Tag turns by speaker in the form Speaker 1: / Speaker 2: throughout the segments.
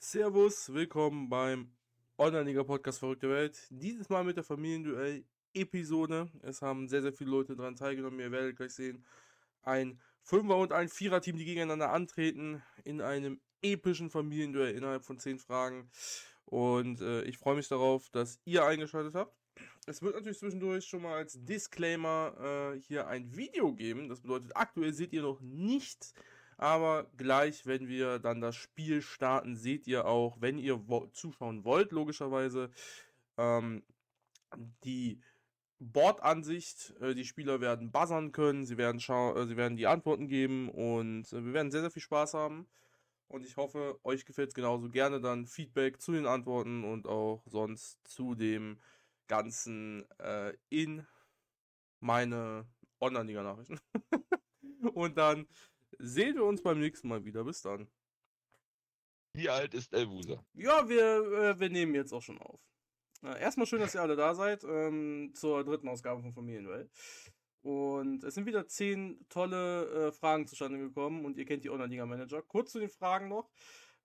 Speaker 1: Servus, willkommen beim Online-Liga-Podcast Verrückte Welt. Dieses Mal mit der Familienduell-Episode. Es haben sehr, sehr viele Leute daran teilgenommen. Ihr werdet gleich sehen, ein Fünfer- und ein Vierer-Team, die gegeneinander antreten in einem epischen Familienduell innerhalb von zehn Fragen. Und äh, ich freue mich darauf, dass ihr eingeschaltet habt. Es wird natürlich zwischendurch schon mal als Disclaimer äh, hier ein Video geben. Das bedeutet, aktuell seht ihr noch nichts aber gleich, wenn wir dann das Spiel starten, seht ihr auch, wenn ihr zuschauen wollt, logischerweise, ähm, die Bordansicht. Äh, die Spieler werden buzzern können, sie werden, äh, sie werden die Antworten geben und äh, wir werden sehr, sehr viel Spaß haben. Und ich hoffe, euch gefällt es genauso. Gerne dann Feedback zu den Antworten und auch sonst zu dem Ganzen äh, in meine Online-Liga-Nachrichten. und dann sehen wir uns beim nächsten Mal wieder. Bis dann.
Speaker 2: Wie alt ist Elvusa?
Speaker 1: Ja, wir, äh, wir nehmen jetzt auch schon auf. Äh, erstmal schön, dass ihr alle da seid ähm, zur dritten Ausgabe von Familienduell. Und es sind wieder zehn tolle äh, Fragen zustande gekommen und ihr kennt die Online-Liga-Manager. Kurz zu den Fragen noch.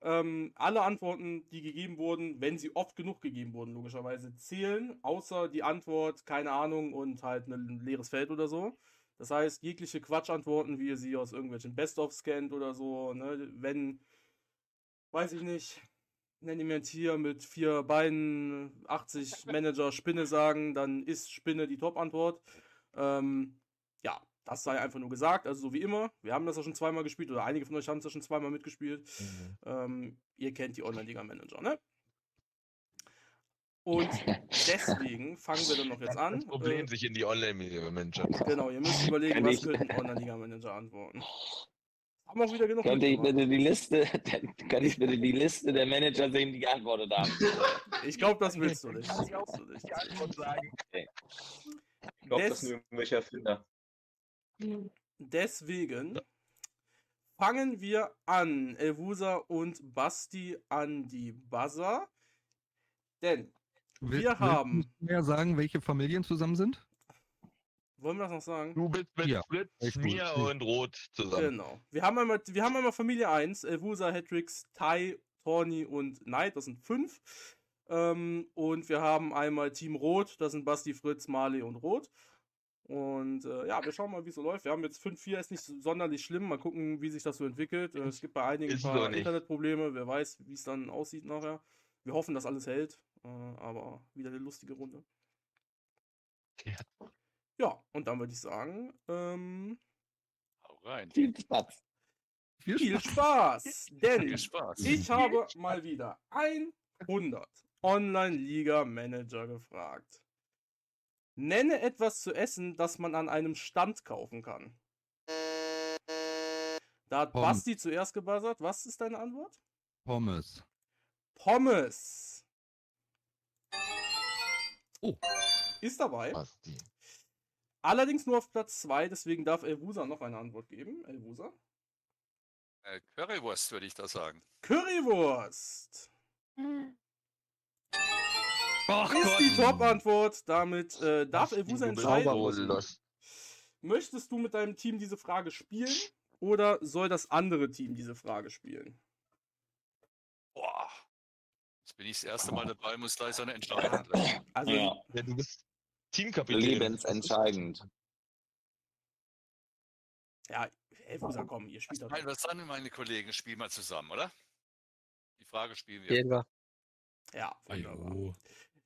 Speaker 1: Ähm, alle Antworten, die gegeben wurden, wenn sie oft genug gegeben wurden, logischerweise zählen, außer die Antwort, keine Ahnung und halt ein leeres Feld oder so. Das heißt, jegliche Quatschantworten, wie ihr sie aus irgendwelchen Best-ofs kennt oder so, ne, wenn, weiß ich nicht, nenne mir ein Tier mit vier Beinen, 80 Manager Spinne sagen, dann ist Spinne die Top-Antwort. Ähm, ja, das sei einfach nur gesagt, also so wie immer. Wir haben das ja schon zweimal gespielt oder einige von euch haben es ja schon zweimal mitgespielt. Mhm. Ähm, ihr kennt die Online-Liga-Manager, ne? Und deswegen fangen wir dann noch jetzt an. Das
Speaker 2: Problem äh, sich in die Online-Liga-Manager.
Speaker 1: Genau, ihr müsst überlegen, kann was könnten Online-Liga-Manager antworten.
Speaker 3: Haben auch wieder genug Könnte ich bitte die Liste, kann ich bitte die Liste der Manager sehen, die geantwortet haben?
Speaker 1: Ich glaube, das willst du nicht. Das willst du nicht. Okay.
Speaker 3: Ich glaube, das sind irgendwelche Erfinder.
Speaker 1: Deswegen fangen wir an. Elvusa und Basti an die Buzzer. Denn wir Will, haben.
Speaker 4: mehr sagen, welche Familien zusammen sind?
Speaker 1: Wollen wir das noch sagen?
Speaker 2: Du bist mit ja, Fritz, mir und Rot zusammen.
Speaker 1: Genau. Wir haben einmal, wir haben einmal Familie 1, Elvusa, Hatrix, Tai, Tawny und Knight, das sind fünf. Ähm, und wir haben einmal Team Rot, das sind Basti, Fritz, Marley und Rot. Und äh, ja, wir schauen mal, wie es so läuft. Wir haben jetzt 5-4, ist nicht sonderlich schlimm. Mal gucken, wie sich das so entwickelt. Äh, es gibt bei einigen ein paar Internetprobleme. Wer weiß, wie es dann aussieht nachher. Wir hoffen, dass alles hält. Äh, aber wieder eine lustige Runde. Ja. Ja, und dann würde ich sagen, ähm,
Speaker 2: Hau rein.
Speaker 3: Viel Spaß.
Speaker 1: Viel, viel Spaß. Spaß. Denn viel Spaß. ich habe mal wieder 100 Online-Liga-Manager gefragt. Nenne etwas zu essen, das man an einem Stand kaufen kann. Da hat Pommes. Basti zuerst gebuzzert. Was ist deine Antwort?
Speaker 4: Pommes.
Speaker 1: Pommes.
Speaker 4: Oh.
Speaker 1: Ist dabei. Basti. Allerdings nur auf Platz 2, deswegen darf Elvusa noch eine Antwort geben. Elvusa?
Speaker 2: Äh, Currywurst würde ich da sagen.
Speaker 1: Currywurst! Ach ist Gott. die Top-Antwort. Damit äh, darf Elvusa entscheiden. Möchtest du mit deinem Team diese Frage spielen oder soll das andere Team diese Frage spielen?
Speaker 2: Jetzt bin ich das erste Mal dabei, muss gleich so eine Entscheidung treffen.
Speaker 3: Also, ja.
Speaker 2: ja, du bist Teamkapitän.
Speaker 3: Lebensentscheidend.
Speaker 1: Ja, Elfuser, komm, ihr spielt
Speaker 2: doch. Was sagen meine Kollegen? Spielen mal zusammen, oder? Die Frage spielen wir.
Speaker 3: Ja
Speaker 1: wunderbar.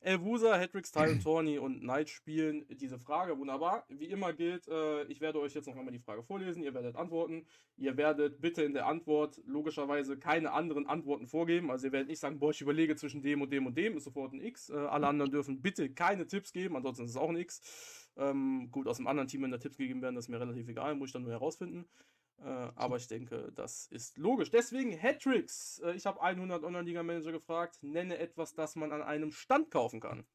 Speaker 1: Elvusa, Hedrix, Ty und Tawny und Knight spielen diese Frage. Wunderbar. Wie immer gilt, äh, ich werde euch jetzt noch einmal die Frage vorlesen. Ihr werdet antworten. Ihr werdet bitte in der Antwort logischerweise keine anderen Antworten vorgeben. Also ihr werdet nicht sagen, boah, ich überlege zwischen dem und dem und dem, ist sofort ein X. Äh, alle anderen dürfen bitte keine Tipps geben, ansonsten ist es auch ein X. Ähm, gut, aus dem anderen Team, wenn da Tipps gegeben werden, das ist mir relativ egal, muss ich dann nur herausfinden. Äh, aber ich denke, das ist logisch. Deswegen Hattricks. Äh, ich habe 100 Online-Liga-Manager gefragt. Nenne etwas, das man an einem Stand kaufen kann.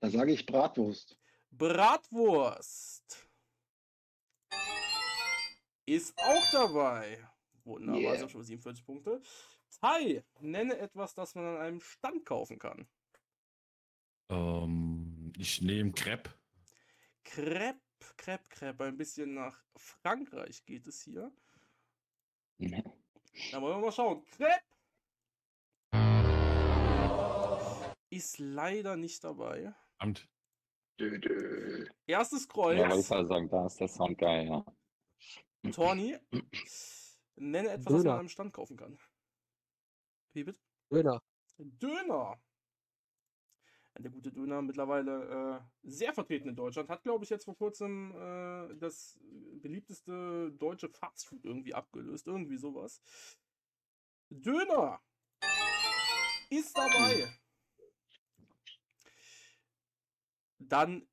Speaker 3: Da sage ich Bratwurst.
Speaker 1: Bratwurst. Ist auch dabei. Wunderbar, yeah. sind schon 47 Punkte. Tai, nenne etwas, das man an einem Stand kaufen kann.
Speaker 4: Ähm, ich nehme Crepe.
Speaker 1: Crepe Crêpe, Crêpe, ein bisschen nach Frankreich geht es hier. Ja. Da wollen wir mal schauen. Crêpe! Ist leider nicht dabei.
Speaker 4: Amt.
Speaker 1: Erstes
Speaker 3: Kreuz. Ja, ich sagen, da ist der Sound geil, ja.
Speaker 1: Torni, nenne etwas,
Speaker 5: Döner.
Speaker 1: was man am Stand kaufen kann. Wie bitte?
Speaker 5: Döner.
Speaker 1: Döner. Der gute Döner mittlerweile äh, sehr vertreten in Deutschland. Hat, glaube ich, jetzt vor kurzem äh, das beliebteste deutsche Fastfood irgendwie abgelöst. Irgendwie sowas. Döner ist dabei. Dann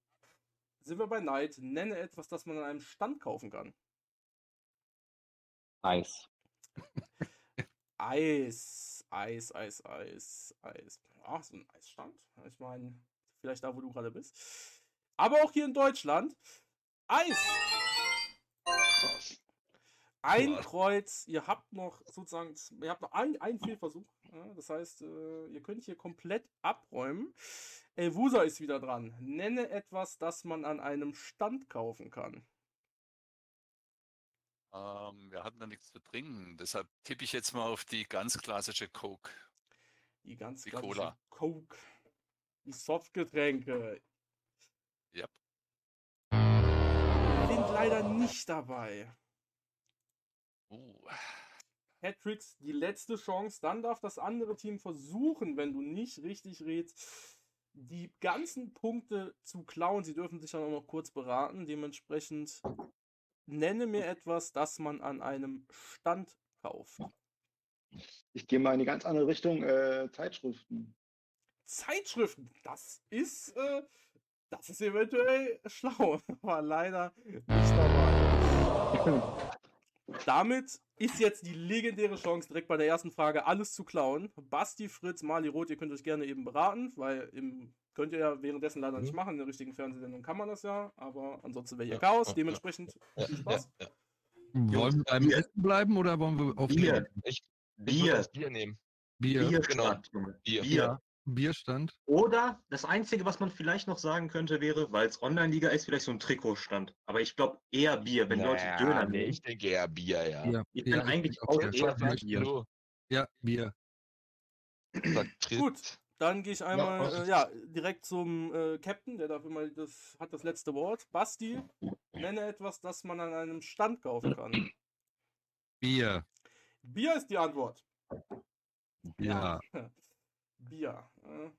Speaker 1: sind wir bei Neid. Nenne etwas, das man an einem Stand kaufen kann.
Speaker 3: Eis.
Speaker 1: Eis, Eis, Eis, Eis, Eis. Ja, so ein Eisstand. Ich meine, vielleicht da, wo du gerade bist. Aber auch hier in Deutschland. Eis! Ein. Kreuz. Ihr habt noch sozusagen, ihr habt noch ein, einen Fehlversuch. Ja, das heißt, äh, ihr könnt hier komplett abräumen. Elvusa ist wieder dran. Nenne etwas, das man an einem Stand kaufen kann.
Speaker 2: Ähm, wir hatten da nichts zu trinken, deshalb tippe ich jetzt mal auf die ganz klassische Coke.
Speaker 1: Die ganz
Speaker 2: Die
Speaker 1: klassische
Speaker 2: Cola.
Speaker 1: Coke. Die Softgetränke.
Speaker 2: Ja.
Speaker 1: Sind leider nicht dabei.
Speaker 2: Uh,
Speaker 1: Patricks, die letzte Chance. Dann darf das andere Team versuchen, wenn du nicht richtig redst, die ganzen Punkte zu klauen. Sie dürfen sich dann auch noch kurz beraten. Dementsprechend nenne mir etwas, das man an einem Stand kauft.
Speaker 6: Ich gehe mal in die ganz andere Richtung. Äh, Zeitschriften.
Speaker 1: Zeitschriften, das ist, äh, das ist eventuell schlau, aber leider nicht dabei. Damit ist jetzt die legendäre Chance, direkt bei der ersten Frage alles zu klauen. Basti, Fritz, Mali Roth, ihr könnt euch gerne eben beraten, weil im, könnt ihr ja währenddessen leider nicht machen. In der richtigen Fernsehsendung kann man das ja, aber ansonsten wäre hier Chaos. Dementsprechend viel Spaß.
Speaker 4: Wollen wir beim. Essen bleiben oder wollen wir auf
Speaker 7: Bier.
Speaker 4: die-
Speaker 7: Ich,
Speaker 8: Bier.
Speaker 7: Bier nehmen.
Speaker 4: Bier?
Speaker 8: Bier
Speaker 7: genau. Bier.
Speaker 8: Bier.
Speaker 4: Bierstand?
Speaker 8: Oder das Einzige, was man vielleicht noch sagen könnte, wäre, weil es Online-Liga ist, vielleicht so ein Trikotstand. Aber ich glaube eher Bier, wenn Leute
Speaker 7: Naja,
Speaker 8: Döner
Speaker 7: nee,
Speaker 8: nehmen.
Speaker 7: ich denke eher Bier, ja.
Speaker 4: Bier.
Speaker 8: Ich bin eigentlich
Speaker 4: denke
Speaker 8: auch
Speaker 4: Bier.
Speaker 8: eher Bier.
Speaker 7: du?
Speaker 4: Ja, Bier.
Speaker 1: Gut, dann gehe ich einmal
Speaker 8: was
Speaker 1: äh, ja, direkt zum äh, Captain, der darf immer das, hat das letzte Wort. Basti, nenne etwas, das man an einem Stand kaufen kann.
Speaker 4: Bier.
Speaker 1: Bier ist die Antwort.
Speaker 4: Ja.
Speaker 1: Bier. Äh.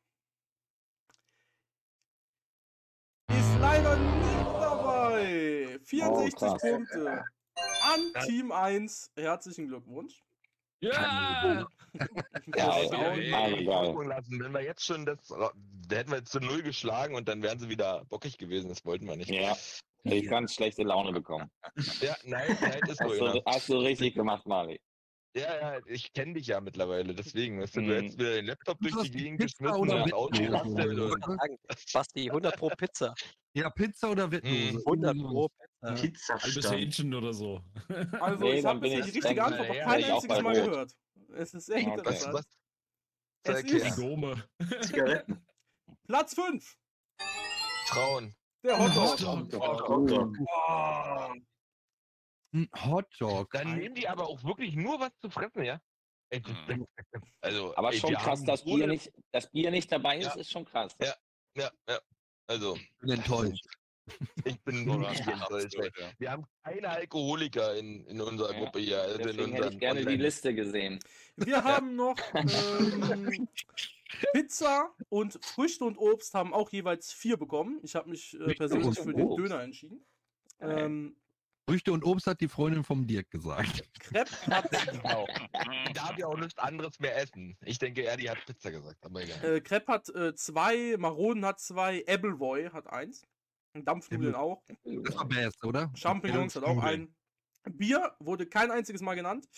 Speaker 1: Ist leider nicht dabei. 64
Speaker 3: krass.
Speaker 1: Punkte. An Team 1. Herzlichen Glückwunsch.
Speaker 7: Ja!
Speaker 3: Geil.
Speaker 1: Schauen.
Speaker 7: Ja,
Speaker 3: Ja,
Speaker 7: lassen. Wenn wir jetzt schon das, da hätten wir jetzt zu Null geschlagen und dann wären sie wieder bockig gewesen. Das wollten wir nicht.
Speaker 3: Ja. Ich ganz schlechte Laune bekommen.
Speaker 7: Ja, nein, nein, ist so.
Speaker 3: Hast du, hast du richtig gemacht, Mali.
Speaker 7: Ja, ja, ich kenne dich ja mittlerweile, deswegen. Weißt du, du
Speaker 3: Mhm.
Speaker 7: hättest wieder den Laptop durch
Speaker 4: Du
Speaker 7: die Gegend
Speaker 4: Pizza
Speaker 7: geschmissen
Speaker 4: oder
Speaker 7: und. Und,
Speaker 5: Sagen, Basti, 100 pro Pizza.
Speaker 4: Ja, Pizza oder Wettlose?
Speaker 5: 100 pro Pizza.
Speaker 4: Ja.
Speaker 9: Halbes
Speaker 8: Pizzastand.
Speaker 9: Hähnchen oder so.
Speaker 1: Also,
Speaker 3: Nee,
Speaker 1: ich habe bisher die
Speaker 3: ich-
Speaker 1: richtige Antwort noch
Speaker 7: ja,
Speaker 1: kein einziges Mal
Speaker 3: Rot.
Speaker 1: gehört. Es ist sehr
Speaker 3: Okay.
Speaker 7: was,
Speaker 1: interessant.
Speaker 7: was?
Speaker 1: Es ist
Speaker 9: Dome.
Speaker 8: Zigaretten.
Speaker 1: Platz 5.
Speaker 7: Frauen.
Speaker 1: Der Hotdog.
Speaker 9: Hotdog.
Speaker 1: Oh.
Speaker 4: Ein Hotdog.
Speaker 7: Dann nehmen die aber auch wirklich nur was zu fressen, ja?
Speaker 2: Mhm.
Speaker 7: Also,
Speaker 3: Aber
Speaker 7: ey,
Speaker 3: schon krass, dass Bier, nicht, dass Bier nicht dabei ist,
Speaker 7: Ja.
Speaker 3: ist schon krass.
Speaker 7: Ja. Ja, ja. Also,
Speaker 4: Ich bin enttäuscht.
Speaker 7: ich bin
Speaker 2: Überrascht,
Speaker 7: wirklich enttäuscht.
Speaker 2: ja.
Speaker 7: Wir haben keine Alkoholiker in, in unserer
Speaker 3: Ja,
Speaker 7: Gruppe hier. Also in
Speaker 3: Deswegen hätte ich gerne die Liste gesehen.
Speaker 1: Wir haben noch ähm, Pizza und Früchte und Obst haben auch jeweils vier bekommen. Ich habe mich äh, persönlich für den. Döner entschieden. Ähm,
Speaker 4: Früchte und Obst hat die Freundin vom Dirk gesagt.
Speaker 1: Crepe hat,
Speaker 7: Genau. Die darf ja auch nichts anderes mehr essen. Ich denke, er die hat Pizza gesagt, aber egal.
Speaker 1: äh, Crepe hat äh, zwei, Maronen hat zwei, Appleboy hat eins. Dampfnudeln auch.
Speaker 4: Das war best, oder?
Speaker 1: Champignons hat auch ein. Bier wurde kein einziges Mal genannt.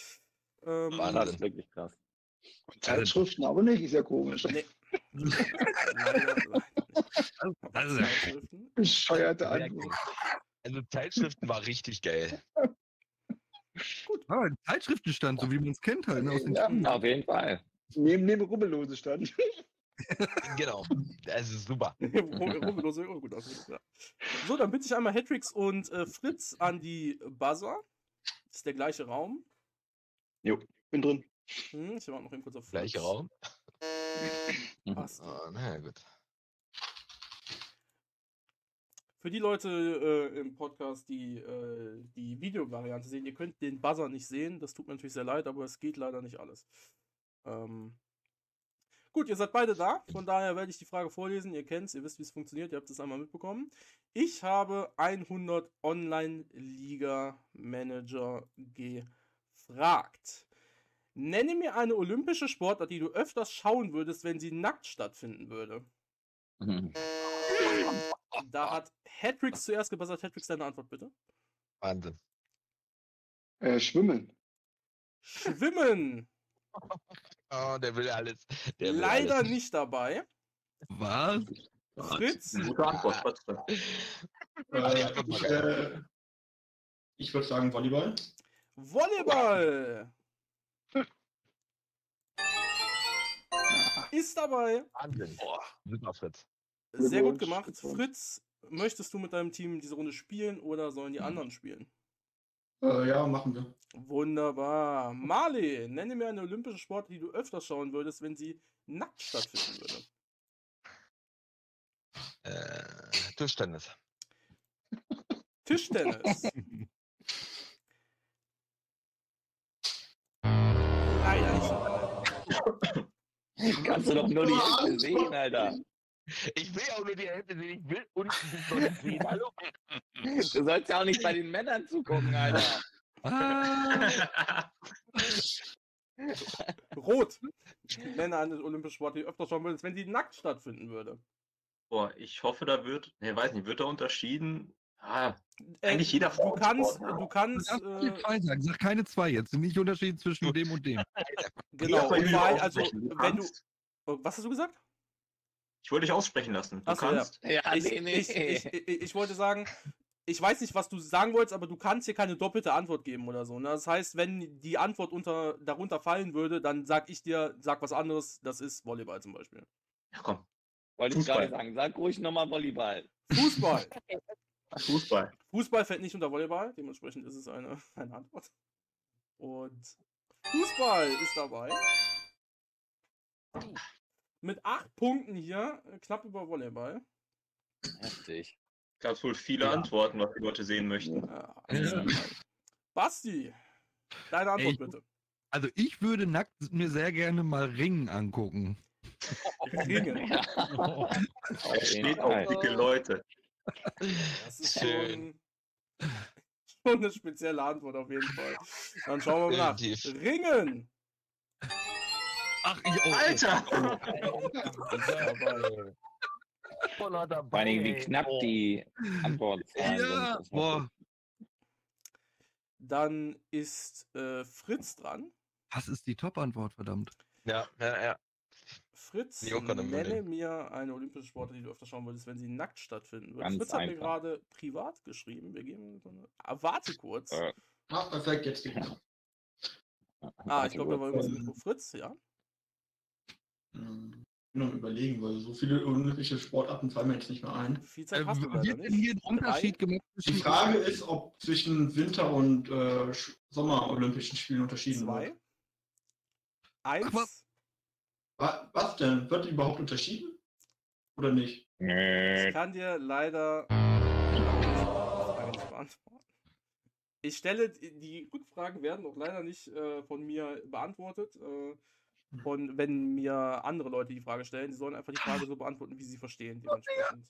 Speaker 1: Ähm,
Speaker 7: Wahnsinn.
Speaker 3: Das ist wirklich krass.
Speaker 6: Zeitschriften aber nicht, ist ja komisch.
Speaker 1: Nee. leider, leider nicht.
Speaker 4: Das ist ja.
Speaker 6: Bescheuerte Antwort.
Speaker 7: Also Zeitschriften war richtig geil.
Speaker 4: Ah, ein Zeitschriftenstand, so wie man es kennt halt. ne, Aus den
Speaker 6: Ja.
Speaker 4: Schulen.
Speaker 3: Auf jeden Fall.
Speaker 6: Neben, neben Rubbellose stand.
Speaker 7: Genau. Das ist super.
Speaker 1: Rubbellose, oh, gut aus. Ja. So, dann bitte ich einmal Hatrix und äh, Fritz an die Buzzer. Das ist der gleiche Raum.
Speaker 6: Jo, bin drin.
Speaker 1: Hm, ich war noch eben kurz auf
Speaker 7: Gleicher
Speaker 1: Fritz.
Speaker 7: Raum.
Speaker 1: Passt.
Speaker 7: Oh, naja, gut.
Speaker 1: Für die Leute äh, im Podcast, die äh, die Videovariante sehen, ihr könnt den Buzzer nicht sehen. Das tut mir natürlich sehr leid, aber es geht leider nicht alles. Ähm, gut, ihr seid beide da. Von daher werde ich die Frage vorlesen. Ihr kennt es, ihr wisst, wie es funktioniert. Ihr habt es einmal mitbekommen. Ich habe 100 Online-Liga-Manager gefragt. Nenne mir eine olympische Sportart, die du öfters schauen würdest, wenn sie nackt stattfinden würde. Da hat Hatrix zuerst gebessert. Hatrix, deine Antwort bitte.
Speaker 7: Wahnsinn.
Speaker 6: Äh, schwimmen.
Speaker 1: Schwimmen.
Speaker 7: Oh, der will alles. Der will
Speaker 1: Leider
Speaker 7: alles.
Speaker 1: nicht dabei.
Speaker 4: Was?
Speaker 1: Fritz.
Speaker 8: Gute Antwort, trotzdem.
Speaker 7: Äh,
Speaker 10: ich äh, ich würde sagen Volleyball.
Speaker 1: Volleyball. Ist dabei.
Speaker 7: Wahnsinn.
Speaker 2: Boah.
Speaker 7: Super, Fritz.
Speaker 1: Sehr gut gemacht. Fritz, möchtest du mit deinem Team diese Runde spielen oder sollen die anderen spielen?
Speaker 10: Äh, ja, machen wir.
Speaker 1: Wunderbar. Marley, nenne mir eine olympische Sport, die du öfters schauen würdest, wenn sie nackt stattfinden würde.
Speaker 7: Äh, Tischtennis.
Speaker 1: Tischtennis. Leider nicht.
Speaker 3: Kannst du doch nur die Hälfte sehen, Alter.
Speaker 7: Ich will auch nur die Hälfte sehen. Ich will unten nicht sehen. Hallo?
Speaker 3: Du sollst ja auch nicht bei den Männern zugucken, Alter.
Speaker 4: Ah,
Speaker 1: Rot. Nenne eine olympische Sport, die du öfters schauen würdest, wenn sie nackt stattfinden würde.
Speaker 8: Boah, ich hoffe, da wird, ne, weiß nicht, wird da unterschieden? Ah,
Speaker 1: Äh,
Speaker 8: eigentlich jeder
Speaker 1: Du kannst,
Speaker 8: Frauensport, ne?
Speaker 1: du kannst,
Speaker 4: Sag vier
Speaker 1: äh,
Speaker 4: zwei sagen. Sag keine zwei jetzt. Nicht Unterschied zwischen dem und dem.
Speaker 1: genau,
Speaker 8: will
Speaker 1: weil, also.
Speaker 8: Du
Speaker 1: wenn du,
Speaker 8: kannst.
Speaker 1: oh, was hast du gesagt?
Speaker 8: Ich wollte dich aussprechen lassen. Du
Speaker 1: Ach so, ja.
Speaker 8: kannst.
Speaker 3: Ja,
Speaker 1: ich,
Speaker 3: nee, nee.
Speaker 1: Ich, ich, ich, ich wollte sagen, ich weiß nicht, was du sagen wolltest, aber du kannst hier keine doppelte Antwort geben oder so. Ne? Das heißt, wenn die Antwort unter, darunter fallen würde, dann sag ich dir, sag was anderes, das ist Volleyball zum Beispiel.
Speaker 8: Ja, komm.
Speaker 3: Wollte ich
Speaker 8: Fußball.
Speaker 3: gerade sagen. Sag ruhig nochmal Volleyball.
Speaker 1: Fußball.
Speaker 8: Fußball.
Speaker 1: Fußball fällt nicht unter Volleyball, dementsprechend ist es eine, eine Antwort. Und Fußball ist dabei. Mit acht Punkten hier, äh, knapp über Volleyball.
Speaker 3: Heftig.
Speaker 8: Gab wohl viele
Speaker 3: Ja.
Speaker 8: Antworten, was die Leute sehen möchten.
Speaker 1: Ja. Basti, deine Antwort
Speaker 4: Ey,
Speaker 1: bitte.
Speaker 4: Also ich würde nackt mir sehr gerne mal Ringen angucken.
Speaker 1: Ringen.
Speaker 3: Ja.
Speaker 8: Er steht auf dicke Leute.
Speaker 1: Das ist
Speaker 7: Schön.
Speaker 1: schon, schon eine spezielle Antwort auf jeden Fall. Dann schauen wir mal nach. Ringen.
Speaker 4: Ach, ich, oh,
Speaker 8: Alter!
Speaker 1: Ist dabei.
Speaker 3: Vor Dingen, wie knapp die Antwortzahlen
Speaker 4: Ja,
Speaker 3: sind.
Speaker 4: Boah.
Speaker 1: Dann ist äh, Fritz dran.
Speaker 4: Was ist die Top-Antwort, verdammt?
Speaker 7: Ja, ja, ja.
Speaker 1: Fritz, nenne mir eine olympische Sportart, die du öfter schauen würdest, wenn sie nackt stattfinden würde.
Speaker 3: Ganz
Speaker 1: Fritz hat mir
Speaker 3: einfach.
Speaker 1: gerade privat geschrieben. Wir geben so eine. Ah, warte kurz.
Speaker 3: Äh,
Speaker 10: Ah, perfekt, jetzt geht's.
Speaker 1: ah, ich glaube, da war irgendwas mit Fritz, ja.
Speaker 10: Hm, bin noch überlegen, weil so viele olympische Sportarten fallen mir jetzt nicht mehr ein.
Speaker 1: Viel Zeit
Speaker 4: Äh,
Speaker 1: hast du
Speaker 4: wird denn
Speaker 1: nicht.
Speaker 4: hier ein Unterschied gemacht
Speaker 10: Die Frage ist, ob zwischen Winter- und äh, Sch- Sommer-Olympischen Spielen unterschieden
Speaker 1: Zwei.
Speaker 10: wird.
Speaker 1: Eins.
Speaker 4: Aber-
Speaker 10: Wa- Was denn? Wird überhaupt unterschieden? Oder nicht?
Speaker 1: Ich kann dir leider die nicht beantworten. Ich stelle, die Rückfragen werden auch leider nicht äh, von mir beantwortet. Äh, von, wenn mir andere Leute die Frage stellen, die sollen einfach die Frage so beantworten, wie sie verstehen. Dementsprechend.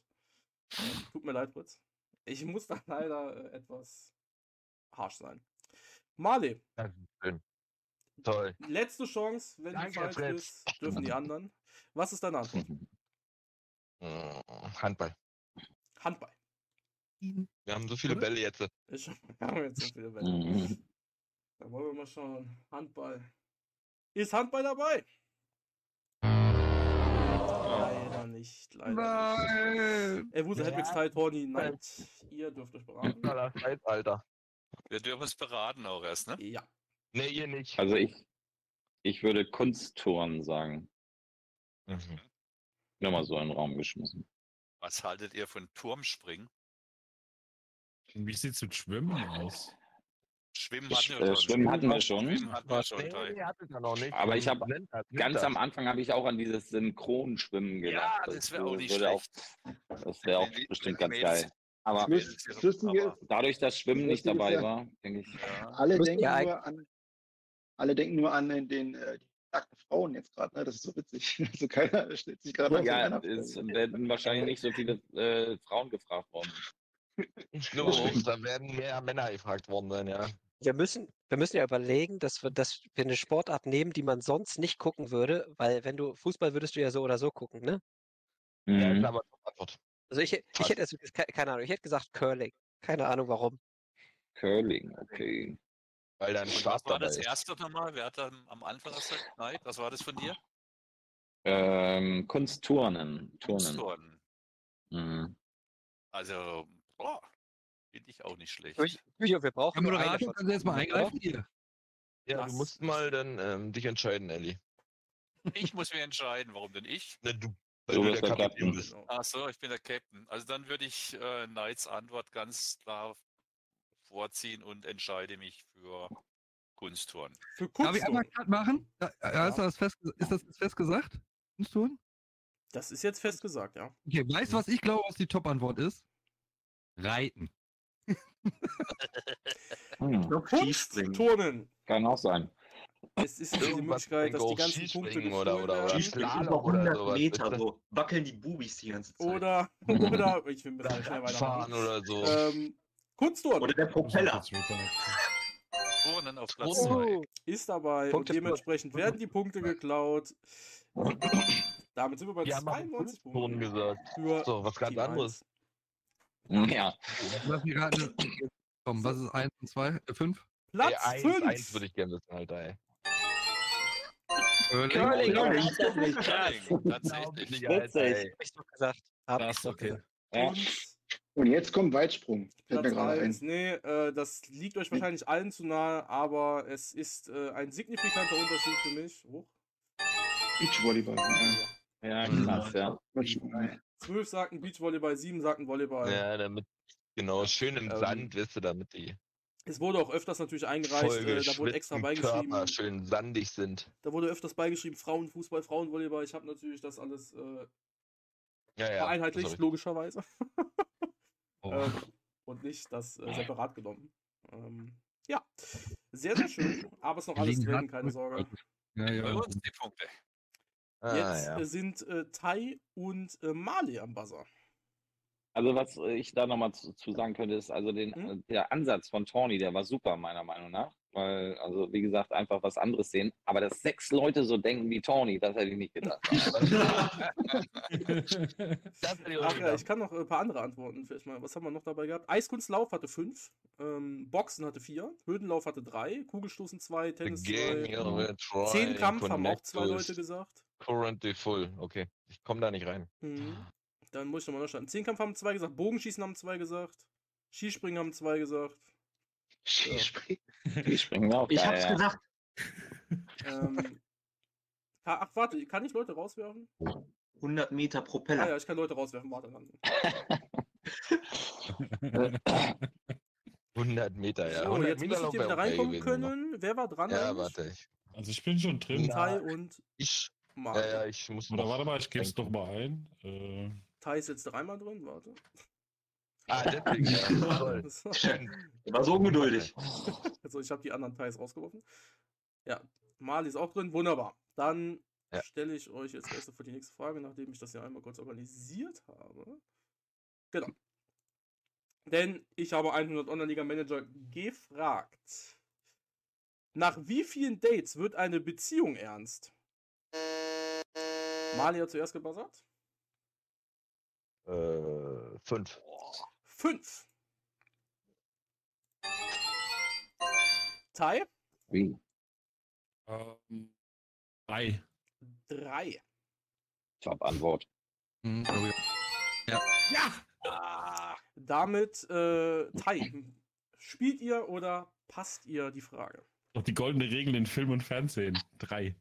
Speaker 1: Äh, tut mir leid, Fritz. Ich muss da leider äh, etwas harsch sein. Marley,
Speaker 7: Das ist schön. Toll.
Speaker 1: letzte Chance, wenn
Speaker 7: Danke,
Speaker 1: die falsch
Speaker 7: Fritz.
Speaker 1: ist, dürfen die anderen. Was ist deine Antwort?
Speaker 7: Handball.
Speaker 1: Handball.
Speaker 7: Wir haben so viele? Bälle jetzt.
Speaker 1: Ich habe jetzt so viele Wände.
Speaker 3: Mhm.
Speaker 1: Da wollen wir mal schauen. Handball. Ist Handball dabei? Leider nicht. Leider nicht.
Speaker 4: Nein!
Speaker 1: Wo ist der
Speaker 7: Ja.
Speaker 1: Hedwigs Tony? Nein. Ihr dürft euch beraten.
Speaker 7: Toller Zeitalter.
Speaker 2: Wir dürfen es beraten auch erst, ne?
Speaker 1: Ja.
Speaker 7: Nee, ihr nicht.
Speaker 3: Also ich, ich würde Kunsttouren sagen.
Speaker 7: Mhm.
Speaker 3: Nur mal so in den Raum geschmissen.
Speaker 2: Was haltet ihr von Turmspringen?
Speaker 9: Wie sieht's mit Schwimmen aus?
Speaker 2: Schwimmen
Speaker 3: Sch-
Speaker 2: hatten wir
Speaker 3: äh, Schwimmen hatten wir schon.
Speaker 2: Schwimmen hatten wir schon.
Speaker 7: Nee, hatte ich ja noch nicht.
Speaker 3: Aber ich habe ganz am Anfang habe ich auch an dieses Synchronschwimmen gedacht.
Speaker 2: Ja, das wäre auch nicht schlecht.
Speaker 3: Auch, das wäre auch
Speaker 2: Wenn die-
Speaker 3: bestimmt ganz
Speaker 2: Mädels-
Speaker 3: geil. Aber
Speaker 2: ist,
Speaker 3: dadurch, dass Schwimmen nicht dabei
Speaker 6: ja-
Speaker 3: war, denke ich.
Speaker 2: Ja.
Speaker 6: alle denken
Speaker 5: ja
Speaker 6: nur an, alle denken nur an den, den äh, die nackten Frauen jetzt gerade, ne? Das ist so witzig. Also keiner stellt sich gerade
Speaker 3: Ja, es werden wahrscheinlich nicht so viele äh, Frauen gefragt worden.
Speaker 7: Ich glaube, da werden mehr Männer gefragt worden sein, ja.
Speaker 5: Wir müssen, wir müssen ja überlegen, dass wir, dass wir eine Sportart nehmen, die man sonst nicht gucken würde, weil wenn du Fußball würdest du ja so oder so gucken, ne?
Speaker 7: Ja,
Speaker 3: Mhm.
Speaker 7: ist aber eine Antwort.
Speaker 5: Also ich, ich hätte jetzt, ke- keine Ahnung, ich hätte gesagt Curling. Keine Ahnung warum.
Speaker 3: Curling, okay.
Speaker 7: Weil dann Spaß
Speaker 2: was war
Speaker 7: dabei
Speaker 2: das
Speaker 7: ist.
Speaker 2: erste nochmal? Wer hat dann am Anfang das gesagt? Nein, was war das von dir?
Speaker 3: Ähm, Kunstturnen. Turnen.
Speaker 2: Kunstturnen.
Speaker 3: Mhm.
Speaker 2: Also, boah, finde ich auch nicht schlecht.
Speaker 5: Durch- Jojo, wir brauchen eine
Speaker 4: Moderator, können Sie jetzt mal eingreifen hier?
Speaker 7: Ja,
Speaker 2: Was?
Speaker 7: du musst mal dann ähm, dich entscheiden, Elli.
Speaker 2: Ich muss mir entscheiden, warum denn ich?
Speaker 7: Ne, du, weil
Speaker 3: Du
Speaker 7: du,
Speaker 3: bist
Speaker 7: der
Speaker 3: der
Speaker 7: Kapitän bist.
Speaker 2: Ach so, ich bin der Captain. Also dann würde ich äh, Knights Antwort ganz klar vorziehen und entscheide mich für Kunstturnen.
Speaker 1: Für
Speaker 4: Darf ich einmal. Cut machen? Ja, ja, ist, das fest, ist das jetzt fest gesagt? Kunstturnen?
Speaker 1: Das ist jetzt fest gesagt, ja.
Speaker 4: Okay, weißt du, was ich glaube, was die Top-Antwort ist? Reiten.
Speaker 3: Hm. Kann auch sein.
Speaker 1: Es ist die Möglichkeit, dass die ganzen Punkte
Speaker 7: oder- oder- oder Slalom
Speaker 8: über
Speaker 7: oder
Speaker 8: 100
Speaker 7: sowas,
Speaker 8: Meter, so wackeln die Bubis die ganze Zeit.
Speaker 1: Oder, oder, ich will bisschen schnell
Speaker 7: Fahren
Speaker 1: weitermachen.
Speaker 7: oder so.
Speaker 1: Ähm, Kunstturnen
Speaker 8: Oder der Propeller.
Speaker 2: Turnen auf Platz
Speaker 7: Oh.
Speaker 2: 2.
Speaker 1: ist dabei
Speaker 5: Punkte
Speaker 1: und dementsprechend werden die Punkte geklaut. Damit sind wir bei
Speaker 7: haben
Speaker 1: 92
Speaker 7: Kunstturnen
Speaker 1: Punkten.
Speaker 7: gesagt.
Speaker 1: Für
Speaker 7: So, was ganz anderes.
Speaker 3: Ja.
Speaker 4: Lass mich raten. Komm, was ist 1 und 2? 5?
Speaker 1: Platz
Speaker 7: Ey, eins,
Speaker 1: 5.
Speaker 7: eins würde ich gerne wissen, Alter, ey.
Speaker 5: Curling,
Speaker 8: Curling.
Speaker 2: Curling, tatsächlich.
Speaker 7: Alter, ey.
Speaker 5: hab ich doch gesagt. Hab
Speaker 9: Das
Speaker 5: ich doch
Speaker 9: okay.
Speaker 5: gesagt.
Speaker 3: Ja.
Speaker 1: Und
Speaker 6: jetzt kommt Weitsprung. Fällt mir
Speaker 1: Platz
Speaker 6: gerade
Speaker 1: 1.
Speaker 6: ein.
Speaker 1: Nee, äh, das liegt euch wahrscheinlich allen zu nahe, aber es ist äh, ein signifikanter Unterschied für mich. Hoch.
Speaker 6: Beachvolleyball. Ja.
Speaker 3: Ja, krass, ja.
Speaker 1: 12 sagten Beachvolleyball, 7 sagten Volleyball.
Speaker 7: Ja, damit, genau, schön im
Speaker 1: Ähm,
Speaker 7: Sand, weißt du, damit die
Speaker 1: Es wurde auch öfters natürlich eingereicht, äh, da wurde extra beigeschrieben.
Speaker 7: Körper schön sandig sind.
Speaker 1: Da wurde öfters beigeschrieben, Frauenfußball, Frauenvolleyball. Ich habe natürlich das alles äh,
Speaker 7: Ja, ja.
Speaker 1: vereinheitlicht, logischerweise.
Speaker 4: Oh.
Speaker 1: ähm, und nicht das äh, separat genommen. Ähm, ja, sehr, sehr schön. Aber es ist noch alles drin, keine Sorge.
Speaker 4: Ja, ja.
Speaker 2: uns die Punkte.
Speaker 7: Ah,
Speaker 1: Jetzt
Speaker 7: ja.
Speaker 1: äh, sind äh, Tai und äh, Mali am Buzzer.
Speaker 3: Also was äh, ich da nochmal zu, zu sagen könnte, ist also den,
Speaker 1: Hm?
Speaker 3: äh, der Ansatz von Tawny, der war super, meiner Meinung nach. Weil, also wie gesagt, einfach was anderes sehen. Aber dass sechs Leute so denken wie Tawny, das hätte ich nicht gedacht.
Speaker 7: Das hätte ich
Speaker 1: Ach ja, ich kann noch ein paar andere Antworten. Vielleicht mal. Was haben wir noch dabei gehabt? Eiskunstlauf hatte 5, ähm, Boxen hatte 4, Höhenlauf hatte 3, Kugelstoßen 2,
Speaker 7: The
Speaker 1: Tennis
Speaker 7: game
Speaker 1: 2,
Speaker 7: here will try
Speaker 1: 10 Kampf
Speaker 7: and
Speaker 1: haben auch zwei Leute gesagt.
Speaker 7: Currently full. Okay, ich komme da nicht rein.
Speaker 1: Mhm. Dann muss ich nochmal nachschauen. Zehnkampf haben zwei gesagt, Bogenschießen haben zwei gesagt, Skispringen haben zwei gesagt.
Speaker 6: Skispringen.
Speaker 3: Die springen auch
Speaker 8: Ich
Speaker 3: geil,
Speaker 8: hab's
Speaker 3: ja.
Speaker 8: gesagt.
Speaker 1: Ähm, ach, warte, kann ich Leute rauswerfen?
Speaker 8: 100 Meter
Speaker 1: Ah
Speaker 8: Propeller.
Speaker 1: ja, ich kann Leute rauswerfen, warte dann.
Speaker 7: 100 Meter, ja.
Speaker 1: So,
Speaker 7: 100
Speaker 1: jetzt
Speaker 7: Meter wär
Speaker 1: wieder reinkommen
Speaker 7: noch.
Speaker 1: können. Wer war dran?
Speaker 7: Ja,
Speaker 1: eigentlich?
Speaker 7: warte. Ich,
Speaker 9: Also ich bin schon drin.
Speaker 1: Tai und
Speaker 7: ich,
Speaker 1: Mario.
Speaker 7: ja, ja, ich muss
Speaker 9: Oder
Speaker 7: noch.
Speaker 9: warte mal, ich gebe es doch mal ein. Äh,
Speaker 1: Tai ist jetzt dreimal drin, warte.
Speaker 7: Ah, deswegen, ja. Schön.
Speaker 8: War so ungeduldig.
Speaker 1: Also ich habe die anderen Teils rausgeworfen. Ja, Mali ist auch drin, wunderbar. Dann
Speaker 7: Ja.
Speaker 1: stelle ich euch jetzt erst für die nächste Frage, nachdem ich das ja einmal kurz organisiert habe. Genau. Denn ich habe 100 Online-Liga-Manager gefragt. Nach wie vielen Dates wird eine Beziehung ernst? Mali hat zuerst gebuzzert.
Speaker 7: Äh, fünf.
Speaker 1: Fünf. Tai?
Speaker 3: Wie?
Speaker 9: ähm, drei.
Speaker 1: Drei.
Speaker 3: Top-Antwort.
Speaker 4: Hm, glaub ich.
Speaker 1: Ja!
Speaker 2: Ah,
Speaker 1: Damit, äh, Tai, spielt ihr oder passt ihr die Frage?
Speaker 9: Doch die goldene Regel in Film und Fernsehen. Drei.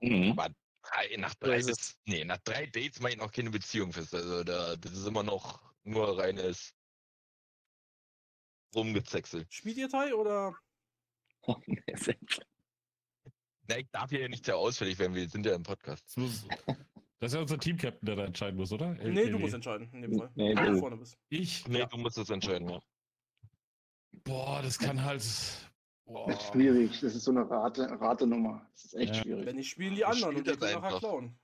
Speaker 3: Mhm.
Speaker 7: Aber drei, nach
Speaker 5: So
Speaker 7: drei. Bez- nee, nach drei Dates mache ich noch keine Beziehung fest. Also da, das ist immer noch nur reines rumgezäckselt.
Speaker 1: Spielt ihr Tai oder?
Speaker 7: Na, ich darf hier ja nicht sehr ausfällig werden, wir sind ja im Podcast.
Speaker 9: Das, muss, das ist ja unser Teamcaptain, der da entscheiden muss, oder?
Speaker 1: Nee, du musst entscheiden, in dem Fall.
Speaker 3: Nee,
Speaker 1: du
Speaker 3: du.
Speaker 1: vorne bist.
Speaker 9: Ich?
Speaker 7: Nee, du musst das entscheiden, ja.
Speaker 9: Boah, das kann halt. Boah.
Speaker 6: Das ist schwierig. Das ist so eine Rate, Ratenummer. Das ist echt
Speaker 9: Ja.
Speaker 6: schwierig.
Speaker 1: Wenn nicht, spielen die
Speaker 7: Ich
Speaker 1: anderen
Speaker 7: spiel
Speaker 1: und die
Speaker 7: das
Speaker 1: können nachher klauen.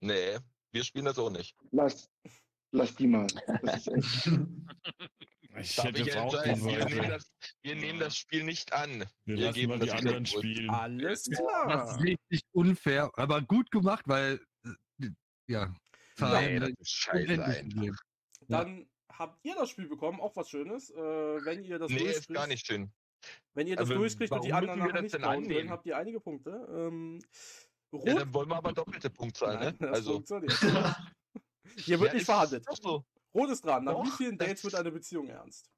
Speaker 7: Nee, wir spielen das auch nicht.
Speaker 6: Lass, lass die mal. Das ist echt.
Speaker 9: Ich
Speaker 7: Darf
Speaker 9: hätte
Speaker 7: ich
Speaker 9: auch?
Speaker 7: Wir nehmen, das, wir nehmen das Spiel nicht an.
Speaker 9: Wir
Speaker 7: Wir
Speaker 9: lassen
Speaker 7: geben
Speaker 9: mal
Speaker 7: das
Speaker 9: die anderen spielen.
Speaker 1: Alles
Speaker 4: Das
Speaker 1: klar.
Speaker 4: ist richtig unfair, aber gut gemacht, weil äh, ja.
Speaker 7: Das ist scheiße einfach.
Speaker 1: Dann habt ihr das Spiel bekommen, auch was Schönes. Äh, wenn ihr das
Speaker 7: Nee, ist gar nicht schön.
Speaker 1: Wenn ihr das
Speaker 7: Aber
Speaker 1: durchkriegt und die anderen nachher
Speaker 7: das
Speaker 1: nicht können,
Speaker 7: annehmen?
Speaker 1: habt ihr einige Punkte. Ähm, Rot,
Speaker 7: Ja, dann wollen wir aber doppelte Punktzahl,
Speaker 1: Nein,
Speaker 7: ne?
Speaker 1: das
Speaker 7: Also,
Speaker 1: funktioniert. Hier wird
Speaker 7: Ja,
Speaker 1: nicht verhandelt.
Speaker 7: so.
Speaker 1: Rot ist dran. Nach wie
Speaker 7: Doch,
Speaker 1: vielen
Speaker 7: das-
Speaker 1: Dates wird eine Beziehung ernst?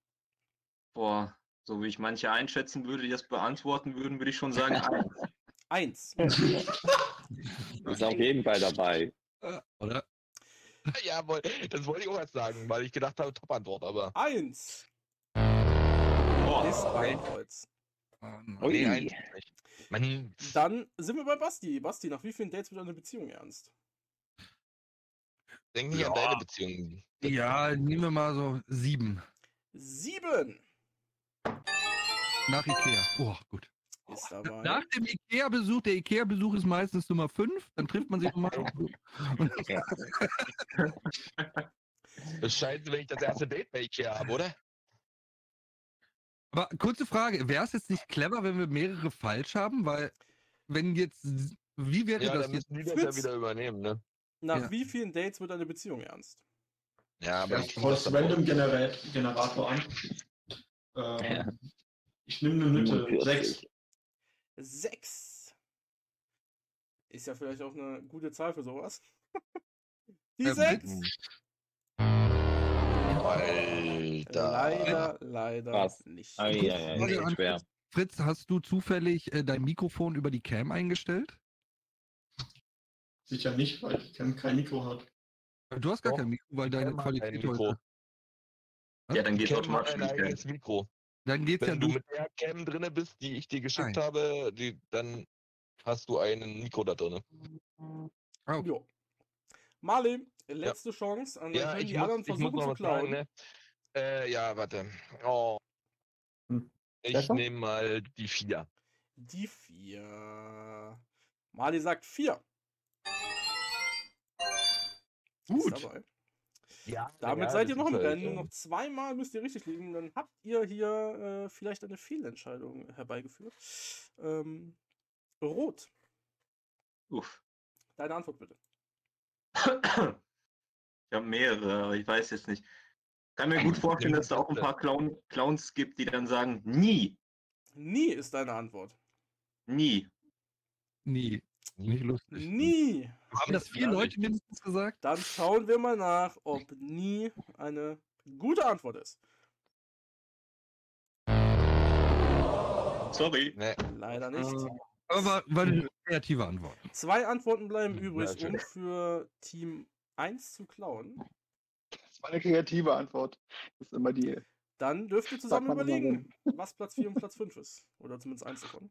Speaker 8: Boah, so wie ich manche einschätzen würde, die das beantworten würden, würde ich schon sagen, eins.
Speaker 1: Eins.
Speaker 3: Ist auf jeden Fall dabei.
Speaker 4: Oder?
Speaker 7: Ja, das wollte ich auch erst sagen, weil ich gedacht habe, Top-Antwort, aber.
Speaker 1: Eins ist ein Kreuz.
Speaker 3: Ui.
Speaker 7: Nee, eins nicht. Man,
Speaker 1: Dann sind wir bei Basti. Basti, nach wie vielen Dates wird eine Beziehung ernst?
Speaker 7: denk nicht an
Speaker 4: Ja.
Speaker 7: deine Beziehung.
Speaker 4: Ja, nehmen wir mal so sieben.
Speaker 1: Sieben
Speaker 4: Nach Ikea. Oh, gut.
Speaker 1: ist dabei.
Speaker 4: Nach dem Ikea-Besuch, der Ikea-Besuch ist meistens Nummer fünf, dann trifft man sich nochmal.
Speaker 7: Das scheiße, wenn ich das erste Date bei Ikea habe, oder?
Speaker 4: Aber kurze Frage, wäre es jetzt nicht clever, wenn wir mehrere falsch haben? Weil, wenn jetzt, wie wäre
Speaker 7: Ja,
Speaker 4: das
Speaker 7: dann
Speaker 4: jetzt?
Speaker 7: müssen die das ja wieder übernehmen, ne?
Speaker 1: Nach
Speaker 4: Ja.
Speaker 1: wie vielen Dates wird eine Beziehung ernst?
Speaker 7: Ja, aber
Speaker 10: Ja,
Speaker 7: ich
Speaker 10: aus Random Generat Generator an. Ähm, Ich nehme eine Mitte.
Speaker 3: 47.
Speaker 10: Sechs.
Speaker 1: Sechs. Ist ja vielleicht auch eine gute Zahl für sowas. Die
Speaker 4: Ähm,
Speaker 1: sechs.
Speaker 7: Alter.
Speaker 1: Leider, leider
Speaker 3: Krass.
Speaker 1: nicht.
Speaker 3: Ai, ai, ai,
Speaker 4: Frage
Speaker 3: echt
Speaker 4: an
Speaker 3: schwer.
Speaker 4: Fritz, hast du zufällig äh, dein Mikrofon über die Cam eingestellt?
Speaker 10: Sicher nicht, weil ich kein, kein Mikro hat.
Speaker 4: Du hast gar
Speaker 7: Doch,
Speaker 4: kein Mikro, weil deine
Speaker 7: Cam
Speaker 4: Qualität heute.
Speaker 8: Ja, dann geht
Speaker 7: Cam
Speaker 8: automatisch nicht
Speaker 7: Mikro.
Speaker 4: Dann geht's ja
Speaker 7: Wenn du
Speaker 4: durch.
Speaker 7: mit der Cam drinne bist, die ich dir geschickt
Speaker 4: Nein.
Speaker 7: habe, die, dann hast du ein Mikro da drinne.
Speaker 4: Ah, okay.
Speaker 1: Jo. Marley, letzte Chance. Und dann
Speaker 7: Ja,
Speaker 1: können
Speaker 7: ich
Speaker 1: die
Speaker 7: muss,
Speaker 1: anderen versuchen zu klauen.
Speaker 7: sagen, ne? Äh, ja, warte. Oh.
Speaker 10: Hm.
Speaker 7: Ich nehme mal die vier.
Speaker 1: Die vier. Marley sagt vier.
Speaker 4: Gut.
Speaker 1: Ist dabei.
Speaker 7: Ja,
Speaker 1: Damit
Speaker 7: ja,
Speaker 1: seid ihr noch im
Speaker 7: halt,
Speaker 1: Rennen.
Speaker 7: ähm,
Speaker 1: Noch zweimal müsst ihr richtig liegen. Dann habt ihr hier äh, vielleicht eine Fehlentscheidung herbeigeführt. Ähm, Rot,
Speaker 8: Uff.
Speaker 1: deine Antwort bitte.
Speaker 8: Ich habe mehrere, aber ich weiß jetzt nicht. Kann mir gut vorstellen, dass es da auch ein paar Clown, Clowns gibt, die dann sagen, nie,
Speaker 1: Nie ist deine Antwort.
Speaker 8: nie.
Speaker 4: Nee, nicht lustig.
Speaker 1: Nie.
Speaker 4: Haben das vier Leute mindestens gesagt?
Speaker 1: Dann schauen wir mal nach, ob nie eine gute Antwort ist.
Speaker 8: Sorry.
Speaker 7: Nee,
Speaker 1: Leider nicht.
Speaker 4: Aber war, eine kreative Antwort.
Speaker 1: Zwei Antworten bleiben
Speaker 7: Ja,
Speaker 1: übrig, um für Team 1 zu klauen.
Speaker 6: Das war eine kreative Antwort. Das ist immer die.
Speaker 1: Dann dürft ihr zusammen überlegen, was Platz 4 und Platz 5 ist. Oder zumindest eins davon.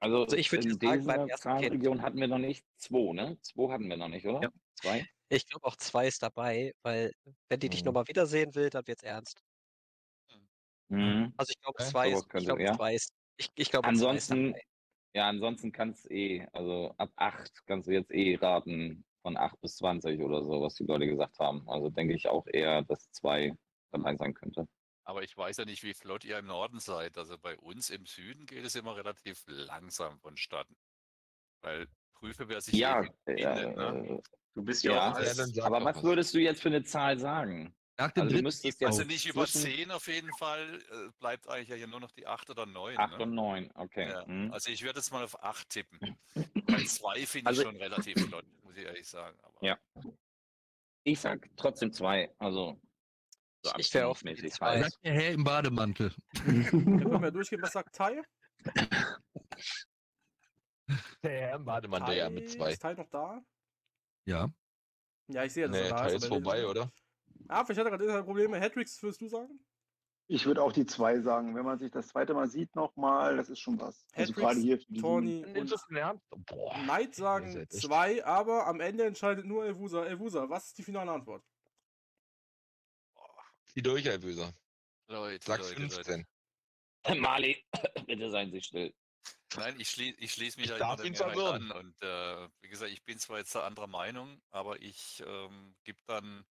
Speaker 3: Also,
Speaker 5: Also ich würd
Speaker 3: in
Speaker 5: jetzt sagen,
Speaker 3: dieser
Speaker 5: beim ersten.
Speaker 3: Fragenregion hatten wir noch nicht zwei, ne? Zwei hatten wir noch nicht, oder?
Speaker 5: Ja.
Speaker 3: Zwei?
Speaker 5: Ich glaube auch zwei ist dabei, weil wenn die dich
Speaker 3: Mhm.
Speaker 5: nochmal wiedersehen will, dann wird's ernst.
Speaker 3: Mhm.
Speaker 5: Also ich glaube zwei
Speaker 3: sowas
Speaker 5: ist, ich
Speaker 3: könnte,
Speaker 5: glaube
Speaker 3: ja.
Speaker 5: zwei ist, ich, ich glaube zwei ist
Speaker 3: Ansonsten,
Speaker 5: dabei.
Speaker 3: ja, ansonsten kannst eh, also ab acht kannst du jetzt eh raten von acht bis 20 oder so, was die Leute gesagt haben. Also denke ich auch eher, dass zwei dabei sein könnte.
Speaker 2: Aber ich weiß ja nicht, wie flott ihr im Norden seid. Also bei uns im Süden geht es immer relativ langsam vonstatten. Weil prüfe, wer sich
Speaker 3: Ja, ja,
Speaker 2: findet, ne?
Speaker 3: äh,
Speaker 8: Du bist ja,
Speaker 3: ja,
Speaker 8: auch
Speaker 3: aber was. würdest du jetzt für eine Zahl sagen?
Speaker 4: Nach dem
Speaker 3: Also du
Speaker 4: dritten
Speaker 2: Also nicht über 10 auf jeden Fall. Äh, bleibt eigentlich ja hier nur noch die 8 oder 9.
Speaker 3: acht
Speaker 2: ne?
Speaker 3: und neun, okay.
Speaker 2: Ja,
Speaker 3: mhm.
Speaker 2: also ich würde jetzt mal auf 8 tippen. Bei 2 finde
Speaker 3: Also-
Speaker 2: ich schon relativ flott, muss ich ehrlich sagen. Aber
Speaker 3: Ja. Ich sag trotzdem zwei, also so
Speaker 5: Ich wäre auch zwei.
Speaker 3: halt.
Speaker 4: Sagt der Herr im Bademantel.
Speaker 1: Dann können wir durchgehen, was sagt Tai?
Speaker 7: Der warte mal, der ja mit zwei.
Speaker 1: Ist Tai noch da?
Speaker 4: Ja.
Speaker 1: Ja, ich sehe, dass
Speaker 7: Nee,
Speaker 1: er da
Speaker 7: Teil
Speaker 1: ist.
Speaker 7: vorbei, oder?
Speaker 1: Ah, vielleicht hat er gerade Internetprobleme. Hattricks, würdest du sagen?
Speaker 6: Ich würde auch die zwei sagen. Wenn man sich das zweite Mal sieht nochmal, das ist schon was. Also
Speaker 1: Hattricks,
Speaker 6: gerade hier für
Speaker 1: Tony und?
Speaker 7: Boah.
Speaker 1: Knight sagen zwei, aber am Ende entscheidet nur Elvusa. Elvusa, was ist die finale Antwort?
Speaker 7: Die durch, Böser.
Speaker 2: Leute,
Speaker 7: Sag
Speaker 2: Leute, Leute.
Speaker 7: 15.
Speaker 3: Mali, bitte seien Sie still.
Speaker 2: Nein, ich, schlie ich schließe mich
Speaker 7: Ich
Speaker 2: da
Speaker 7: darf
Speaker 2: immer an. Und äh, wie gesagt, ich bin zwar jetzt der anderer Meinung, aber ich ähm, gebe dann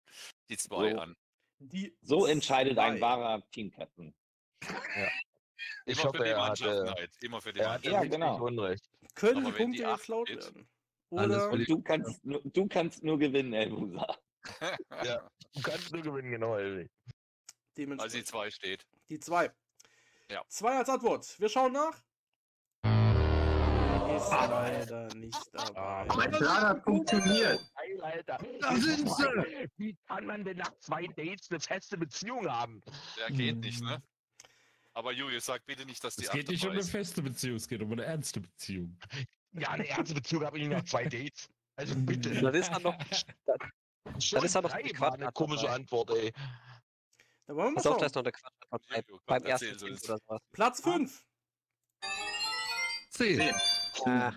Speaker 2: die zwei
Speaker 3: So.
Speaker 2: an.
Speaker 1: Die
Speaker 3: So entscheidet ein wahrer Teamcaptain.
Speaker 7: Ich
Speaker 2: Immer
Speaker 7: hoffe,
Speaker 2: für die
Speaker 7: er
Speaker 2: Mannschaft,
Speaker 7: hatte,
Speaker 2: Neid. Immer für die Mannschaft.
Speaker 3: Ja, genau.
Speaker 7: Unrecht.
Speaker 1: Können
Speaker 2: Aber
Speaker 1: die Punkte
Speaker 2: steht-
Speaker 1: werden? Oder
Speaker 4: die-
Speaker 3: Du kannst, nur, du kannst nur gewinnen, Elbusa.
Speaker 7: Ja. Du kannst nur gewinnen, genau, Elvi.
Speaker 2: Also die
Speaker 1: dementsprechend
Speaker 2: zwei steht.
Speaker 1: die zwei.
Speaker 2: Ja.
Speaker 1: Zwei als Antwort. Wir schauen nach. Ist leider nicht dabei.
Speaker 8: Mein Plan hat funktioniert.
Speaker 7: Geil, Alter.
Speaker 4: Da sind sie!
Speaker 7: Wie kann man denn nach zwei Dates eine feste Beziehung haben?
Speaker 2: Der geht nicht, ne? Aber Julius, sag bitte nicht, dass die
Speaker 9: Es geht nicht um eine
Speaker 2: ist.
Speaker 9: feste Beziehung, es geht um eine ernste Beziehung.
Speaker 7: Ja, eine ernste Beziehung habe ich nach zwei Dates. Also bitte.
Speaker 5: Dann ist dann noch,
Speaker 7: Schon
Speaker 5: ist da noch
Speaker 7: drei
Speaker 5: die
Speaker 7: war eine
Speaker 5: Quadratantwort
Speaker 7: komische
Speaker 5: dabei.
Speaker 7: Antwort, ey.
Speaker 1: Da wollen wir mal
Speaker 5: pass auf, da
Speaker 1: schauen.
Speaker 5: ist noch eine Quatschantwort bei, beim ersten sowas.
Speaker 1: Platz 5.
Speaker 4: 10.
Speaker 5: Ah,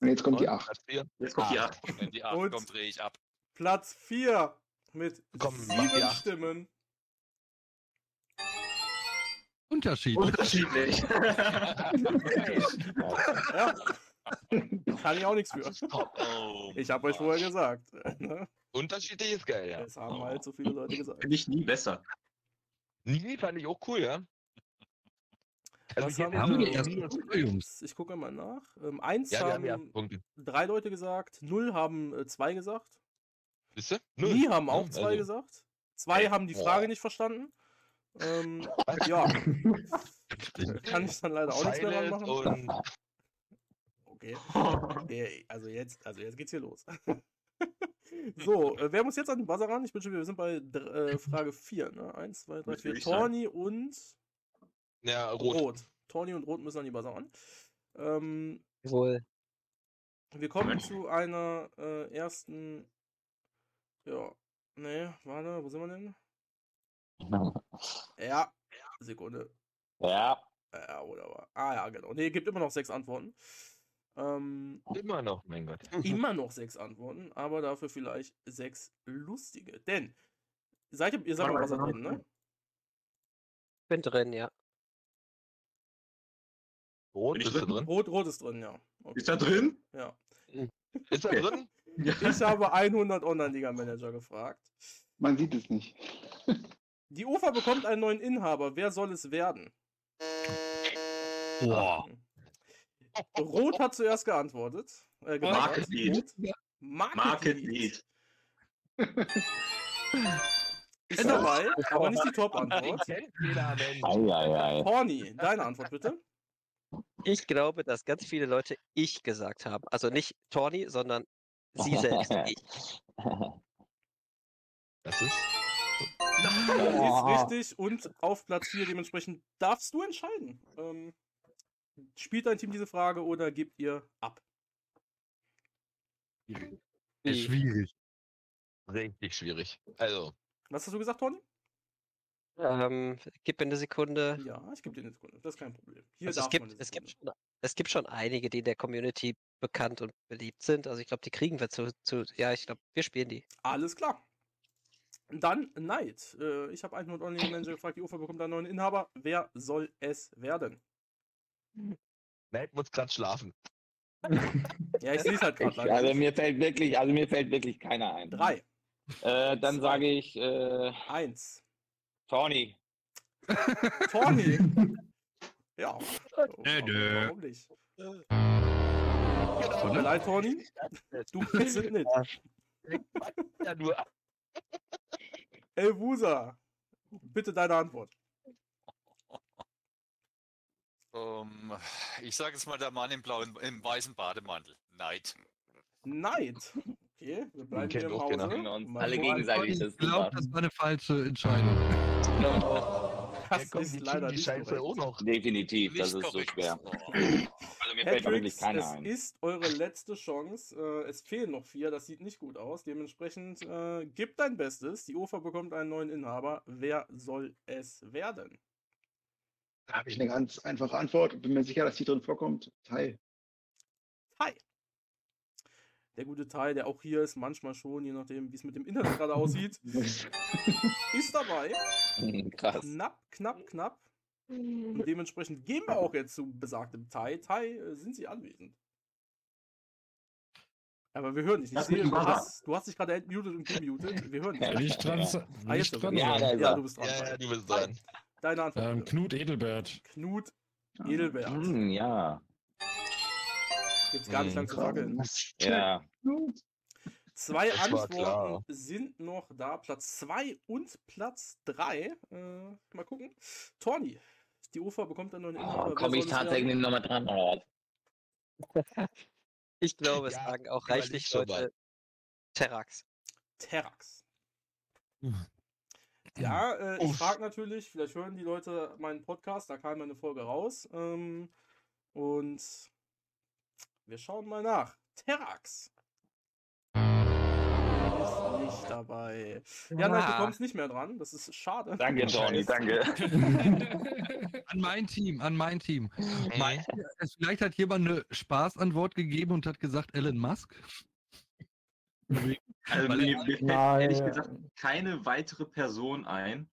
Speaker 6: Und jetzt kommt die
Speaker 7: Und?
Speaker 6: 8.
Speaker 7: Platz vier?
Speaker 8: Jetzt kommt die
Speaker 7: Ah.
Speaker 8: 8.
Speaker 2: Wenn die acht
Speaker 1: Und-
Speaker 2: kommt, drehe ich ab.
Speaker 1: Platz 4 mit
Speaker 7: Komm, mach die
Speaker 1: sieben
Speaker 7: acht.
Speaker 1: Stimmen.
Speaker 4: Unterschied.
Speaker 8: Unterschiedlich.
Speaker 1: Ja. Kann ich auch nichts für.
Speaker 2: Oh,
Speaker 1: Ich habe euch vorher gesagt. ne?
Speaker 7: Unterschiedlich ist geil, ja.
Speaker 1: Das haben halt so viele Leute gesagt.
Speaker 8: Finde ich nie besser.
Speaker 7: Nie fand ich auch cool, ja. Also
Speaker 1: haben
Speaker 4: Haben
Speaker 1: wir?
Speaker 4: die erst Julius.
Speaker 1: Ich gucke mal nach. Ähm, eins
Speaker 7: Ja, haben
Speaker 1: haben drei Leute gesagt, null haben äh, zwei gesagt,
Speaker 7: Wisst ihr? Null.
Speaker 1: nie haben auch zwei
Speaker 7: also-
Speaker 1: gesagt, zwei haben die
Speaker 7: boah.
Speaker 1: Frage nicht verstanden. Ähm, ja, kann ich dann leider auch nichts mehr machen.
Speaker 7: und
Speaker 1: Okay. Äh, Also jetzt, also jetzt geht's hier los. so, äh, wer muss jetzt an den Buzzer ran? Ich bin schon, wir sind bei äh, Frage 4, ne? 1, 2, 3,
Speaker 8: Würde
Speaker 1: 4.
Speaker 8: ich sagen.
Speaker 1: Torni und
Speaker 7: ja, rot.
Speaker 1: Rot. Torni und Rot müssen an die ran. Ähm,
Speaker 5: wohl.
Speaker 1: wir kommen zu einer äh, ersten. Ja. Ne, warte, wo sind wir denn? Ja. Sekunde.
Speaker 3: Ja,
Speaker 1: Ja, oder war. Ah ja, genau. Ne, gibt immer noch sechs Antworten. Ähm,
Speaker 7: Immer noch, mein Gott.
Speaker 1: immer noch sechs Antworten, aber dafür vielleicht sechs lustige. Denn, seid ihr, ihr seid noch
Speaker 8: mal,
Speaker 1: was drin, ne?
Speaker 5: Bin drin, ja.
Speaker 7: Rot ist
Speaker 8: drin?
Speaker 7: drin?
Speaker 1: Rot, rot ist drin, ja. Okay.
Speaker 8: Ist da drin?
Speaker 1: Ja.
Speaker 7: Ist er drin?
Speaker 1: Ich habe 100 Online-Liga-Manager gefragt.
Speaker 6: Man sieht es nicht.
Speaker 1: Die UFA bekommt einen neuen Inhaber. Wer soll es werden?
Speaker 4: Boah.
Speaker 1: Rot hat zuerst geantwortet. Äh.
Speaker 8: Market Lead.
Speaker 1: Market,
Speaker 8: Market
Speaker 1: Lead. Ist dabei, aber nicht die Top-Antwort. Horny, deine Antwort bitte.
Speaker 5: Ich glaube, dass ganz viele Leute ich gesagt haben. Also nicht Torni, sondern sie selbst. Ich.
Speaker 7: Das ist.
Speaker 1: Ist richtig und auf Platz 4 dementsprechend darfst du entscheiden. Ähm, spielt dein Team diese Frage oder gebt ihr ab?
Speaker 4: Ist schwierig.
Speaker 7: Richtig schwierig. Also,
Speaker 1: Was hast du gesagt, Toni?
Speaker 5: Ähm, gib mir eine Sekunde.
Speaker 1: Ja, ich gebe dir eine Sekunde. Das ist kein Problem. Hier
Speaker 5: Also es, gibt, es, gibt
Speaker 1: Sekunde.
Speaker 5: schon, es gibt schon einige, die in der Community bekannt und beliebt sind. Also ich glaube, die kriegen wir zu, zu ja, ich glaube, wir spielen die.
Speaker 1: Alles klar. Dann Neid. Äh, ich habe 100 Online-Manager gefragt, die UFA bekommt einen neuen Inhaber. Wer soll es werden?
Speaker 7: Nate muss gerade schlafen.
Speaker 1: Ja, ich sehe es halt gerade
Speaker 3: also mir fällt wirklich, also mir fällt wirklich keiner ein.
Speaker 1: Drei,
Speaker 3: Äh, dann sage ich äh,
Speaker 1: eins.
Speaker 3: Tony.
Speaker 1: Torni. ja.
Speaker 4: Nö, nö.
Speaker 1: Warum nicht? Tut mir leid, Torni. Du bist es nicht.
Speaker 7: Ja, nur.
Speaker 1: Elvusa. Bitte deine Antwort.
Speaker 2: Ähm, ich sage jetzt mal der Mann im blauen, im weißen Bademantel. Neid.
Speaker 1: Neid. Okay, wir bleiben hier im. Hause. Mal
Speaker 3: alle gegenseitig
Speaker 4: Ich
Speaker 3: das
Speaker 4: glaube, das war eine falsche Entscheidung.
Speaker 1: Das
Speaker 7: Ja, komm,
Speaker 1: ist leider
Speaker 7: die
Speaker 1: nicht
Speaker 7: Scheiße
Speaker 1: korrekt.
Speaker 7: auch noch.
Speaker 3: Definitiv, das ist so schwer.
Speaker 2: Oh.
Speaker 3: Also mir fällt wirklich keiner
Speaker 1: es
Speaker 3: ein.
Speaker 1: ist eure letzte Chance. Äh, es fehlen noch vier, das sieht nicht gut aus. Dementsprechend äh, gib dein Bestes. Die UFA bekommt einen neuen Inhaber. Wer soll es werden?
Speaker 6: Da habe ich eine ganz einfache Antwort. Bin mir sicher, dass die drin vorkommt. Teil.
Speaker 1: Tai. Der gute Tai, der auch hier ist, manchmal schon, je nachdem, wie es mit dem Internet gerade aussieht, ist dabei.
Speaker 3: Krass.
Speaker 1: Knapp, knapp, knapp. Und dementsprechend gehen wir auch jetzt zu besagtem Tai. Tai, äh, sind Sie anwesend? Aber wir hören dich nicht. Sehe, du, hast, du hast dich gerade entmutet und gemutet. Wir hören dich
Speaker 7: Ja,
Speaker 1: nicht.
Speaker 9: ich dran?
Speaker 3: Ja.
Speaker 1: Ah, jetzt
Speaker 9: Nicht dran?
Speaker 3: Ja,
Speaker 1: Ja,
Speaker 3: er.
Speaker 1: du bist dran.
Speaker 7: Ja, ja, du bist dran.
Speaker 1: Deine Antwort.
Speaker 9: Ähm. Knut Edelbert.
Speaker 1: Knut Edelbert.
Speaker 3: Hm, ja.
Speaker 1: Gibt's gar nicht
Speaker 7: Hm,
Speaker 1: lang zu fackeln.
Speaker 3: Ja.
Speaker 1: Zwei
Speaker 7: Das.
Speaker 1: Antworten sind noch da. Platz 2 und Platz 3. Äh, mal gucken. Torni, die UFA bekommt dann noch einen Inhaber.
Speaker 3: Oh, Komme ich tatsächlich nochmal dran?
Speaker 5: Ich glaube, es
Speaker 7: Ja,
Speaker 5: sagen auch reichlich. Leute Terrax.
Speaker 1: Terrax.
Speaker 9: Hm.
Speaker 1: Ja, äh, ich frage natürlich, vielleicht hören die Leute meinen Podcast, da kam eine Folge raus. Ähm, und wir schauen mal nach. Terrax. Ist nicht dabei. Ja, nein, du
Speaker 5: Ah.
Speaker 1: kommst nicht mehr dran. Das ist schade.
Speaker 3: danke, Tony, danke.
Speaker 4: An mein Team, an mein Team.
Speaker 7: Mhm.
Speaker 4: Es- vielleicht hat jemand eine Spaßantwort gegeben und hat gesagt Elon Musk?
Speaker 8: Also mir, mir fällt ehrlich gesagt keine weitere Person ein.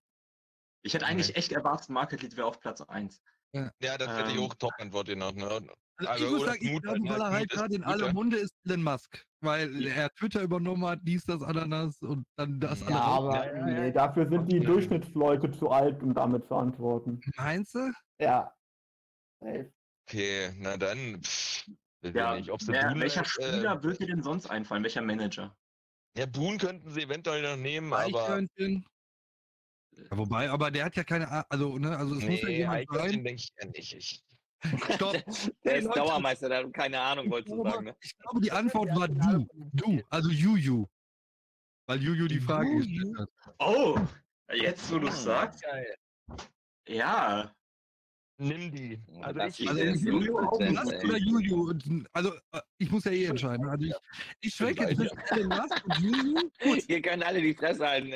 Speaker 8: Ich hätte eigentlich echt erwartet, Market Lead wäre auf Platz 1.
Speaker 7: Ja, das hätte ich
Speaker 8: Ähm.
Speaker 7: auch Top-Antwort genannt. Ne?
Speaker 4: Also
Speaker 7: Also,
Speaker 4: ich muss sagen, ich glaube, weil
Speaker 7: ne?
Speaker 4: halt gerade in
Speaker 7: ja.
Speaker 4: Munde ist Elon Musk. Weil er Twitter übernommen hat, dies, das, Ananas und dann das
Speaker 7: Ja,
Speaker 4: alles.
Speaker 10: Ja,
Speaker 4: raus-
Speaker 10: aber
Speaker 7: Ja, ja, ja.
Speaker 10: nee, dafür sind die Durchschnittsleute zu alt, um damit zu antworten.
Speaker 4: Meinst du?
Speaker 10: Ja.
Speaker 7: Okay, na dann. Pff,
Speaker 8: Ja,
Speaker 7: nicht, ob sie
Speaker 8: wer,
Speaker 7: Boone,
Speaker 8: welcher
Speaker 7: äh,
Speaker 8: Spieler wird dir denn sonst einfallen? Welcher Manager?
Speaker 7: Ja, Boone könnten sie eventuell noch nehmen, aber.
Speaker 4: Ja, wobei, aber der hat ja keine also, ne, also es muss ja
Speaker 7: Nee,
Speaker 4: jemand sein.
Speaker 7: denke ich ja nicht. Ich,
Speaker 4: Stopp.
Speaker 3: Der
Speaker 4: Hey,
Speaker 3: ist
Speaker 4: Leute.
Speaker 3: Dauermeister, der hat keine Ahnung,
Speaker 4: Ich
Speaker 3: wolltest du
Speaker 4: glaube,
Speaker 3: sagen. Ne?
Speaker 4: ich glaube, die Antwort war du. Du, also Juju. Weil Juju die Frage
Speaker 7: Juju?
Speaker 4: gestellt hat.
Speaker 8: Oh, jetzt wo du
Speaker 3: Hm.
Speaker 8: sagst.
Speaker 7: geil.
Speaker 8: Ja,
Speaker 7: Nimm die.
Speaker 3: Oh,
Speaker 7: Also
Speaker 3: das
Speaker 7: ich,
Speaker 3: ist
Speaker 4: Also ich Juju
Speaker 3: ey.
Speaker 4: Musk oder Juju? Und, Also äh, ich muss ja eh entscheiden. Also ich, ich schwenke jetzt Musk und Juju. Gut.
Speaker 3: Ihr könnt alle die Fresse halten.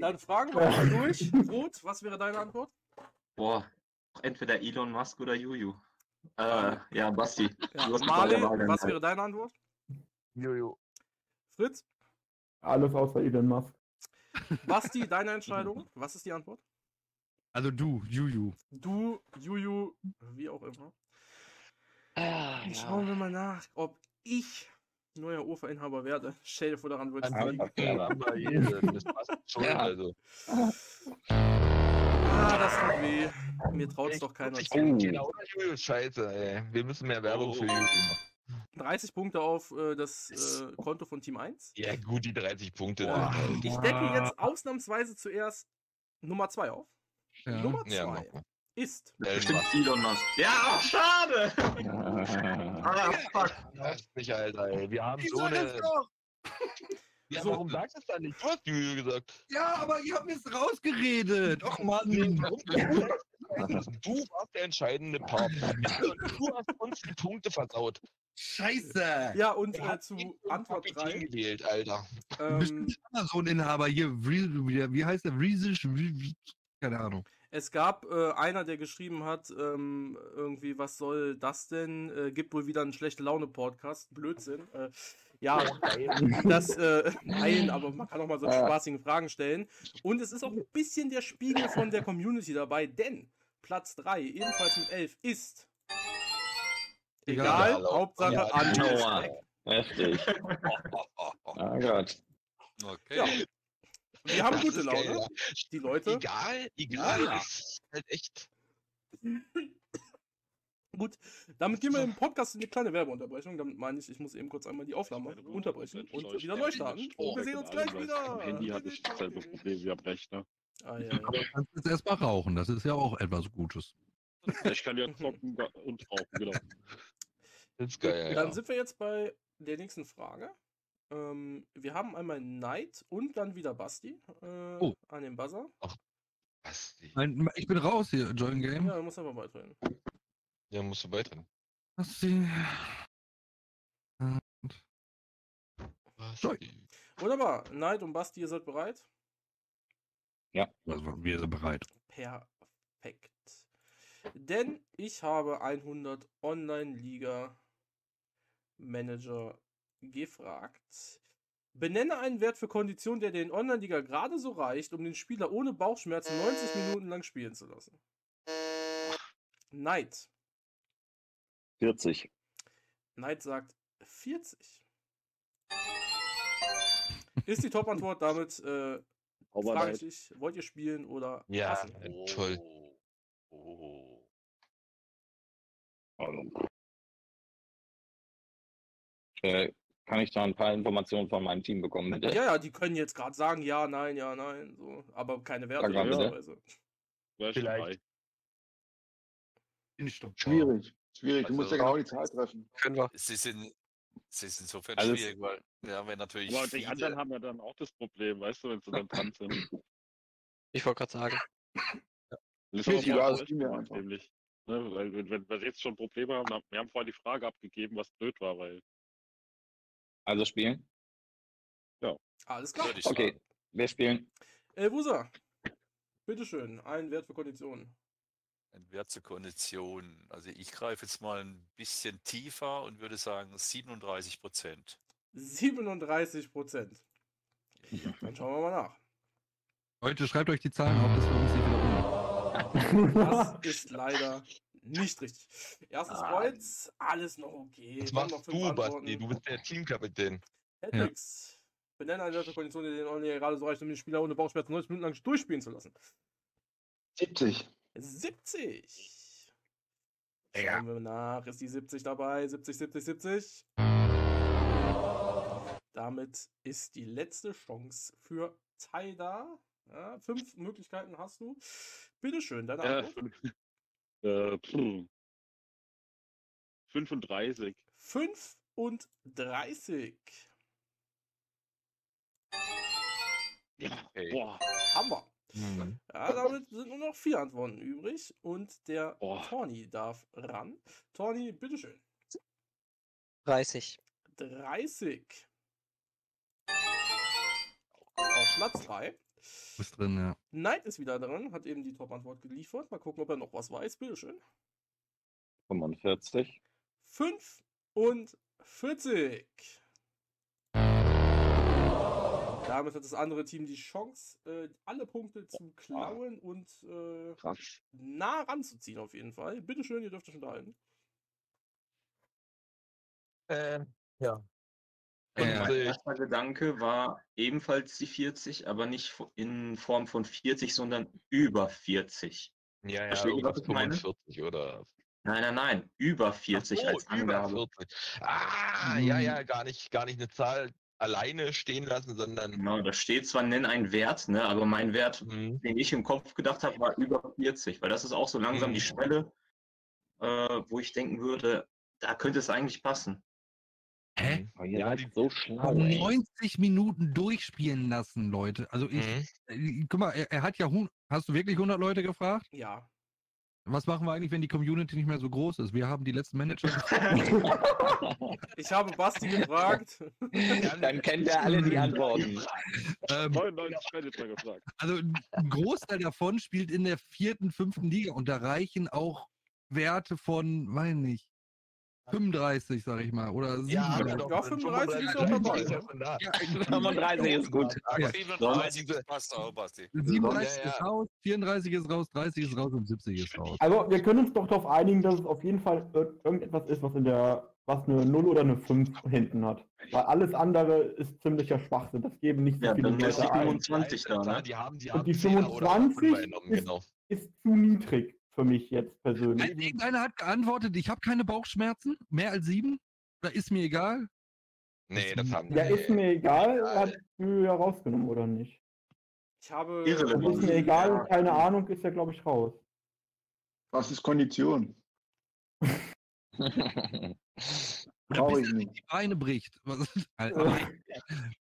Speaker 1: Dann fragen wir mal durch. Rot, was wäre deine Antwort?
Speaker 8: boah, entweder Elon Musk oder Juju. Äh, ja, Basti.
Speaker 1: Ja, Marley, was wäre deine Antwort?
Speaker 7: Jojo.
Speaker 1: Fritz,
Speaker 10: Alles außer Elon Musk.
Speaker 1: Basti, deine Entscheidung. Was ist die Antwort?
Speaker 4: Also du, Juju.
Speaker 1: Du, Juju, wie auch immer.
Speaker 3: Ah, ja.
Speaker 1: schauen wir mal nach, ob ich neuer UFA-Inhaber werde. Stell dir vor, daran
Speaker 3: clever.
Speaker 7: Aber jede, das passt schon.
Speaker 3: Ja.
Speaker 7: Also.
Speaker 1: Ah, das tut weh. Mir traut es doch keiner
Speaker 7: Ich
Speaker 1: zu.
Speaker 7: genau Jojo, scheiße, ey. Wir müssen mehr Werbung für
Speaker 2: Oh.
Speaker 7: Jojo machen.
Speaker 1: 30 Punkte auf äh, das äh, Konto von Team 1.
Speaker 7: Ja, gut, die 30 Punkte.
Speaker 1: Boah. Ich decke jetzt ausnahmsweise zuerst Nummer 2 auf.
Speaker 4: Ja.
Speaker 1: Nummer 2
Speaker 7: Ja,
Speaker 1: ist
Speaker 7: Elon
Speaker 8: Bestimmt
Speaker 7: Musk.
Speaker 8: Elon Musk. Ja, ach, schade! Ah, fuck.
Speaker 7: Ach, nicht, Alter, ey. Wir haben
Speaker 4: Ich
Speaker 7: so eine. Ja,
Speaker 1: So.
Speaker 7: warum sagst du es dann nicht? Du hast Jojo gesagt.
Speaker 4: Ja, aber ihr habt mir es rausgeredet. Och Mann.
Speaker 7: Du warst der entscheidende Part. Du hast uns die Punkte versaut.
Speaker 4: Scheiße.
Speaker 1: Ja, und
Speaker 7: Er
Speaker 1: äh,
Speaker 7: hat
Speaker 1: zu Antwort
Speaker 7: Kapitän
Speaker 1: 3.
Speaker 7: gewählt, Alter.
Speaker 4: Du
Speaker 1: Ähm,
Speaker 4: bist ein Amazon-Inhaber hier. Wie heißt der? Riesisch? Keine Ahnung.
Speaker 1: Es gab äh, einer, der geschrieben hat, ähm, irgendwie, was soll das denn? Äh, gibt wohl wieder einen schlechte Laune-Podcast. Blödsinn. Äh, ja, das, äh, nein, aber man kann auch mal so spaßige Fragen stellen. Und es ist auch ein bisschen der Spiegel von der Community dabei, denn Platz 3, ebenfalls mit 11, ist. Egal,
Speaker 7: Egal,
Speaker 1: Hauptsache
Speaker 7: ja,
Speaker 1: weg.
Speaker 3: Heftig. Oh Gott.
Speaker 2: Okay.
Speaker 1: Ja. Wir haben
Speaker 7: Das
Speaker 1: gute
Speaker 7: ist geil,
Speaker 1: Laune.
Speaker 7: ja.
Speaker 1: Die Leute.
Speaker 7: Egal, egal.
Speaker 1: Ja.
Speaker 7: Das ist halt echt.
Speaker 1: Gut, damit gehen wir im Podcast in eine kleine Werbeunterbrechung. Damit meine ich, ich muss eben kurz einmal die Aufnahme unterbrechen und wieder neu starten. Und wir sehen uns gleich wieder.
Speaker 11: Handy hatte ich dasselbe Problem wie am Rechner.
Speaker 1: Ah, ja, ja.
Speaker 4: Aber du kannst jetzt erstmal rauchen. Das ist ja auch etwas Gutes.
Speaker 11: Ich kann ja zocken und rauchen, genau.
Speaker 7: Das ist geil.
Speaker 1: Dann
Speaker 7: Ja.
Speaker 1: sind wir jetzt bei der nächsten Frage. Ähm, wir haben einmal Knight und dann wieder Basti äh,
Speaker 4: Oh.
Speaker 1: an dem Buzzer.
Speaker 7: Basti.
Speaker 4: Nein, ich bin raus hier, Join Game.
Speaker 1: Ja, du musst einfach beitreten.
Speaker 7: Ja, musst du beitreten.
Speaker 4: Basti.
Speaker 7: Basti.
Speaker 1: Wunderbar. Neid und Basti, ihr seid bereit?
Speaker 4: Also, wir sind bereit.
Speaker 1: Perfekt. Denn ich habe 100 Online-Liga-Manager gefragt. Benenne einen Wert für Kondition, der den Online-Liga gerade so reicht, um den Spieler ohne Bauchschmerzen 90 Minuten lang spielen zu lassen. Neid.
Speaker 3: 40.
Speaker 1: Neid sagt 40. Ist die Top-Antwort damit, äh, frage ich dich, wollt ihr spielen oder
Speaker 7: Ja,
Speaker 1: passen?
Speaker 7: toll.
Speaker 2: Oh.
Speaker 3: Äh, kann ich da ein paar Informationen von meinem Team bekommen, bitte?
Speaker 1: Ja, ja, die können jetzt gerade sagen, ja, nein, ja, nein, so, aber keine Werte.
Speaker 11: Wär schon
Speaker 7: Vielleicht.
Speaker 6: Schwierig. Schwierig. Du musst ja
Speaker 2: Also-
Speaker 6: genau die Zahl treffen.
Speaker 5: Können wir.
Speaker 2: Sie sind, sie ist insofern
Speaker 3: Also
Speaker 2: schwierig, weil ja, wenn natürlich
Speaker 11: Aber die anderen haben ja dann auch das Problem, weißt du, wenn sie dann dran sind.
Speaker 5: Ich wollte gerade sagen.
Speaker 11: Das ist
Speaker 6: ja, das ging ja
Speaker 11: gemacht,
Speaker 6: einfach.
Speaker 11: nämlich. Ne, weil, wenn, wenn wir jetzt schon Probleme haben, haben- wir haben vorher die Frage abgegeben, was blöd war, weil
Speaker 3: Also spielen?
Speaker 1: Alles klar.
Speaker 3: Okay,
Speaker 2: sagen.
Speaker 3: wir spielen.
Speaker 1: Äh, Wusa, bitteschön, ein Wert für Konditionen.
Speaker 2: Ein Wert zur Kondition. Also ich greife jetzt mal ein bisschen tiefer und würde sagen 37 Prozent.
Speaker 1: 37 Prozent. Dann schauen wir mal nach.
Speaker 4: Leute, schreibt euch die Zahlen auf, dass wir uns nicht wieder um.
Speaker 1: Das ist leider nicht richtig. Erstes
Speaker 3: Ah.
Speaker 1: Kreuz, alles noch okay.
Speaker 7: Was machst du, Basti? Du bist der Teamkapitän.
Speaker 1: Hedrix. Benenne eine Wert für Konditionen, die den Online gerade so reicht, um den Spieler ohne Bauchschmerzen 90 Minuten lang durchspielen zu lassen.
Speaker 6: 70.
Speaker 1: 70.
Speaker 7: Ja.
Speaker 1: Schauen wir nach. Ist die 70 dabei? 70, 70, 70. Damit ist die letzte Chance für Tai da. Ja, fünf Möglichkeiten hast du. Bitteschön, deine
Speaker 11: äh,
Speaker 1: Antwort.
Speaker 11: Äh, pff, 35.
Speaker 1: 35.
Speaker 11: Ja,
Speaker 2: Okay.
Speaker 11: boah,
Speaker 1: Hammer.
Speaker 7: Mhm.
Speaker 1: Ja, damit sind nur noch vier Antworten übrig. Und der
Speaker 11: Boah.
Speaker 1: Torni darf ran. Torni, bitteschön.
Speaker 5: 30.
Speaker 1: 30. Auf Platz 3.
Speaker 4: Ist drin, ja.
Speaker 1: Knight ist wieder dran, hat eben die Top-Antwort geliefert. Mal gucken, ob er noch was weiß. Bitteschön.
Speaker 3: 45.
Speaker 1: 45. Damit hat das andere Team die Chance, äh, alle Punkte zu klauen und äh, nah ranzuziehen auf jeden Fall. Bitteschön, ihr dürft euch unterhalten.
Speaker 7: Ähm, ja.
Speaker 8: Und mein
Speaker 7: 50.
Speaker 8: erster Gedanke war ebenfalls die 40, aber nicht in Form von 40, sondern über 40.
Speaker 7: Ja, ja,
Speaker 8: ich meine?
Speaker 7: 45 oder.
Speaker 8: Nein, nein, nein, über 40
Speaker 7: Ach so,
Speaker 8: als Angabe.
Speaker 7: Über 40. Ah, ja, ja, gar nicht, gar nicht eine Zahl alleine stehen lassen, sondern.
Speaker 8: Genau, da steht zwar, nenn einen Wert, ne, aber mein Wert,
Speaker 7: Mhm.
Speaker 8: den ich im Kopf gedacht habe, war über 40, weil das ist auch so langsam die
Speaker 7: Mhm.
Speaker 8: Schwelle, äh, wo ich denken würde, da könnte es eigentlich passen.
Speaker 4: Hä?
Speaker 3: Ihr
Speaker 7: Ja,
Speaker 3: so schlau, ey.
Speaker 4: 90 Minuten durchspielen lassen, Leute. Also ich,
Speaker 7: Mhm.
Speaker 4: äh, guck mal, er, er hat ja, hast du wirklich 100 Leute gefragt?
Speaker 1: Ja.
Speaker 4: Was machen wir eigentlich, wenn die Community nicht mehr so groß ist? Wir haben die letzten Manager.
Speaker 1: Ich habe Basti gefragt.
Speaker 3: Dann kennt er alle die Antworten.
Speaker 4: ähm,
Speaker 11: 99 Manager gefragt.
Speaker 4: also ein Großteil davon spielt in der vierten, fünften Liga und da reichen auch Werte von, weiß nicht, 35, sag ich mal, oder
Speaker 7: Ja,
Speaker 4: 37.
Speaker 7: doch,
Speaker 1: Ja,
Speaker 7: dann
Speaker 1: 35 ist auch dabei,
Speaker 7: ist ja schon da.
Speaker 4: Ja,
Speaker 3: 35 ist gut.
Speaker 4: Ja.
Speaker 2: 37 das passt auch, Basti.
Speaker 4: 37
Speaker 7: Ja,
Speaker 4: ist
Speaker 7: ja.
Speaker 4: raus, 34 ist raus, 30 ist raus und 70 ist raus.
Speaker 12: Also wir können uns doch darauf einigen, dass es auf jeden Fall ir- irgendetwas ist, was in der, was eine 0 oder eine 5 hinten hat. Weil alles andere ist ziemlicher Schwachsinn. Das geben nicht so
Speaker 8: Ja,
Speaker 12: viele
Speaker 8: ist
Speaker 12: Leute ein.
Speaker 8: 25 da, ne?
Speaker 7: die haben, die
Speaker 12: Und die
Speaker 7: 10er oder
Speaker 12: 25
Speaker 7: 5er genommen,
Speaker 12: ist-
Speaker 7: genau.
Speaker 12: Ist zu niedrig für mich jetzt persönlich.
Speaker 4: Irgendeiner hat geantwortet, ich habe keine Bauchschmerzen, mehr als sieben. Oder ist mir egal.
Speaker 7: Nee, das haben die.
Speaker 12: Ja, ist mir egal, hat du ja rausgenommen oder nicht.
Speaker 1: Ich habe.
Speaker 8: Irrelevant.
Speaker 12: Ist mir egal, keine Ahnung, ist ja glaube ich raus.
Speaker 6: Was ist Kondition? Brauche ich nicht.
Speaker 4: die Beine bricht. Was ist- ein,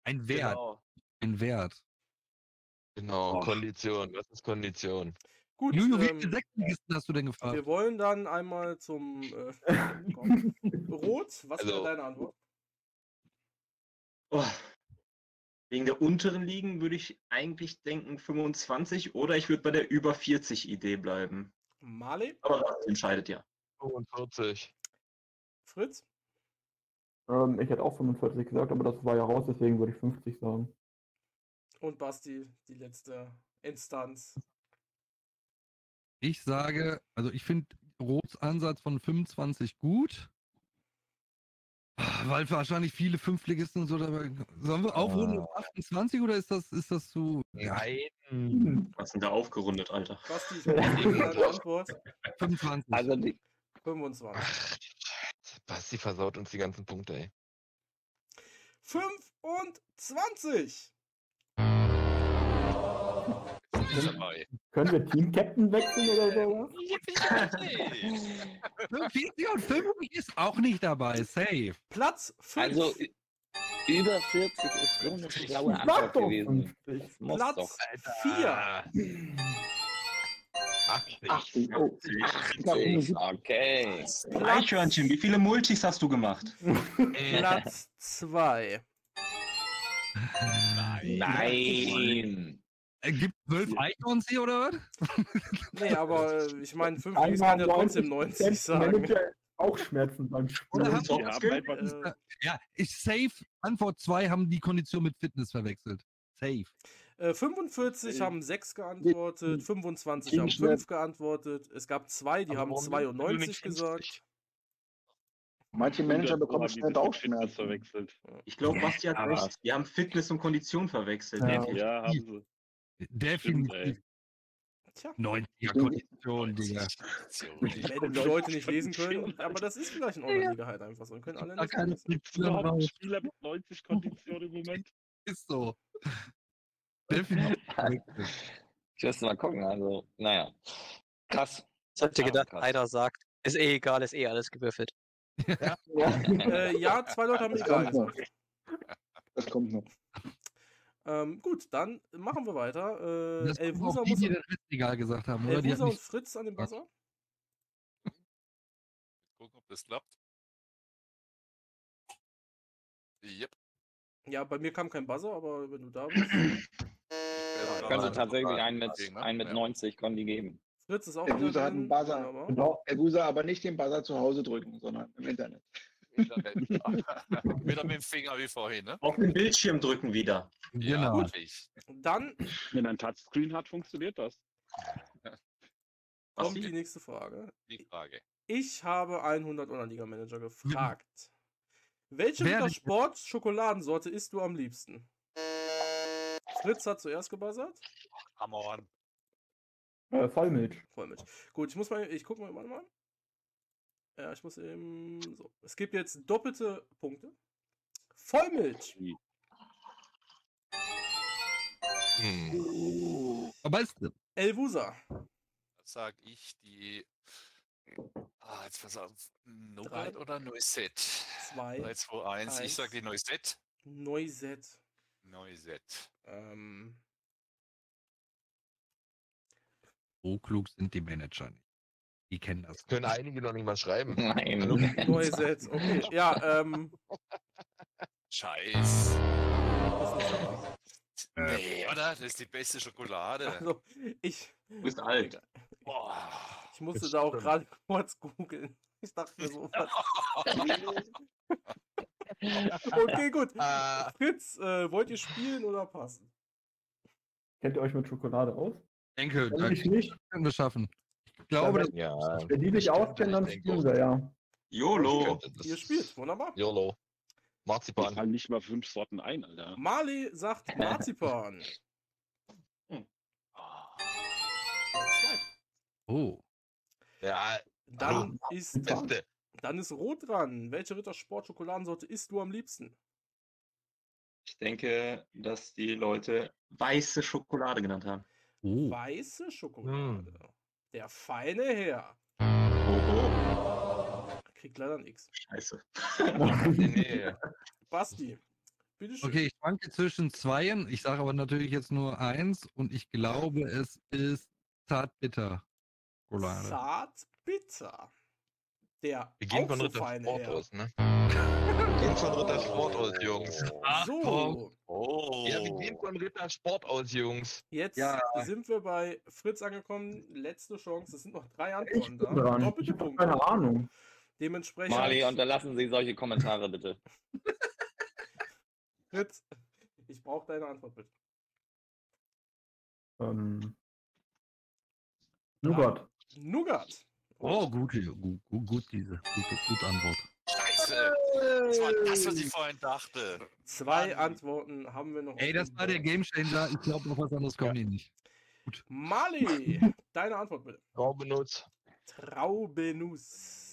Speaker 4: ein Wert.
Speaker 5: Genau.
Speaker 4: Ein Wert.
Speaker 7: Genau, Kondition. Was ist Kondition?
Speaker 1: Gut,
Speaker 4: Juju, wie
Speaker 1: ähm,
Speaker 4: viele Sechslligisten hast du denn gefragt?
Speaker 1: wir wollen dann einmal zum äh, kommen. Rot. Was wäre
Speaker 7: Also-
Speaker 1: deine Antwort?
Speaker 8: Oh. Wegen der unteren Ligen würde ich eigentlich denken 25 oder ich würde bei der über 40 Idee bleiben.
Speaker 1: Marley,
Speaker 8: Aber das entscheidet ja.
Speaker 7: 45.
Speaker 1: Fritz,
Speaker 12: Ähm, ich hätte auch 45 gesagt, aber das war ja raus, deswegen würde ich 50 sagen.
Speaker 1: und Basti, die letzte Instanz.
Speaker 4: Ich sage, also ich finde Rots Ansatz von 25 gut. Weil wahrscheinlich viele Fünftligisten und so dabei. Sollen wir aufrunden auf 28 oder ist das, ist das zu.
Speaker 7: Nein.
Speaker 8: Was sind da aufgerundet, Alter?
Speaker 1: Brauche deine Antwort.
Speaker 4: 25.
Speaker 3: Also die,
Speaker 1: 25.
Speaker 7: Ach, Basti versaut uns die ganzen Punkte, ey.
Speaker 1: 25!
Speaker 2: Ist dabei.
Speaker 12: Können wir Team-Captain wechseln oder?
Speaker 4: 40 und 50 ist auch nicht dabei. Safe.
Speaker 1: Platz 5.
Speaker 3: also über 40 ist so eine schlaue Antwort gewesen.
Speaker 12: 50.
Speaker 3: Das muss
Speaker 1: Platz
Speaker 3: doch.
Speaker 1: 4.
Speaker 7: 80.
Speaker 6: 80. Oh,
Speaker 3: 80. Okay.
Speaker 8: Eichhörnchen, wie viele Multis hast du gemacht?
Speaker 1: Platz 2.
Speaker 3: Nein.
Speaker 4: Äh, Gibt 12 Eichhorns hier oder was?
Speaker 1: Nee, aber äh, ich meine, 5 kann ja trotzdem 90 sagen.
Speaker 12: Manager auch Schmerzen beim
Speaker 4: Oder
Speaker 12: Spielen.
Speaker 4: haben
Speaker 11: Die haben einfach
Speaker 1: Äh,
Speaker 4: Ja, ich safe. Antwort 2 haben die Kondition mit Fitness verwechselt. Safe.
Speaker 1: äh, 45 haben 6 geantwortet, 25 haben 5 geantwortet. Es gab zwei, die
Speaker 7: Aber
Speaker 1: haben
Speaker 7: warum
Speaker 1: 92
Speaker 7: nicht
Speaker 1: gesagt.
Speaker 7: 50?
Speaker 6: Manche Manager
Speaker 11: 100
Speaker 6: bekommen
Speaker 11: haben die
Speaker 6: schnell
Speaker 11: mit Fitness
Speaker 6: Bauchschmerzen.
Speaker 11: verwechselt.
Speaker 8: Ich glaube, Basti hat recht. Wir haben Fitness und Kondition verwechselt.
Speaker 12: Ja.
Speaker 11: Ja, haben sie.
Speaker 4: Definitiv.
Speaker 1: Tja,
Speaker 4: 90er Kondition, Digga.
Speaker 1: wenn die Leute nicht lesen können, aber das ist vielleicht in eurer Liga halt einfach so. Und können alle
Speaker 4: Da keine.
Speaker 11: Gibt es überhaupt einen Spieler mit 90 Kondition im Moment?
Speaker 4: Ist so. Definitiv.
Speaker 3: Ich müsste mal gucken, also, naja. Krass.
Speaker 5: Ich hätte
Speaker 3: Ja,
Speaker 5: gedacht,
Speaker 3: krass.
Speaker 5: einer sagt, ist eh egal, ist eh alles gewürfelt.
Speaker 1: Äh, ja, zwei Leute haben egal.
Speaker 6: Das kommt noch.
Speaker 1: Ähm, gut, dann machen wir weiter. Äh,
Speaker 4: Das
Speaker 1: Elvusa
Speaker 4: die,
Speaker 1: muss,
Speaker 4: die den egal gesagt haben, oder? Die
Speaker 1: Elvusa und Fritz an dem Buzzer.
Speaker 2: Gucken, ob das klappt. Yep.
Speaker 1: Ja, bei mir kam kein Buzzer, aber wenn du da bist.
Speaker 3: Könnte tatsächlich einen mit,
Speaker 2: ne?
Speaker 3: einen mit
Speaker 2: Ja.
Speaker 3: 90 Conti geben.
Speaker 1: Fritz ist auch
Speaker 6: User hat einen Buzzer.
Speaker 1: Wunderbar.
Speaker 12: Genau.
Speaker 6: El Busa aber nicht den Buzzer zu Hause drücken, sondern im Internet.
Speaker 2: Wieder mit dem Finger wie vorhin, ne?
Speaker 8: Auf den Bildschirm drücken wieder.
Speaker 2: Ja,
Speaker 4: Genau.
Speaker 1: Dann
Speaker 11: Wenn er ein Touchscreen hat, funktioniert das.
Speaker 1: kommt die nächste Frage.
Speaker 2: Die Frage.
Speaker 1: Ich habe 100 Online-Liga-Manager gefragt. Welche
Speaker 4: Wer
Speaker 1: Liter
Speaker 4: nicht-
Speaker 1: Sport Schokoladensorte isst du am liebsten? Fritz hat zuerst gebuzzert.
Speaker 2: On.
Speaker 12: Äh, Vollmilch.
Speaker 1: Vollmilch. Gut, ich muss mal, ich gucke mal, warte mal. Ja, ich muss eben, so. Es gibt jetzt doppelte Punkte. Vollmilch.
Speaker 7: Hm.
Speaker 4: aber ist,
Speaker 1: Elvusa.
Speaker 2: Sag ich die. Ah, jetzt pass auf. Nougat oder Noisette?
Speaker 1: 2.
Speaker 2: 3, 2, 1. Ich sag die Noisette.
Speaker 1: Noisette.
Speaker 2: Noisette.
Speaker 1: Ähm,
Speaker 4: so klug sind die Manager nicht. Die kennen das.
Speaker 7: Können einige noch nicht mal schreiben.
Speaker 3: Nein.
Speaker 1: Noisette. Okay. Ja, ähm.
Speaker 2: Scheiß. Nee, oder? Das ist die beste Schokolade.
Speaker 1: Also, ich.
Speaker 8: Du bist alt.
Speaker 2: Boah.
Speaker 1: Ich musste da auch gerade kurz googeln. Ich dachte mir so, was. Okay, gut.
Speaker 7: Ah,
Speaker 1: Fritz, äh, wollt ihr spielen oder passen?
Speaker 12: Kennt ihr euch mit Schokolade aus?
Speaker 4: denke,
Speaker 12: Wenn ich nicht,
Speaker 4: können wir schaffen. Ich glaube, das
Speaker 7: ja.
Speaker 12: wenn die sich auskennen, dann spielen wir, ja.
Speaker 8: YOLO.
Speaker 1: Ihr spielt, wunderbar.
Speaker 7: YOLO.
Speaker 11: Ich
Speaker 7: Marzipan.
Speaker 11: fallen nicht mal fünf Sorten ein, Alter.
Speaker 1: Marley sagt Marzipan. Zwei.
Speaker 4: Oh.
Speaker 7: Ja,
Speaker 1: Dann ist,
Speaker 7: beste.
Speaker 1: dann ist Rot dran. Welche Rittersport-Schokoladensorte isst du am liebsten?
Speaker 13: Ich denke, dass die Leute
Speaker 8: Weiße Schokolade genannt haben.
Speaker 4: Oh.
Speaker 1: Weiße Schokolade. Der feine Herr.
Speaker 8: Oh,
Speaker 1: Kriegt leider nix.
Speaker 8: Scheiße.
Speaker 7: Nee, nee.
Speaker 1: Basti. Bitteschön.
Speaker 4: Okay, ich schwanke zwischen zweien. Ich sage aber natürlich jetzt nur eins und ich glaube, es ist Zartbitter. Schokolade.
Speaker 1: Zart bitter. Der
Speaker 7: Wir gehen von
Speaker 1: so
Speaker 7: Ritter
Speaker 1: feine
Speaker 7: Sport
Speaker 1: Herr.
Speaker 7: aus, ne? Wir gehen von Ritter Sport aus, Jungs.
Speaker 1: So,
Speaker 2: Oh.
Speaker 7: Ja, wir gehen von Ritter Sport aus, Jungs.
Speaker 1: jetzt
Speaker 4: Ja.
Speaker 1: sind wir bei Fritz angekommen. Letzte Chance. Es sind noch drei Antworten da.
Speaker 12: dran. Ich
Speaker 1: Doppelte
Speaker 12: habe
Speaker 1: Punkte.
Speaker 12: keine Ahnung.
Speaker 1: Dementsprechend.
Speaker 3: Mali, unterlassen Sie solche Kommentare bitte.
Speaker 1: Fritz, ich brauche deine Antwort bitte.
Speaker 12: Ähm, Nougat.
Speaker 1: Nougat.
Speaker 4: Oh, gute, gut, gut, gut diese, gute, gute Antwort.
Speaker 2: Scheiße. Das war das, was ich vorhin dachte.
Speaker 1: Zwei
Speaker 2: Mann.
Speaker 1: Antworten haben wir noch.
Speaker 4: Ey, das war der
Speaker 1: Board.
Speaker 4: Gamechanger. Ich glaube, auf was anderes kommen die nicht.
Speaker 1: Mali, deine Antwort bitte.
Speaker 7: Raubenutz.
Speaker 1: Traubenuss.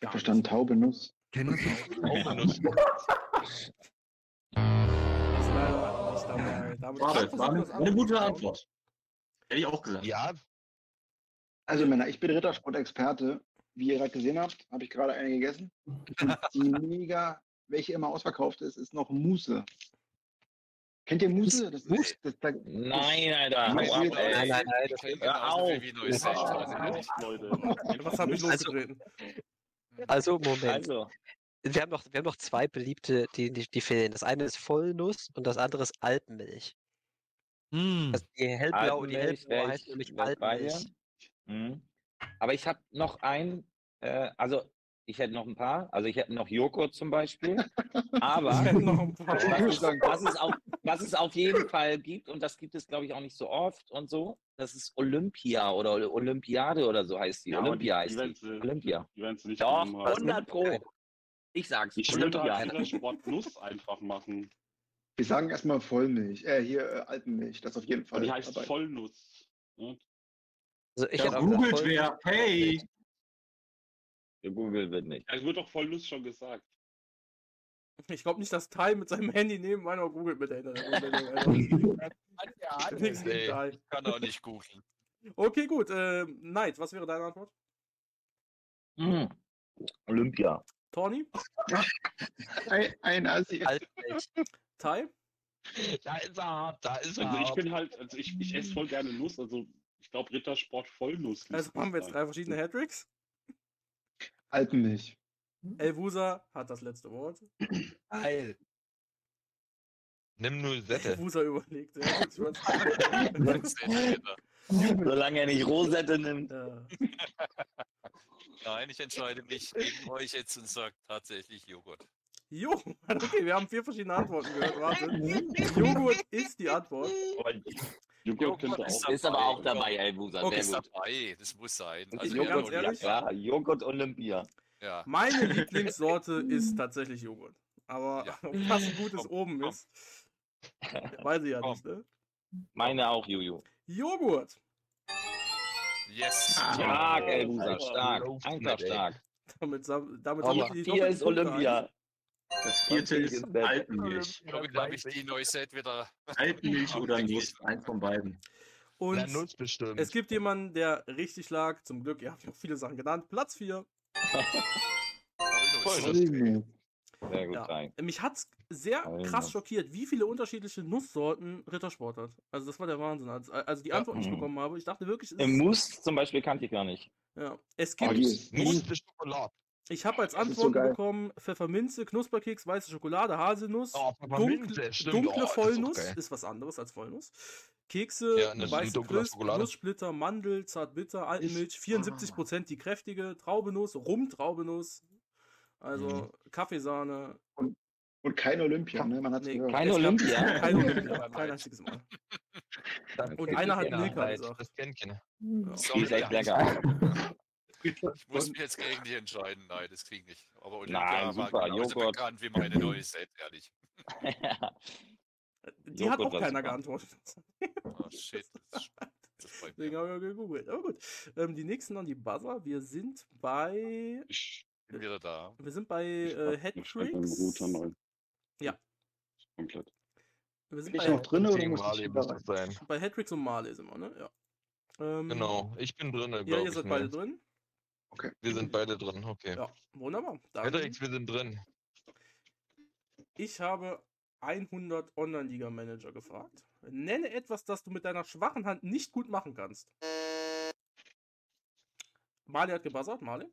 Speaker 6: Ich hab verstanden, Taube Nuss.
Speaker 4: Kennen
Speaker 1: dabei. Damit
Speaker 10: Schade,
Speaker 1: kann
Speaker 10: war eine, eine gute. Antwort. Hätte ich auch gesagt.
Speaker 7: Ja,
Speaker 6: Also Männer, ich bin Rittersport-Experte. Wie ihr gerade gesehen habt, habe ich gerade eine gegessen. Und die mega, welche immer ausverkauft ist, ist noch Mousse. Kennt ihr Mousse? Das ist, das, das,
Speaker 3: Nein, Alter.
Speaker 6: Nein, nein,
Speaker 3: Hör auf.
Speaker 1: Was habe ich
Speaker 5: Also-
Speaker 1: losgetreten?
Speaker 5: Also, Moment.
Speaker 3: Also,
Speaker 5: Wir haben noch, wir haben noch zwei beliebte, die, die, die fehlen. Das eine ist Vollnuss und das andere ist Alpenmilch.
Speaker 4: Mm.
Speaker 5: Das, die hellblau, die
Speaker 3: Alpenmilch,
Speaker 5: hellblaue heißt
Speaker 3: ich-
Speaker 5: nämlich. Alpenmilch.
Speaker 3: Mhm. Aber ich habe noch ein, äh, also ich hätte noch ein paar, also ich hätte noch Joghurt zum Beispiel, aber
Speaker 1: Ich hätte noch ein paar.
Speaker 3: Was es, auf, jeden Fall gibt, und das gibt es glaube ich auch nicht so oft und so, das ist Olympia oder Olympiade oder so heißt die.
Speaker 11: Ja, aber
Speaker 3: Olympia
Speaker 11: die,
Speaker 3: heißt
Speaker 11: die,
Speaker 3: die. Olympia.
Speaker 11: die werden nicht
Speaker 3: Doch,
Speaker 11: genommen haben.
Speaker 3: 100 Pro. Ich sag's,
Speaker 11: Ich würde Sport Nuss einfach machen.
Speaker 6: wir sagen erstmal Vollmilch. Äh, hier äh, Alpenmilch. Das auf jeden Fall.
Speaker 11: Aber die heißt
Speaker 6: dabei.
Speaker 11: Vollnuss. Ne?
Speaker 5: Also ich
Speaker 10: Ja, googelt wer. Hey!
Speaker 3: Gegoogelt wird nicht.
Speaker 11: Ja, es wird doch Vollnuss schon gesagt.
Speaker 1: Ich glaube nicht, dass Tai mit seinem Handy neben meiner googelt mit der
Speaker 7: ey.
Speaker 1: Tai.
Speaker 2: Kann auch nicht googeln.
Speaker 1: Okay, gut. Äh, Knight, was wäre deine Antwort?
Speaker 3: Mhm. Olympia.
Speaker 1: Tawny?
Speaker 6: Ein, ein Assi.
Speaker 1: Tai?
Speaker 7: Da ist er, da ist er.
Speaker 11: Also ich bin halt, also ich, ich esse voll gerne Nuss. Also ich glaube Rittersport Vollnuss.
Speaker 1: Also
Speaker 11: müsste
Speaker 1: haben wir jetzt drei verschiedene Hattricks.
Speaker 6: Alpenmilch.
Speaker 1: Elvusa hat das letzte Wort.
Speaker 4: Geil.
Speaker 7: Nimm nur Sette.
Speaker 1: Elvusa überlegt. Ja.
Speaker 3: Solange er nicht Rosette nimmt.
Speaker 1: Ja.
Speaker 2: Nein, ich entscheide mich gegen euch jetzt und sage tatsächlich Joghurt.
Speaker 1: Joghurt. Okay, wir haben vier verschiedene Antworten gehört. Warte. Joghurt ist die Antwort.
Speaker 11: Joghurt
Speaker 2: Joghurt
Speaker 11: auch.
Speaker 3: Ist aber auch dabei, Elbusa.
Speaker 1: Okay,
Speaker 2: Ist dabei, das muss sein. Also
Speaker 1: ganz
Speaker 2: haben
Speaker 1: ehrlich-
Speaker 3: Ja. Joghurt Olympia.
Speaker 2: Ja.
Speaker 1: Meine Lieblingssorte ist tatsächlich Joghurt. Aber
Speaker 2: Ja.
Speaker 1: das ein gutes
Speaker 2: Komm,
Speaker 1: oben
Speaker 2: komm.
Speaker 1: ist, weiß ich ja
Speaker 2: Komm.
Speaker 1: nicht. Ne?
Speaker 3: Meine auch, Juju.
Speaker 1: Joghurt.
Speaker 2: Yes.
Speaker 3: Stark, Elbusa,
Speaker 7: Alter,
Speaker 3: stark. Einfach
Speaker 7: ey.
Speaker 3: stark.
Speaker 1: Damit, damit sammelt die
Speaker 3: vier ist Olympia.
Speaker 10: Das vierte ist
Speaker 3: ist Bett.
Speaker 10: Alpenmilch.
Speaker 2: Damit habe ich die Neuset wieder.
Speaker 10: Alpenmilch oder Nuss. Eins von beiden.
Speaker 1: Und
Speaker 7: bestimmt.
Speaker 1: es gibt jemanden, der richtig lag. Zum Glück, ihr habt ja auch viele Sachen genannt. Platz 4.
Speaker 3: Sehr gut
Speaker 1: Ja.
Speaker 3: rein.
Speaker 1: Mich hat's sehr krass schockiert, wie viele unterschiedliche Nusssorten Rittersport hat. Also das war der Wahnsinn. Als, als die Antwort nicht
Speaker 3: Mhm.
Speaker 1: bekommen habe, ich dachte wirklich, es
Speaker 3: Im
Speaker 1: ist,
Speaker 3: Mousse zum Beispiel kannte ich gar nicht.
Speaker 1: ja. es gibt,
Speaker 6: ist
Speaker 7: Schokolade.
Speaker 1: Ich habe als
Speaker 6: ist so
Speaker 1: bekommen, Pfefferminze, Knusperkeks, weiße Schokolade, Haselnuss,
Speaker 7: Oh,
Speaker 1: dunkle, dunkle
Speaker 7: Oh, ist
Speaker 1: Vollnuss,
Speaker 7: geil.
Speaker 1: ist, was anderes als Vollnuss. Kekse,
Speaker 7: Ja, ist
Speaker 1: weiße Crisp,
Speaker 7: Schokolade.
Speaker 1: Nusssplitter, Mandel, Zartbitter, Alpenmilch, 74% die kräftige, Traubenuss, Rum-Traubenuss, also
Speaker 7: Mhm.
Speaker 1: Kaffeesahne.
Speaker 6: Und kein Olympia, ne? Man hat
Speaker 1: Nee,
Speaker 6: gehört.
Speaker 3: Kein Olympia?
Speaker 1: Kein Olympia, kein einziges Mal.
Speaker 7: Das
Speaker 1: Und einer hat. Milka gesagt.
Speaker 7: Das kennt keiner.
Speaker 1: Ja.
Speaker 3: Die
Speaker 2: Sorry,
Speaker 3: ist lecker.
Speaker 2: Ich muss mich jetzt gegen dich entscheiden. Nein, das kriege ich nicht. Aber Olympia
Speaker 3: Nein,
Speaker 2: war genauso
Speaker 3: Joghurt.
Speaker 2: bekannt wie meine Neuset, ehrlich.
Speaker 1: Die hat
Speaker 3: Joghurt
Speaker 1: auch
Speaker 3: war
Speaker 1: keiner
Speaker 3: super.
Speaker 1: geantwortet.
Speaker 2: Oh, shit. Das, das.
Speaker 1: Deswegen haben wir gegoogelt. Aber gut. Ähm, die nächsten an die Buzzer. Wir sind bei.
Speaker 2: Ich bin wieder da.
Speaker 1: Wir sind bei äh,
Speaker 11: Ich
Speaker 1: Hattricks.
Speaker 11: Router neu.
Speaker 1: Ja.
Speaker 11: Komplett.
Speaker 1: Wir sind
Speaker 6: Bin ich
Speaker 1: bei,
Speaker 6: noch drin oder muss ich
Speaker 7: Mali
Speaker 6: wieder
Speaker 7: muss sein.
Speaker 1: bei Hattricks und Marley sind wir, ne? Ja. Ähm,
Speaker 7: Genau, ich bin drin,
Speaker 1: Ja, ihr
Speaker 7: ich.
Speaker 1: seid beide drin.
Speaker 7: Wir sind beide drin, okay.
Speaker 1: Ja, wunderbar. Dann
Speaker 7: Hendrix, wir sind drin.
Speaker 1: Ich habe 100 Online-Liga-Manager gefragt. Nenne etwas, das du mit deiner schwachen Hand nicht gut machen kannst. Mali hat gebuzzert. Mali?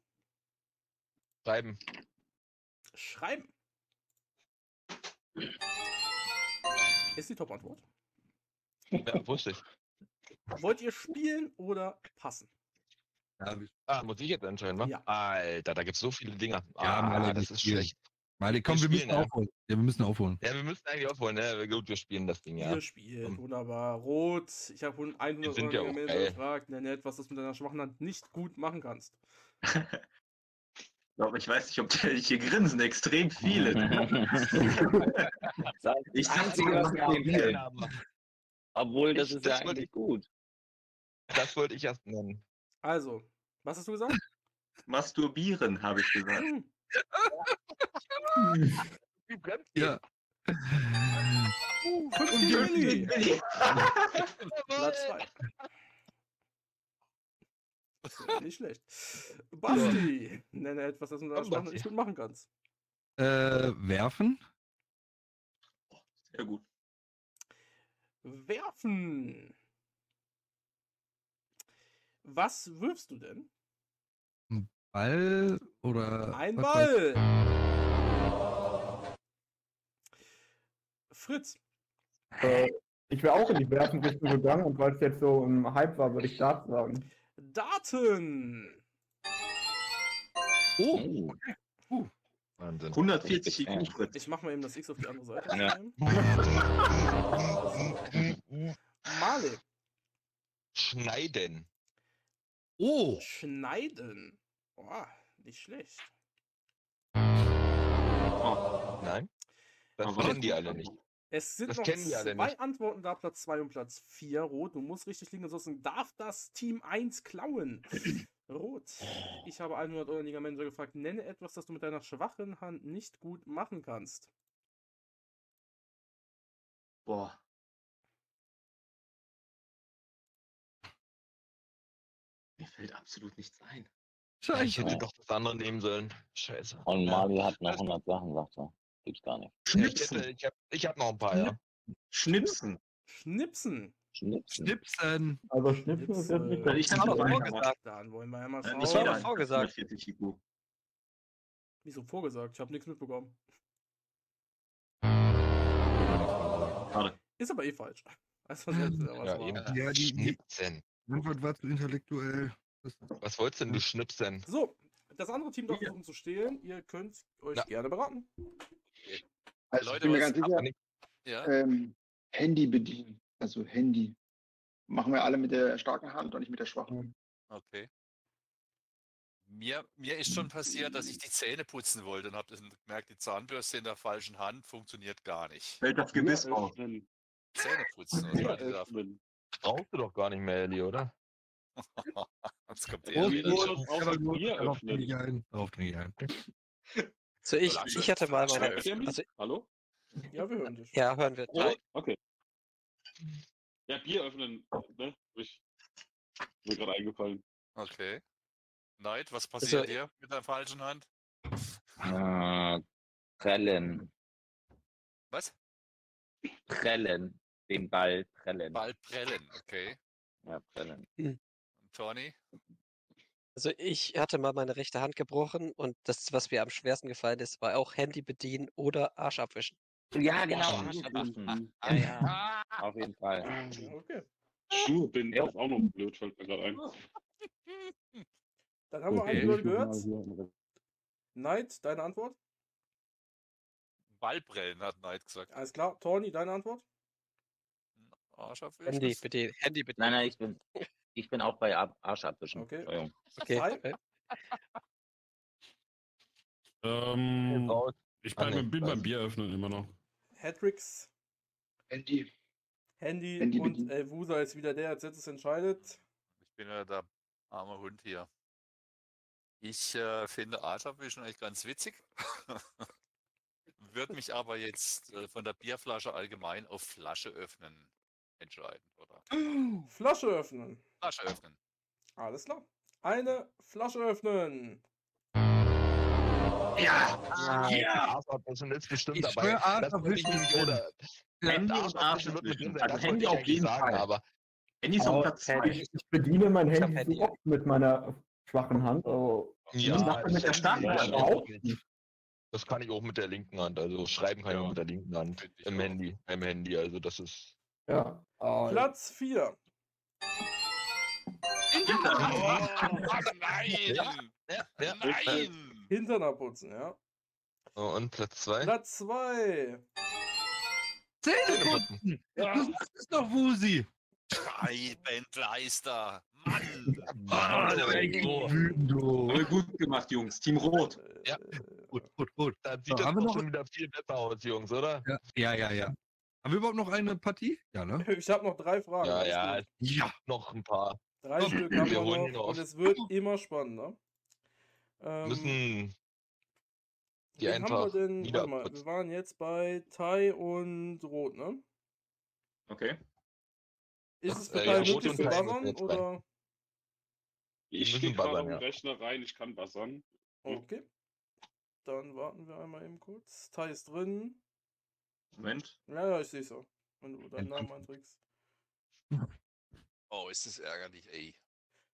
Speaker 7: Schreiben.
Speaker 1: Schreiben. Ist die Top-Antwort.
Speaker 7: Ja, wusste ich.
Speaker 1: Wollt ihr spielen oder passen?
Speaker 7: Ah, muss ich jetzt entscheiden, wa?
Speaker 1: Ja.
Speaker 7: Alter, da gibt's so viele Dinger.
Speaker 4: Ja,
Speaker 7: ah,
Speaker 4: Mali,
Speaker 7: das
Speaker 4: wir
Speaker 7: ist
Speaker 4: spielen.
Speaker 7: schlecht.
Speaker 4: Mali, komm, wir,
Speaker 7: spielen,
Speaker 4: müssen
Speaker 7: ja.
Speaker 4: aufholen. Ja, wir müssen aufholen.
Speaker 7: Ja, wir müssen eigentlich aufholen, ne? Gut, wir spielen das Ding, ja.
Speaker 1: Ihr spielt, wunderbar. Rot. Ich habe 100
Speaker 7: sind ja auch
Speaker 1: Online-Liga-Manager
Speaker 7: geil.
Speaker 1: gefragt. Etwas, das du mit deiner schwachen Hand nicht gut machen kannst.
Speaker 8: Ich glaube, ich weiß nicht, ob der hier grinsen. Extrem viele. ich
Speaker 3: was wir empfehlen.
Speaker 8: haben.
Speaker 3: Obwohl, das
Speaker 7: Ich-
Speaker 3: ist ja
Speaker 7: das wollte
Speaker 3: eigentlich gut.
Speaker 7: Das wollte ich erst nennen.
Speaker 1: Also, was hast du gesagt?
Speaker 8: Masturbieren, habe ich gesagt.
Speaker 1: Hm,
Speaker 4: Ja.
Speaker 1: fünf Willi. Platz 2. Nicht schlecht. Basti, nenne etwas, das du
Speaker 7: Basti.
Speaker 1: nicht gut machen kannst.
Speaker 4: Äh, werfen?
Speaker 8: Sehr gut.
Speaker 1: Werfen. Was wirfst du denn?
Speaker 4: Ball oder.
Speaker 1: Ein Ball. Fritz.
Speaker 12: Äh, ich wäre auch in die Werfen-Richtung gegangen und weil es jetzt so im Hype war, würde ich Dart sagen.
Speaker 1: Daten.
Speaker 4: Oh,
Speaker 3: Oh,
Speaker 7: Wahnsinn.
Speaker 8: 140
Speaker 3: Ja.
Speaker 8: IQ, Fritz.
Speaker 1: Ich mache mal eben das X auf die andere Seite.
Speaker 3: Ja.
Speaker 1: Male.
Speaker 7: Schneiden.
Speaker 4: Oh.
Speaker 1: Schneiden. Boah, nicht schlecht.
Speaker 7: Nein? Das
Speaker 8: Aber-
Speaker 7: kennen die alle nicht.
Speaker 1: Es sind
Speaker 7: Das
Speaker 1: noch
Speaker 7: kennen die alle
Speaker 1: zwei
Speaker 7: nicht.
Speaker 1: Antworten da, Platz 2 und Platz 4. Rot, du musst richtig liegen, ansonsten darf das Team 1 klauen. Rot, ich habe 100 Euro Manager gefragt, nenne etwas, das du mit deiner schwachen Hand nicht gut machen kannst.
Speaker 8: Boah. Fällt absolut nichts ein.
Speaker 7: Ja, ich
Speaker 4: Scheiße.
Speaker 7: hätte doch das andere nehmen sollen. Scheiße.
Speaker 3: Und
Speaker 7: Ja.
Speaker 3: Mali hat noch
Speaker 7: Alles gut.
Speaker 3: 100 Sachen, sagt er. Gibt's gar nicht.
Speaker 7: Ja, ich,
Speaker 8: Schnipsen.
Speaker 7: hätte, ich habe ich hab noch ein paar, ja.
Speaker 8: Schnipsen.
Speaker 1: Schnipsen.
Speaker 3: Schnipsen.
Speaker 4: Schnipsen.
Speaker 12: Also Schnipsen ist jetzt nicht
Speaker 1: Schnipsen.
Speaker 8: Ich hab
Speaker 5: war doch vorgesagt.
Speaker 1: Dann wollen wir ja mal schauen.
Speaker 8: nicht
Speaker 5: war doch vorgesagt.
Speaker 8: 140 IQ.
Speaker 1: Wieso vorgesagt? Ich habe nichts mitbekommen.
Speaker 8: Schade.
Speaker 1: Ist aber eh falsch. Weiß man selbst, was
Speaker 7: Ja,
Speaker 1: war.
Speaker 4: Ja, die, die
Speaker 7: Schnipsen.
Speaker 4: Antwort war zu intellektuell.
Speaker 7: Was wolltest denn du schnipsen?
Speaker 1: So, das andere Team darf versuchen zu stehlen. Ihr könnt euch
Speaker 7: Ja.
Speaker 1: gerne beraten.
Speaker 6: Also ich
Speaker 2: Leute,
Speaker 6: bin mir ganz sicher,
Speaker 2: Ja,
Speaker 6: ähm, Handy bedienen. Also Handy. Machen wir alle mit der starken Hand und nicht mit der schwachen.
Speaker 2: okay. Mir, mir ist schon passiert, dass ich die Zähne putzen wollte und habe gemerkt, die Zahnbürste in der falschen Hand funktioniert gar nicht.
Speaker 8: Fällt das Gebiss
Speaker 11: öffnen.
Speaker 2: Zähne putzen.
Speaker 7: Brauchst du doch gar nicht mehr, Elli, oder?
Speaker 2: Jetzt kommt wieder.
Speaker 4: darauf ich ein. Darauf trinke ich ein.
Speaker 5: So, ich, ich hatte mal meine. Also,
Speaker 11: Hallo?
Speaker 1: Ja, wir hören dich.
Speaker 5: ja, hören wir.
Speaker 11: Hallo? Okay. Ja, Bier öffnen, ne? Ich mir gerade eingefallen.
Speaker 2: Okay. Neid, was passiert
Speaker 5: Also,
Speaker 2: dir mit der falschen Hand?
Speaker 3: Äh, prellen.
Speaker 2: Was?
Speaker 3: Prellen. Den Ball prellen.
Speaker 2: Ball prellen, okay.
Speaker 3: Ja, prellen.
Speaker 2: Und Tony?
Speaker 5: Also ich hatte mal meine rechte Hand gebrochen und das, was mir am schwersten gefallen ist, war auch Handy bedienen oder Arsch abwischen.
Speaker 3: Ja, genau. Arsch abwaschen.
Speaker 11: binden.
Speaker 3: Ja, ja. Auf jeden Fall.
Speaker 1: Okay.
Speaker 11: Schuhe binden
Speaker 3: Ja.
Speaker 11: auch noch blöd, fällt mir gerade ein.
Speaker 1: Dann haben wir
Speaker 2: Okay.
Speaker 1: eine gehört. Neid, deine Antwort?
Speaker 2: Ball prellen, hat Neid gesagt.
Speaker 1: Alles klar. Tony, deine Antwort?
Speaker 2: Arsch abwischen.
Speaker 5: Handy bedienen. Handy bedienen.
Speaker 3: Nein, nein, ich bin, ich bin auch bei Ab Arsch abwischen.
Speaker 1: Okay.
Speaker 3: Entschuldigung.
Speaker 5: Okay. Okay.
Speaker 9: Ähm, ich
Speaker 7: Ah,
Speaker 9: bleib,
Speaker 7: nee,
Speaker 9: bin beim. Bier öffnen immer noch.
Speaker 1: Hattricks,
Speaker 6: Handy.
Speaker 1: Handy,
Speaker 6: Handy
Speaker 1: und
Speaker 6: bedienen.
Speaker 1: Elvusa ist wieder der, als jetzt es entscheidet.
Speaker 2: Ich bin ja der arme Hund hier. Ich äh, finde Arsch abwischen eigentlich ganz witzig. Würde mich aber jetzt äh, von der Bierflasche allgemein auf Flasche öffnen entscheiden, oder?
Speaker 1: Flasche öffnen.
Speaker 2: Flasche öffnen.
Speaker 1: Alles klar. Eine Flasche öffnen.
Speaker 8: Ja,
Speaker 7: Ah,
Speaker 8: ja.
Speaker 7: Arthur ist bestimmt
Speaker 4: Ich
Speaker 7: dabei.
Speaker 4: Arthur
Speaker 7: das nämlich,
Speaker 4: ist
Speaker 7: oder.
Speaker 8: Handy und Arthur
Speaker 7: wird mit drin sein,
Speaker 8: Also Handy auf jeden
Speaker 7: sagen,
Speaker 8: Fall.
Speaker 7: aber
Speaker 8: Handy ist auf
Speaker 12: Aber
Speaker 8: Platz
Speaker 5: Handy.
Speaker 8: 2.
Speaker 12: Ich, bediene mein Handy
Speaker 5: Handy,
Speaker 12: so
Speaker 5: ja.
Speaker 12: oft mit meiner schwachen Hand. Also,
Speaker 7: ja,
Speaker 12: Sache mit der
Speaker 7: das
Speaker 12: starken
Speaker 7: kann
Speaker 12: Hand
Speaker 7: ich auch nicht.
Speaker 12: nicht.
Speaker 7: Das kann ich auch mit der linken Hand. Also schreiben kann ich
Speaker 2: Ja.
Speaker 7: auch mit der linken Hand. Im. Handy. Im Handy. Also das ist.
Speaker 12: Ja.
Speaker 1: Platz 4.
Speaker 2: Oh, nein!
Speaker 7: Ja, ja.
Speaker 2: Nein!
Speaker 1: Hintern abputzen, ja.
Speaker 7: Oh, und Platz zwei.
Speaker 1: Platz 2.
Speaker 4: Zähne putzen! Das ist doch Wusi!
Speaker 2: Scheibenkleister! Mann!
Speaker 7: So.
Speaker 4: wütend, du.
Speaker 8: Voll gut gemacht, Jungs. Team Rot.
Speaker 7: Ja.
Speaker 4: Gut, gut, gut.
Speaker 7: Da
Speaker 4: So,
Speaker 7: sieht das
Speaker 4: haben wir
Speaker 7: doch schon wieder viel besser aus, Jungs, oder?
Speaker 4: Ja, ja, ja. ja. Haben wir überhaupt noch eine Partie? Ja, ne?
Speaker 1: Ich habe noch drei Fragen.
Speaker 7: Ja, ja.
Speaker 4: Ja.
Speaker 7: Noch ein paar.
Speaker 1: Drei
Speaker 4: Komm,
Speaker 1: Stück haben
Speaker 7: wir
Speaker 1: wir noch
Speaker 7: noch
Speaker 1: und es wird immer spannender. Ähm,
Speaker 7: Müssen die
Speaker 1: wen haben wir
Speaker 7: einfach
Speaker 1: denn? Warte mal, wir waren jetzt bei Tai und Rot, ne?
Speaker 8: Okay.
Speaker 1: Ist es für
Speaker 7: Äh,
Speaker 1: Tai
Speaker 7: ja,
Speaker 1: möglich zu buzzern oder?
Speaker 11: Ich stehe gerade am
Speaker 7: ja.
Speaker 11: Rechner rein, ich kann buzzern.
Speaker 1: Okay. Dann warten wir einmal eben kurz. Tai ist drin.
Speaker 8: Moment.
Speaker 1: Ja, ja, ich sehe so. Wenn du deinen Namen einträgst.
Speaker 2: Oh, ist das ärgerlich, ey.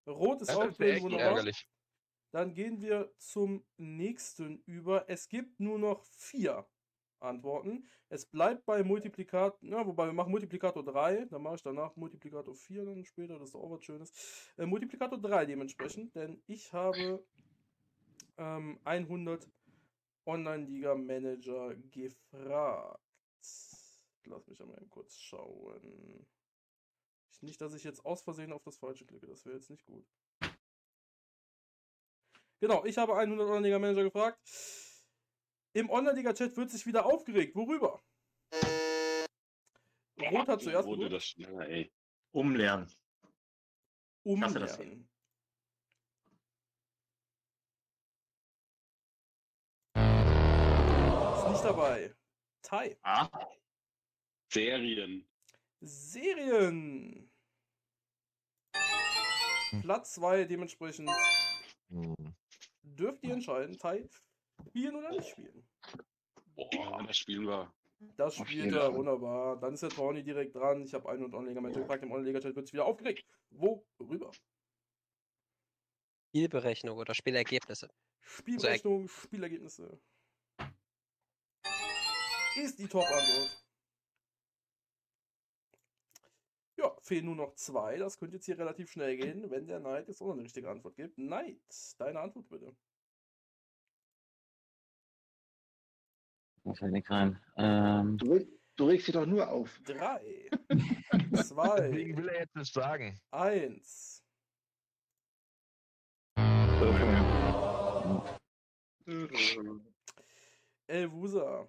Speaker 1: Rot ist
Speaker 7: Das
Speaker 1: auch
Speaker 7: ist
Speaker 1: wunderbar.
Speaker 7: ärgerlich.
Speaker 1: Dann gehen wir zum nächsten über. Es gibt nur noch vier Antworten. Es bleibt bei Multiplikator, ja, wobei wir machen Multiplikator 3, dann mache ich danach Multiplikator 4 dann später, das ist auch was Schönes. Äh, Multiplikator 3 dementsprechend, denn ich habe ähm, 100 Online-Liga-Manager gefragt. Lass mich einmal kurz schauen. Nicht, dass ich jetzt aus Versehen auf das Falsche klicke, das wäre jetzt nicht gut. Genau, ich habe 100 Online-Liga-Manager gefragt. Im Online-Liga-Chat wird sich wieder aufgeregt. Worüber? Rot hat zuerst
Speaker 11: Wurde das schneller, ey.
Speaker 8: Umlernen.
Speaker 1: Umlernen. Ist nicht dabei. Tai.
Speaker 8: Ah.
Speaker 11: Serien.
Speaker 1: Serien. Platz 2 dementsprechend dürft ihr entscheiden. Tai, spielen oder nicht spielen.
Speaker 11: Boah, das spielen wir.
Speaker 1: Das spielt er, wunderbar. Dann ist der Tony direkt dran. Ich habe einen und Online-Liga-Manager gefragt. Im Online-Liga-Chat wird es wieder aufgeregt. Worüber?
Speaker 5: Spielberechnung oder Spielergebnisse.
Speaker 1: Spielberechnung, Spielergebnisse. Ist die Top-Antwort. Ja, fehlen nur noch zwei. Das könnte jetzt hier relativ schnell gehen, wenn der Knight jetzt auch noch eine richtige Antwort gibt. Knight, deine Antwort bitte.
Speaker 3: Wo fällt nicht rein? Ähm,
Speaker 6: Du, du regst dich doch nur auf.
Speaker 1: Drei,
Speaker 7: Deswegen
Speaker 1: zwei,
Speaker 7: will er jetzt nicht sagen.
Speaker 1: eins. Elvusa.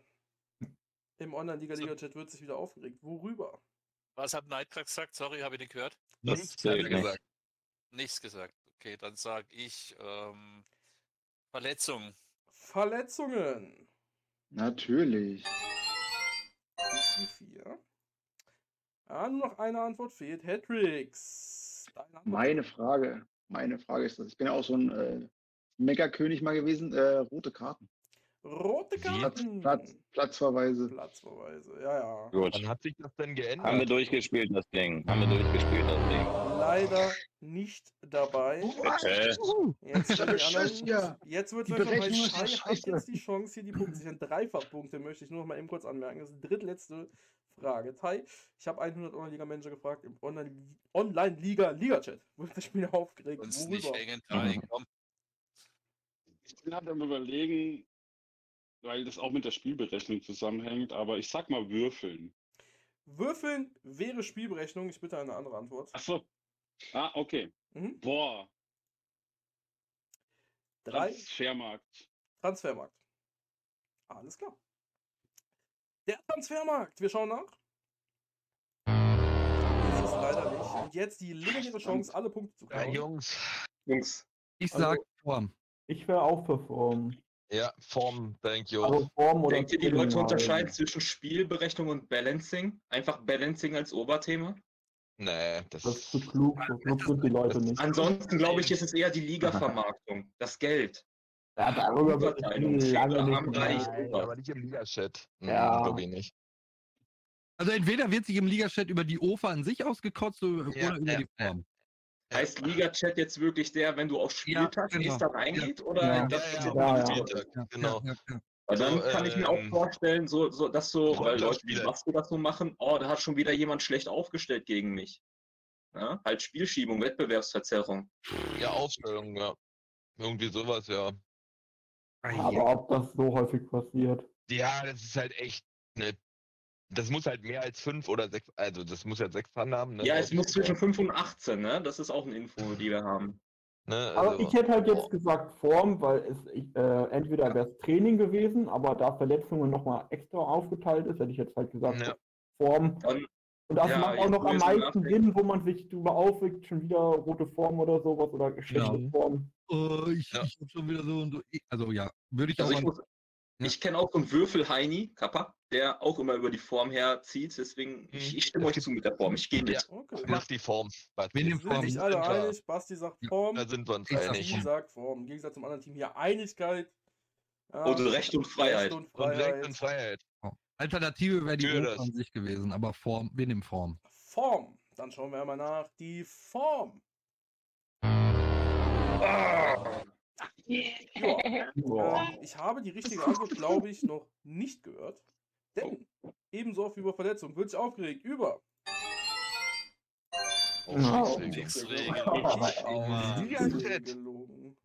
Speaker 1: Im Online-Liga-Liga-Chat wird sich wieder aufgeregt. Worüber?
Speaker 2: Was hat Knight gerade gesagt? Sorry, habe ich nicht gehört.
Speaker 3: Das
Speaker 7: Nichts gesagt.
Speaker 2: Nichts gesagt. Okay, dann sage ich ähm, Verletzung.
Speaker 1: Verletzungen.
Speaker 6: Natürlich.
Speaker 1: Die vier. Ah, nur noch eine Antwort fehlt. Antwort.
Speaker 6: Meine Frage, meine Frage ist das. Ich bin ja auch so ein äh, Mega-König mal gewesen. Äh, rote Karten.
Speaker 1: Rote
Speaker 7: Wie?
Speaker 6: Platz,
Speaker 1: Karten.
Speaker 6: Platz, Platzverweise.
Speaker 1: Platzverweise. Ja, ja.
Speaker 3: gut.
Speaker 7: Wann hat sich das denn geändert?
Speaker 3: Haben wir durchgespielt, das Ding. Haben wir durchgespielt, das Ding.
Speaker 1: Leider nicht dabei.
Speaker 8: Äh,
Speaker 1: Jetzt,
Speaker 6: Ich
Speaker 1: anderen,
Speaker 6: Schiss, ja.
Speaker 1: jetzt wird
Speaker 6: ist ja
Speaker 1: Shai hat
Speaker 6: scheiße.
Speaker 1: jetzt die Chance, hier die Punkte zu sichern. Dreifachpunkte möchte ich nur noch mal eben kurz anmerken. Das ist die drittletzte Frage. Tai, ich habe 100 Online-Liga-Manager gefragt im Online- Online-Liga-Liga-Chat. Wurde das Spiel aufgeregt.
Speaker 2: Uns nicht hängen, Tai. Komm.
Speaker 11: Ich bin halt am überlegen, weil das auch mit der Spielberechnung zusammenhängt, aber ich sag mal würfeln.
Speaker 1: Würfeln wäre Spielberechnung. Ich bitte eine andere Antwort.
Speaker 11: Achso. Ah, okay.
Speaker 1: Mhm.
Speaker 11: Boah.
Speaker 1: Drei.
Speaker 11: Transfermarkt.
Speaker 1: Transfermarkt. Alles klar. Der Transfermarkt. Wir schauen nach. Das ist leider nicht. Und jetzt die legendäre Chance, alle Punkte zu
Speaker 7: Ja,
Speaker 1: klauen.
Speaker 7: Jungs.
Speaker 8: Jungs.
Speaker 4: Ich
Speaker 12: Also-
Speaker 4: sag Form.
Speaker 12: Ich wäre auch für Form.
Speaker 7: Ja, Form, thank you.
Speaker 12: Also Form oder
Speaker 8: Denkt ihr, die Leute unterscheiden zwischen Spielberechnung und Balancing? Einfach Balancing als Oberthema?
Speaker 7: Nee, das,
Speaker 12: Das ist zu klug. So klug sind die Leute nicht.
Speaker 8: Ansonsten glaube ich, ist es eher die Liga-Vermarktung, das Geld.
Speaker 12: Ja, darüber wird lange nicht mehr.
Speaker 7: Aber nicht im Liga-Chat. Hm,
Speaker 12: Ja.
Speaker 7: Glaube ich nicht.
Speaker 4: Also entweder wird sich im Liga-Chat über die OFA an sich ausgekotzt oder
Speaker 7: Ja,
Speaker 4: über
Speaker 7: ja,
Speaker 4: die Form.
Speaker 8: Heißt Liga-Chat jetzt wirklich der, wenn du auf Spieltag
Speaker 4: genau.
Speaker 8: gehst, da reingeht? Oder
Speaker 12: Ja.
Speaker 8: das
Speaker 7: Ja,
Speaker 8: ist
Speaker 7: ja,
Speaker 12: ja, ja.
Speaker 8: Spieltag?
Speaker 7: Genau.
Speaker 4: Ja, ja.
Speaker 8: Weil dann kann ich mir auch
Speaker 7: ähm,
Speaker 8: vorstellen, so, so, dass so, weil Leute wie
Speaker 7: Runterspiele.
Speaker 8: Basko das so machen, oh, da hat schon wieder jemand schlecht aufgestellt gegen mich. Ja, halt Spielschiebung, Wettbewerbsverzerrung.
Speaker 7: Ja, Aufstellung, ja. Irgendwie sowas, ja.
Speaker 12: Aber ob das so häufig passiert.
Speaker 7: Ja, das ist halt echt ne. Das muss halt mehr als fünf oder sechs, also das muss ja sechs Pfannen haben. Ne?
Speaker 8: Ja, es muss zwischen 5 und 18, ne? Das ist auch eine Info, die wir haben.
Speaker 7: Ne?
Speaker 12: Aber
Speaker 7: Also,
Speaker 12: ich hätte halt jetzt gesagt Form, weil es äh, entweder wäre es Training gewesen, aber da Verletzungen nochmal extra aufgeteilt ist, hätte ich jetzt halt gesagt
Speaker 7: Ja.
Speaker 12: Form.
Speaker 8: Dann,
Speaker 12: Und das
Speaker 8: Ja,
Speaker 12: macht auch noch am meisten. Sinn, wo man sich drüber aufregt, schon wieder rote Form oder sowas oder schlechte
Speaker 4: Ja.
Speaker 12: Form.
Speaker 4: Oh, ich,
Speaker 7: Ja.
Speaker 4: ich hab schon wieder so und so. Also ja, würde ich
Speaker 8: also
Speaker 4: auch
Speaker 8: ich, muss, ich kenne auch so einen Würfel-Heini, Kappa, der auch immer über die Form herzieht. Deswegen, ich, ich stimme euch zu mit der Form. Ich gehe mit.
Speaker 7: Ja.
Speaker 1: Okay.
Speaker 7: mach die Form. Basti.
Speaker 4: Wen im
Speaker 1: Sind sich
Speaker 4: Form?
Speaker 1: alle
Speaker 7: wir-
Speaker 1: einig? Basti sagt Form.
Speaker 7: Da sind wir uns einig.
Speaker 1: Team sagt Form. Im Gegensatz zum anderen Team hier Einigkeit. Ja,
Speaker 8: Und Recht und Freiheit.
Speaker 1: Recht und
Speaker 7: Und Recht
Speaker 1: Freiheit.
Speaker 7: und Freiheit.
Speaker 4: Alternative wäre die
Speaker 7: das.
Speaker 4: an sich gewesen, aber Form, wir nehmen Form.
Speaker 1: Form. Dann schauen wir mal nach. Die Form. Ja.
Speaker 12: Boah.
Speaker 1: Ähm, ich habe die richtige Antwort, glaube ich, noch nicht gehört. Denn ebenso oft wie über Verletzung wird sich aufgeregt über.
Speaker 4: Aua.
Speaker 1: Regelung.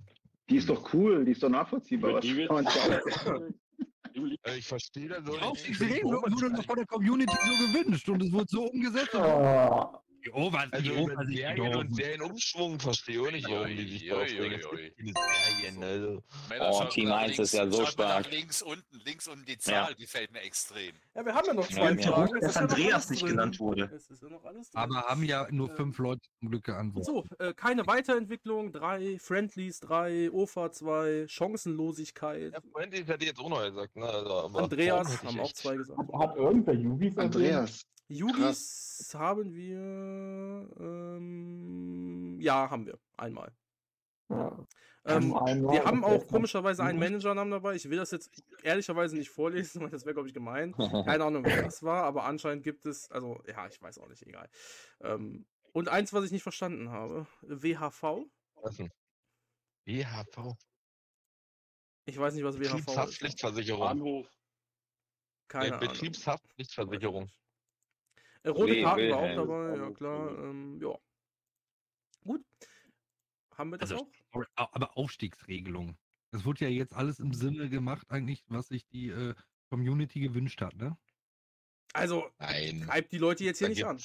Speaker 6: Die ist doch cool, die ist doch nachvollziehbar. Was
Speaker 11: die?
Speaker 7: Äh, Ich verstehe da so
Speaker 4: Die
Speaker 7: nicht.
Speaker 4: Aufstiegsregelung wurde von der Community so gewünscht und es wurde so umgesetzt. Die die
Speaker 7: Also
Speaker 4: OFA
Speaker 7: über
Speaker 4: sich
Speaker 7: Serien und
Speaker 4: gedorben.
Speaker 7: Serienumschwung verstehe ich nicht, warum die sich Serien, also.
Speaker 3: Oh, Team
Speaker 2: mal nach
Speaker 3: 1 ist ja
Speaker 2: links,
Speaker 3: so stark.
Speaker 2: Links unten, links unten die
Speaker 3: Ja.
Speaker 2: Zahl, die fällt mir extrem.
Speaker 1: Ja, wir haben ja noch
Speaker 3: Ja,
Speaker 1: zwei
Speaker 3: mir
Speaker 1: Fragen.
Speaker 8: Dass
Speaker 1: ja
Speaker 8: Andreas nicht genannt wurde.
Speaker 1: Es ist ja noch alles drin.
Speaker 4: Aber haben ja nur
Speaker 1: Äh,
Speaker 4: fünf Leute zum Glück geantwortet.
Speaker 1: So, äh, keine Weiterentwicklung, drei, Friendlies, drei, OFA 2, Chancenlosigkeit.
Speaker 7: Ja, Friendly hätte ich jetzt auch noch gesagt. Ne? Also, aber
Speaker 1: Andreas haben auch zwei gesagt.
Speaker 12: hat, hat irgendwer erwähnt?
Speaker 6: Andreas.
Speaker 1: Yugis haben wir. Ähm, ja, haben wir. Einmal.
Speaker 12: Ja.
Speaker 1: Ähm,
Speaker 12: Einmal,
Speaker 1: wir haben auch komischerweise einen Managernamen dabei. Ich will das jetzt ehrlicherweise nicht vorlesen, weil das wäre, glaube ich, gemein. Keine Ahnung, wer das war, aber anscheinend gibt es, also ja, ich weiß auch nicht, egal. Ähm, und eins, was ich nicht verstanden habe: WHV.
Speaker 7: WHV.
Speaker 1: Ich weiß nicht, was WHV ist.
Speaker 7: Betriebshaftpflichtversicherung.
Speaker 11: Bahnhof.
Speaker 1: Keine Ahnung.
Speaker 7: Betriebshaftpflichtversicherung.
Speaker 1: Äh, rote Karten war auch dabei, ja klar. Ähm, ja. Gut. Haben wir das
Speaker 4: Also,
Speaker 1: auch?
Speaker 4: aber Aufstiegsregelung. Das wurde ja jetzt alles im Sinne gemacht, eigentlich, was sich die äh, Community gewünscht hat, ne?
Speaker 1: Also,
Speaker 7: Nein.
Speaker 1: treibt die Leute jetzt hier
Speaker 7: Da
Speaker 1: nicht an.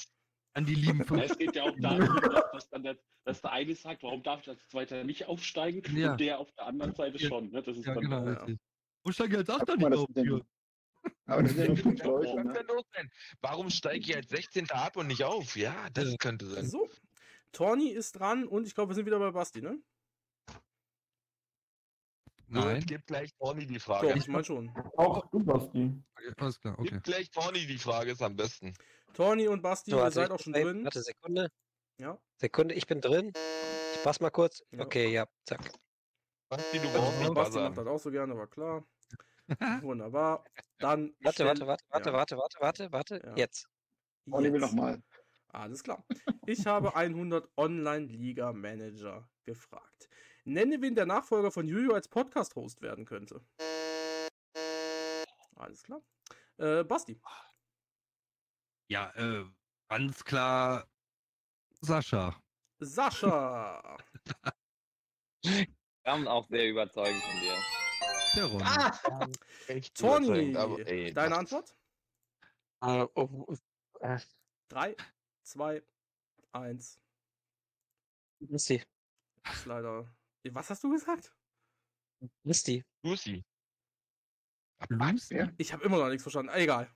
Speaker 4: An die lieben
Speaker 11: Ja,
Speaker 4: fünf.
Speaker 11: es geht ja auch darum, dass, dann der, dass der eine sagt, warum darf ich als Zweiter nicht aufsteigen
Speaker 4: Ja.
Speaker 11: und der auf der anderen Seite
Speaker 4: Ja.
Speaker 11: schon. Ne? Das ist
Speaker 4: Ja,
Speaker 11: dann
Speaker 4: genau.
Speaker 1: ja.
Speaker 4: richtig. Wo steige ich als Achter nicht auf?
Speaker 6: Aber das sind ja fünf
Speaker 7: Ja,
Speaker 6: Leute,
Speaker 7: was
Speaker 6: ne?
Speaker 7: denn los sein? Warum steige ich als 16. ab und nicht auf? Ja, das
Speaker 4: Ja.
Speaker 7: könnte sein.
Speaker 1: So. Torni ist dran und ich glaube, wir sind wieder bei Basti, ne?
Speaker 4: Nein.
Speaker 7: gibt gleich Vorni die
Speaker 1: Doch,
Speaker 7: Frage.
Speaker 1: ich meine schon.
Speaker 12: Auch du, Basti.
Speaker 4: Okay, Alles klar, okay.
Speaker 7: Gib gleich Vorni die Frage, ist am besten.
Speaker 1: Torni und Basti,
Speaker 5: So,
Speaker 1: ihr
Speaker 5: also
Speaker 1: seid auch schon drin.
Speaker 5: Warte, Sekunde.
Speaker 1: Ja.
Speaker 5: Sekunde, ich bin drin. Ich pass mal kurz.
Speaker 1: Ja.
Speaker 5: Okay, ja, zack.
Speaker 7: Basti, du
Speaker 1: Ja,
Speaker 7: brauchst nicht
Speaker 1: Basti macht das auch so gerne, war klar. Wunderbar. Dann.
Speaker 5: Warte,
Speaker 1: stell-
Speaker 5: warte, warte, warte,
Speaker 1: ja,
Speaker 5: warte, warte, warte, warte.
Speaker 1: Ja.
Speaker 5: Jetzt.
Speaker 6: Olli will nochmal.
Speaker 1: Alles klar. Ich habe 100 Online-Liga-Manager gefragt. Nenne, wen der Nachfolger von Juju als Podcast-Host werden könnte. Alles klar. Äh, Basti.
Speaker 4: Ja, äh, ganz klar Sascha.
Speaker 1: Sascha.
Speaker 3: Kam auch sehr überzeugend von dir.
Speaker 4: Der Ron.
Speaker 1: Ah, Toni. Deine
Speaker 7: das-
Speaker 1: Antwort?
Speaker 5: Äh, oh, äh,
Speaker 1: 3, 2, 1.
Speaker 5: Misty.
Speaker 1: Ist leider. Was hast du gesagt?
Speaker 5: Misty.
Speaker 7: Lucy.
Speaker 4: Lucy?
Speaker 6: Ja.
Speaker 1: Ich habe immer noch nichts verstanden. Egal.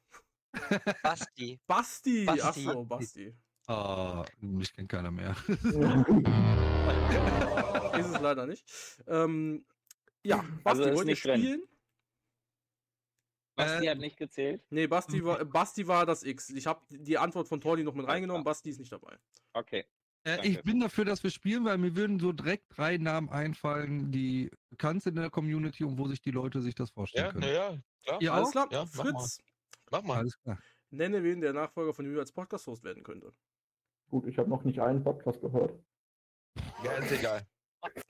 Speaker 5: Basti.
Speaker 1: Basti.
Speaker 5: Basti.
Speaker 1: Ach so, Basti.
Speaker 4: Ah, mich kennt keiner mehr.
Speaker 1: Ist es leider nicht. Ähm, ja, Basti,
Speaker 3: Also ist
Speaker 1: wollt ihr
Speaker 3: nicht drin.
Speaker 1: spielen?
Speaker 3: Basti
Speaker 4: Äh,
Speaker 3: hat nicht gezählt.
Speaker 1: Nee, Basti war, Basti war das X. Ich habe die Antwort von Tordi noch mit reingenommen. Basti ist nicht dabei.
Speaker 3: Okay.
Speaker 4: Äh, ich bin dafür, dass wir spielen, weil mir würden so direkt drei Namen einfallen, die bekannt sind in der Community und wo sich die Leute sich das vorstellen
Speaker 7: Ja,
Speaker 4: können.
Speaker 7: ja, klar.
Speaker 4: Ihr
Speaker 1: Alles klar,
Speaker 7: Ja, mach mal.
Speaker 1: Fritz,
Speaker 7: Mach mal.
Speaker 4: Alles klar.
Speaker 1: nenne wen der Nachfolger von Juju als Podcast-Host werden könnte.
Speaker 12: Gut, ich habe noch nicht einen Podcast gehört.
Speaker 7: Ja, ist egal.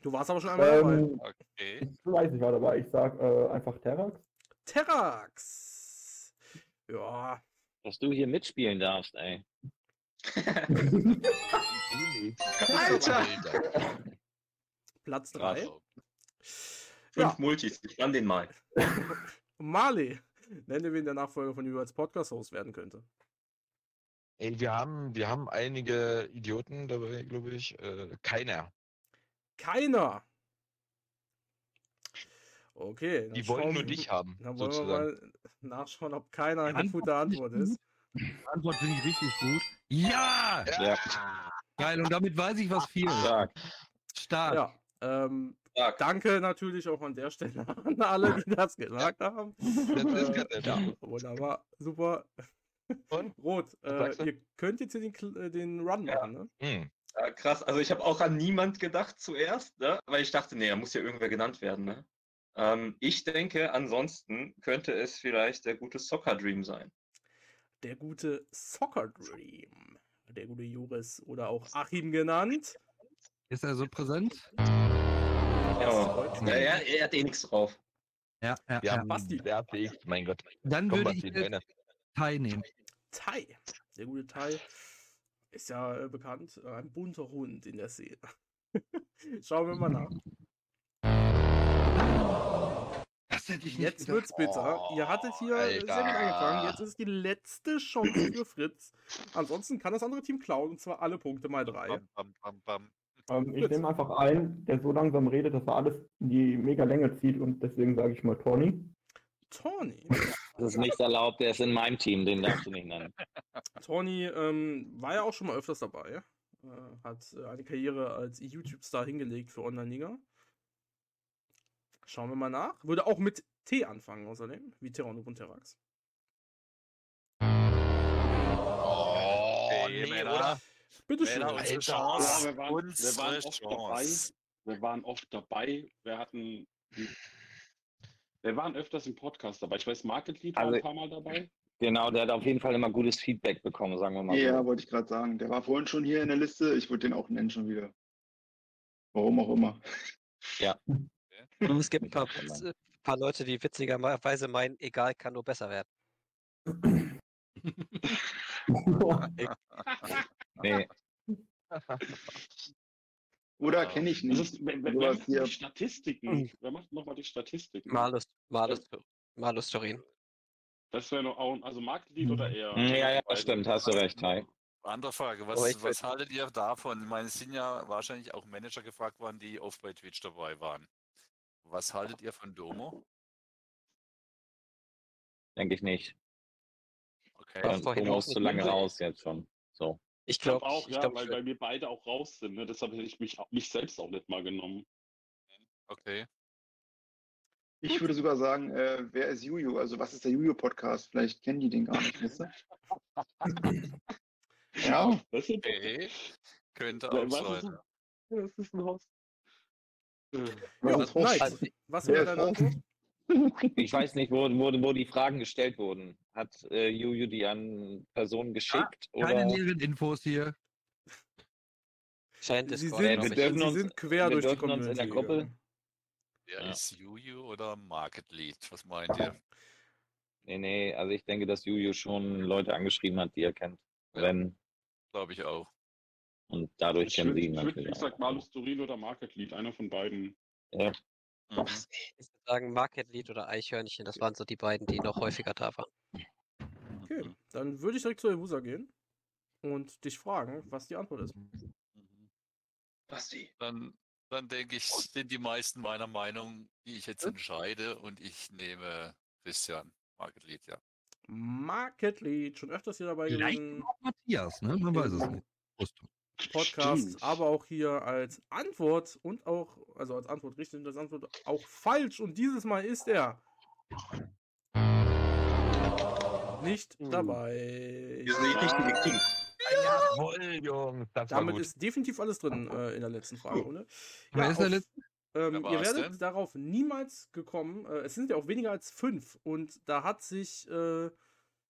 Speaker 1: Du warst aber schon einmal dabei.
Speaker 12: Ähm,
Speaker 2: Okay.
Speaker 12: ich weiß, ich war dabei. Ich sag äh, einfach Terrax.
Speaker 1: Terrax. Ja,
Speaker 3: Dass du hier mitspielen darfst, ey.
Speaker 8: Alter!
Speaker 1: Platz 3.
Speaker 2: Bravo.
Speaker 8: Fünf
Speaker 1: Ja.
Speaker 8: Multis, ich kann den mal.
Speaker 1: Marley. Nenne wen der Nachfolger von als Podcast-Host werden könnte.
Speaker 7: Ey, wir haben, wir haben einige Idioten dabei, glaube ich. Äh, keiner.
Speaker 1: Keiner. Okay.
Speaker 7: Die wollen
Speaker 1: schauen
Speaker 7: nur dich haben,
Speaker 1: Dann wollen
Speaker 7: sozusagen.
Speaker 1: wir mal nachschauen, ob keiner eine gute Antwort ist.
Speaker 4: Die Antwort finde ich richtig gut. Ja!
Speaker 3: Ja,
Speaker 4: Geil, und damit weiß ich, was viel
Speaker 3: stark.
Speaker 4: Stark.
Speaker 1: Ja. Ähm,
Speaker 8: Stark.
Speaker 1: danke natürlich auch an der Stelle an alle, die das gesagt haben.
Speaker 7: Das ist
Speaker 1: Äh,
Speaker 7: ganz nett.
Speaker 1: ja, wunderbar. Super.
Speaker 7: Und?
Speaker 1: Rot, äh, ihr könnt jetzt hier den, äh, den Run
Speaker 8: Ja.
Speaker 1: machen, ne?
Speaker 7: Hm.
Speaker 8: Ja, krass. Also ich habe auch an niemand gedacht zuerst, ne? weil ich dachte, nee, da muss ja irgendwer genannt werden. Ne? Ähm, ich denke, ansonsten könnte es vielleicht der gute Soccer Dream sein.
Speaker 1: Der gute Soccer Dream. Der gute Joris oder auch Achim genannt.
Speaker 4: Ist er so präsent?
Speaker 8: Ja, ja, ja er hat eh nichts drauf.
Speaker 4: Ja, ja,
Speaker 7: Ja.
Speaker 1: Basti.
Speaker 7: Der hat ich, mein Gott.
Speaker 4: Dann
Speaker 7: Komm,
Speaker 4: würde
Speaker 7: Basti,
Speaker 4: ich jetzt teilnehmen.
Speaker 1: Tai. Der gute Tai ist ja äh, bekannt. äh, Ein bunter Hund in der Szene. Schauen wir mal nach.
Speaker 4: Das hätte ich
Speaker 1: Jetzt wird's bitter. Ihr hattet hier äh, sehr gut
Speaker 7: Alter.
Speaker 1: angefangen. Jetzt ist die letzte Chance für Fritz. Ansonsten kann das andere Team klauen und zwar alle Punkte mal drei.
Speaker 2: Bam, bam, bam, bam.
Speaker 12: Ähm, ich nehme einfach einen, der so langsam redet, dass er alles in die mega Länge zieht und deswegen sage ich mal Tony.
Speaker 1: Tony.
Speaker 3: Das ist nicht erlaubt, der ist in meinem Team, den darfst du nicht nennen.
Speaker 1: Tony ähm, war ja auch schon mal öfters dabei. Äh, hat äh, eine Karriere als YouTube-Star hingelegt für Online-Liga. Schauen wir mal nach. Würde auch mit T anfangen, außerdem, wie Terranub und Terrax.
Speaker 7: Oh, nee,
Speaker 2: Männer.
Speaker 7: oder?
Speaker 1: Bitte schön.
Speaker 2: Männer, unsere
Speaker 7: Alter.
Speaker 2: Chance.
Speaker 11: Ja, wir waren, wir
Speaker 2: unsere
Speaker 11: waren oft dabei.
Speaker 2: Chance.
Speaker 11: Wir waren oft dabei. Wir hatten. Wir waren öfters im Podcast dabei. Ich weiß, Market Lead war
Speaker 3: Also-
Speaker 11: ein paar Mal dabei.
Speaker 3: Genau, der hat auf jeden Fall immer gutes Feedback bekommen, sagen wir mal
Speaker 6: Ja,
Speaker 3: so.
Speaker 6: wollte ich gerade sagen. Der war vorhin schon hier in der Liste. Ich würde den auch nennen schon wieder. Warum auch immer.
Speaker 5: Und es gibt ein paar, äh, paar Leute, die witzigerweise meinen, egal, kann nur besser werden.
Speaker 3: Nee,
Speaker 6: Oder kenne ich
Speaker 11: Das
Speaker 6: nicht.
Speaker 11: ist,
Speaker 6: Du
Speaker 11: wer
Speaker 6: hast
Speaker 11: macht
Speaker 6: hier-
Speaker 11: die Statistiken? Wer macht nochmal die Statistiken?
Speaker 5: Malus, Malus, Malus Turin.
Speaker 11: Das wäre noch auch, also Market Lead oder eher.
Speaker 3: Hm, ja, ja, stimmt, hast du recht, Kai.
Speaker 2: Andere Frage, was, was haltet ihr davon? Ich meine, es sind ja wahrscheinlich auch Manager gefragt worden, die oft bei Twitch dabei waren. Was haltet ihr von Domo?
Speaker 3: Denke ich nicht.
Speaker 2: Okay.
Speaker 5: Auch
Speaker 3: ist zu lange raus jetzt schon. So.
Speaker 5: Ich
Speaker 11: glaube auch,
Speaker 5: ich
Speaker 11: ja,
Speaker 5: glaub,
Speaker 11: weil, weil wir beide auch raus sind. Ne? Deshalb hätte ich mich, mich selbst auch nicht mal genommen.
Speaker 2: Okay.
Speaker 6: Ich würde sogar sagen, äh, wer ist Juju? Also was ist der Juju-Podcast? Vielleicht kennen die den gar nicht, weißt du? ja,
Speaker 11: Das sind
Speaker 2: Okay. Könnte
Speaker 11: Ja,
Speaker 2: auch
Speaker 11: was ist
Speaker 2: sein.
Speaker 11: das ist ein Haus. Äh,
Speaker 1: Ja,
Speaker 6: das ist Host.
Speaker 1: nice.
Speaker 5: Also,
Speaker 1: Was
Speaker 6: Wer
Speaker 1: wäre
Speaker 6: ist Host?
Speaker 1: Antwort?
Speaker 3: Ich weiß nicht, wo, wo, wo die Fragen gestellt wurden. Hat äh, Juju die an Personen geschickt?
Speaker 4: Keine
Speaker 3: oder?
Speaker 4: näheren Infos hier.
Speaker 5: scheint
Speaker 1: Sie
Speaker 5: Discord,
Speaker 1: sind,
Speaker 3: wir
Speaker 5: ich.
Speaker 3: dürfen
Speaker 1: sie
Speaker 3: uns-
Speaker 1: sind quer
Speaker 3: wir
Speaker 1: durch die
Speaker 3: dürfen uns in der. Gruppe-.
Speaker 2: Wer
Speaker 3: Ja.
Speaker 2: ist Juju oder Market Lead? Was meint ihr?
Speaker 3: Nee, nee, also ich denke, dass Juju schon Leute angeschrieben hat, die er kennt.
Speaker 2: Ja.
Speaker 3: Wenn,
Speaker 2: Glaube ich auch.
Speaker 3: und dadurch
Speaker 11: Ich
Speaker 3: kennen
Speaker 11: würde,
Speaker 3: sie ihn
Speaker 11: ich,
Speaker 3: natürlich
Speaker 11: ich sag
Speaker 3: auch.
Speaker 11: Malus Turin oder Market Lead, einer von beiden.
Speaker 3: Ja.
Speaker 2: Mhm.
Speaker 5: Ich würde sagen, Market Lead oder Eichhörnchen, das waren so die beiden, die noch häufiger da waren.
Speaker 1: Okay, dann würde ich direkt zu Evusa gehen und dich fragen, was die Antwort ist.
Speaker 2: Mhm.
Speaker 8: Basti.
Speaker 2: Dann, dann denke ich, sind die meisten meiner Meinung, die ich jetzt entscheide und ich nehme Christian Market Lead, ja.
Speaker 1: Market Lead, schon öfters hier dabei
Speaker 4: Vielleicht
Speaker 1: gewesen.
Speaker 4: auch Matthias, ne? Man weiß es nicht. Prost.
Speaker 1: Podcast,
Speaker 11: Stimmt.
Speaker 1: aber auch hier als Antwort und auch, also als Antwort richtig und als Antwort auch falsch. Und dieses Mal ist er nicht
Speaker 8: Hm.
Speaker 1: dabei.
Speaker 8: Wir sind.
Speaker 7: Jawohl, Jungs,
Speaker 1: Damit ist definitiv alles drin äh, in der letzten Frage, oder?
Speaker 4: Wer ist der
Speaker 1: auf-
Speaker 4: letzte?
Speaker 1: Ähm, ihr werdet
Speaker 2: denn?
Speaker 1: darauf niemals gekommen. Äh, es sind ja auch weniger als fünf. Und da hat sich, äh,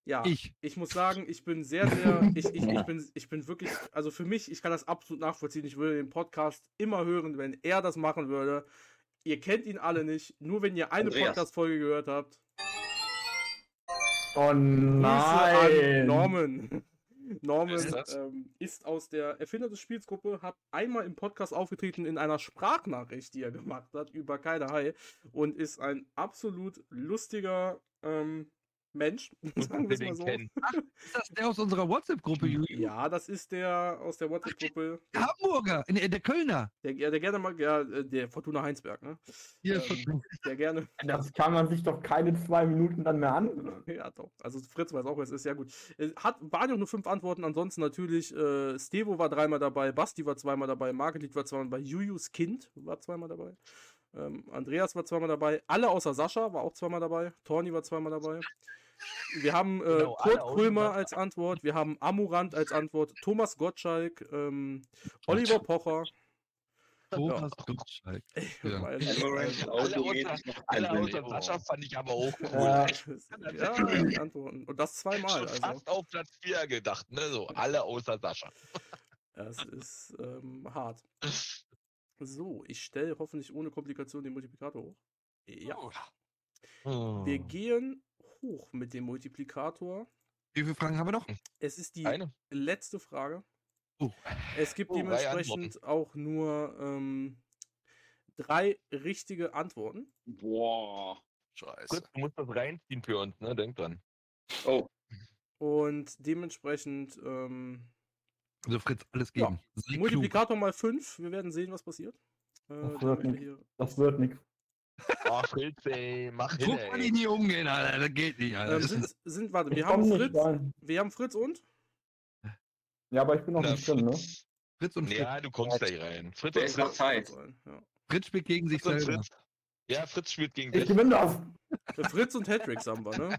Speaker 1: ja,
Speaker 4: Ich.
Speaker 1: muss sagen, ich bin sehr, sehr, ich, ich, ich, bin, ich bin wirklich, also für mich, ich kann das absolut nachvollziehen. Ich würde den Podcast immer hören, wenn er das machen würde. Ihr kennt ihn alle nicht. Nur wenn ihr eine. Podcast-Folge gehört habt.
Speaker 12: Oh nein.
Speaker 1: Norman. Norman
Speaker 2: ist
Speaker 1: ähm, ist aus der Erfinder des Spiels Gruppe, hat einmal im Podcast aufgetreten in einer Sprachnachricht, die er gemacht hat über keine Hai und ist ein absolut lustiger ähm, Mensch, sagen wir mal so.
Speaker 7: kennen.
Speaker 4: Ist das der aus unserer WhatsApp-Gruppe, Juli?
Speaker 1: Ja, das ist der aus der WhatsApp-Gruppe,
Speaker 4: Der Hamburger, in, der Kölner.
Speaker 1: der, der gerne mal, ja, äh, der Fortuna Heinsberg, ne?
Speaker 4: Hier
Speaker 1: Ähm, der gerne
Speaker 12: Das kann man sich doch keine zwei Minuten dann mehr an.
Speaker 1: Ja, doch. Also Fritz weiß auch, wer es ist. Ja, gut. Es Hat, waren ja nur fünf Antworten. Ansonsten natürlich, äh, Stevo war dreimal dabei, Basti war zweimal dabei, Markelit war zweimal dabei, Jujus Kind war zweimal dabei. Ähm, Andreas war zweimal dabei. Alle außer Sascha war auch zweimal dabei. Torni war zweimal dabei. Wir haben äh,
Speaker 7: Genau,
Speaker 1: Kurt Krömer als Antwort. Wir haben Amurant als Antwort. Thomas Gottschalk. Ähm, Oliver Pocher.
Speaker 4: Thomas Gottschalk. Ja.
Speaker 1: Weil-
Speaker 8: Amaranth,
Speaker 7: Alle außer. Sascha fand ich aber auch cool.
Speaker 1: Ja, die Antworten. Und das zweimal.
Speaker 7: Schon
Speaker 1: Also.
Speaker 7: fast auf Platz 4 gedacht, ne? So, alle außer Sascha.
Speaker 1: Das ist ähm, hart. So, ich stelle hoffentlich ohne Komplikation den Multiplikator hoch. Ja.
Speaker 7: Oh.
Speaker 1: Wir gehen hoch mit dem Multiplikator.
Speaker 4: Wie viele Fragen haben wir noch?
Speaker 1: Es ist die
Speaker 7: Eine.
Speaker 1: letzte Frage.
Speaker 4: Oh.
Speaker 1: Es gibt
Speaker 7: Oh,
Speaker 1: dementsprechend auch nur ähm, drei richtige Antworten.
Speaker 11: Boah.
Speaker 2: Scheiße.
Speaker 7: Fritz, du musst das reinziehen für uns, ne? Denk dran.
Speaker 8: Oh,
Speaker 1: Und dementsprechend ähm,
Speaker 4: Also Fritz, alles
Speaker 1: Ja.
Speaker 4: geben. Klug.
Speaker 1: Multiplikator mal 5. Wir werden sehen, was passiert. Äh,
Speaker 12: wird nix. Das wird nichts.
Speaker 7: Oh, Fritz, ey, mach hin,
Speaker 4: Guck mal, die nie umgehen, Alter. Das geht nicht, Alter.
Speaker 1: ähm, sind, sind, warte,
Speaker 12: Ich
Speaker 1: wir
Speaker 12: komm
Speaker 1: haben Fritz, wir haben Fritz und?
Speaker 12: Ja, aber ich bin noch
Speaker 7: Na,
Speaker 12: nicht drin, ne?
Speaker 7: Fritz.
Speaker 4: Und Fritz.
Speaker 7: Ja, du kommst gleich rein. Fritz
Speaker 8: ist noch
Speaker 7: Fritz.
Speaker 8: Zeit?
Speaker 1: Ja.
Speaker 4: Fritz spielt gegen sich
Speaker 7: Fritz und
Speaker 4: selber.
Speaker 7: Fritz. Ja, Fritz spielt gegen
Speaker 12: Ich
Speaker 7: dich.
Speaker 12: gewinne das.
Speaker 1: Äh, Fritz und Hattricks haben wir, ne?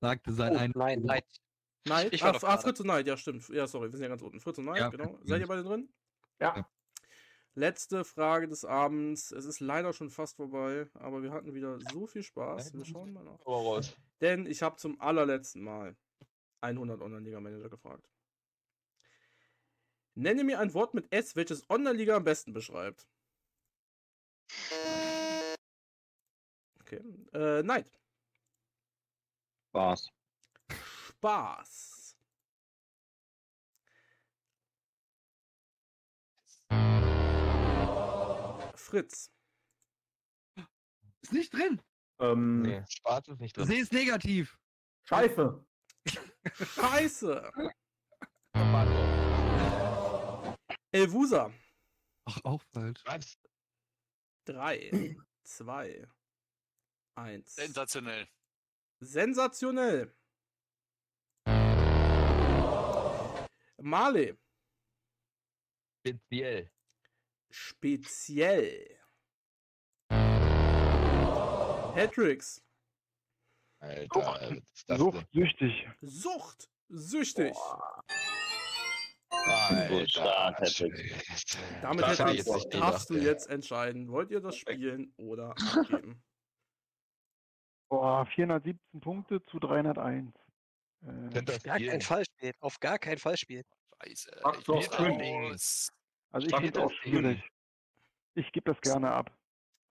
Speaker 4: Sagte sein
Speaker 5: Oh,
Speaker 4: ein.
Speaker 5: nein, nein.
Speaker 1: Neid?
Speaker 5: Ich war
Speaker 1: Ah, ah. Fritz und Neid, ja, stimmt. Ja, sorry, wir sind ja ganz unten. Fritz und Neid,
Speaker 4: Ja,
Speaker 1: genau. Seid ihr beide drin?
Speaker 12: Ja.
Speaker 1: Letzte Frage des Abends. Es ist leider schon fast vorbei, aber wir hatten wieder so viel Spaß. Wir schauen mal nach.
Speaker 7: Raus.
Speaker 1: Denn ich habe zum allerletzten Mal 100 Online-Liga-Manager gefragt. Nenne mir ein Wort mit S, welches Online-Liga am besten beschreibt. Okay. Äh, Neid.
Speaker 3: Spaß.
Speaker 1: Spaß. Fritz.
Speaker 4: Ist nicht drin.
Speaker 12: Ähm,
Speaker 7: Nee, Spaß ist nicht drin.
Speaker 4: Sie ist negativ.
Speaker 12: Scheiße.
Speaker 1: Scheiße. Elvusa.
Speaker 4: Ach, auch falsch.
Speaker 7: Was?
Speaker 1: 3, 2, 1.
Speaker 2: Sensationell.
Speaker 1: Sensationell. Marley.
Speaker 7: Speziell.
Speaker 1: Speziell. Hattricks.
Speaker 7: Alter, was ist das denn?
Speaker 6: Suchtsüchtig.
Speaker 1: Sucht. Süchtig.
Speaker 7: Alter,
Speaker 3: stark, Patrick.
Speaker 7: Scheiße.
Speaker 1: Damit
Speaker 7: Das hätte ich jetzt
Speaker 1: darfst du jetzt entscheiden. Wollt ihr das spielen oder abgeben?
Speaker 6: Boah, 417 Punkte zu 301. Äh,
Speaker 7: das
Speaker 5: Gar kein
Speaker 7: spielen?
Speaker 5: Fall spielen. Auf gar keinen Fall spielen.
Speaker 2: Scheiße. Bin raus.
Speaker 6: Also ich finde auch schwierig. Ich gebe das gerne ab.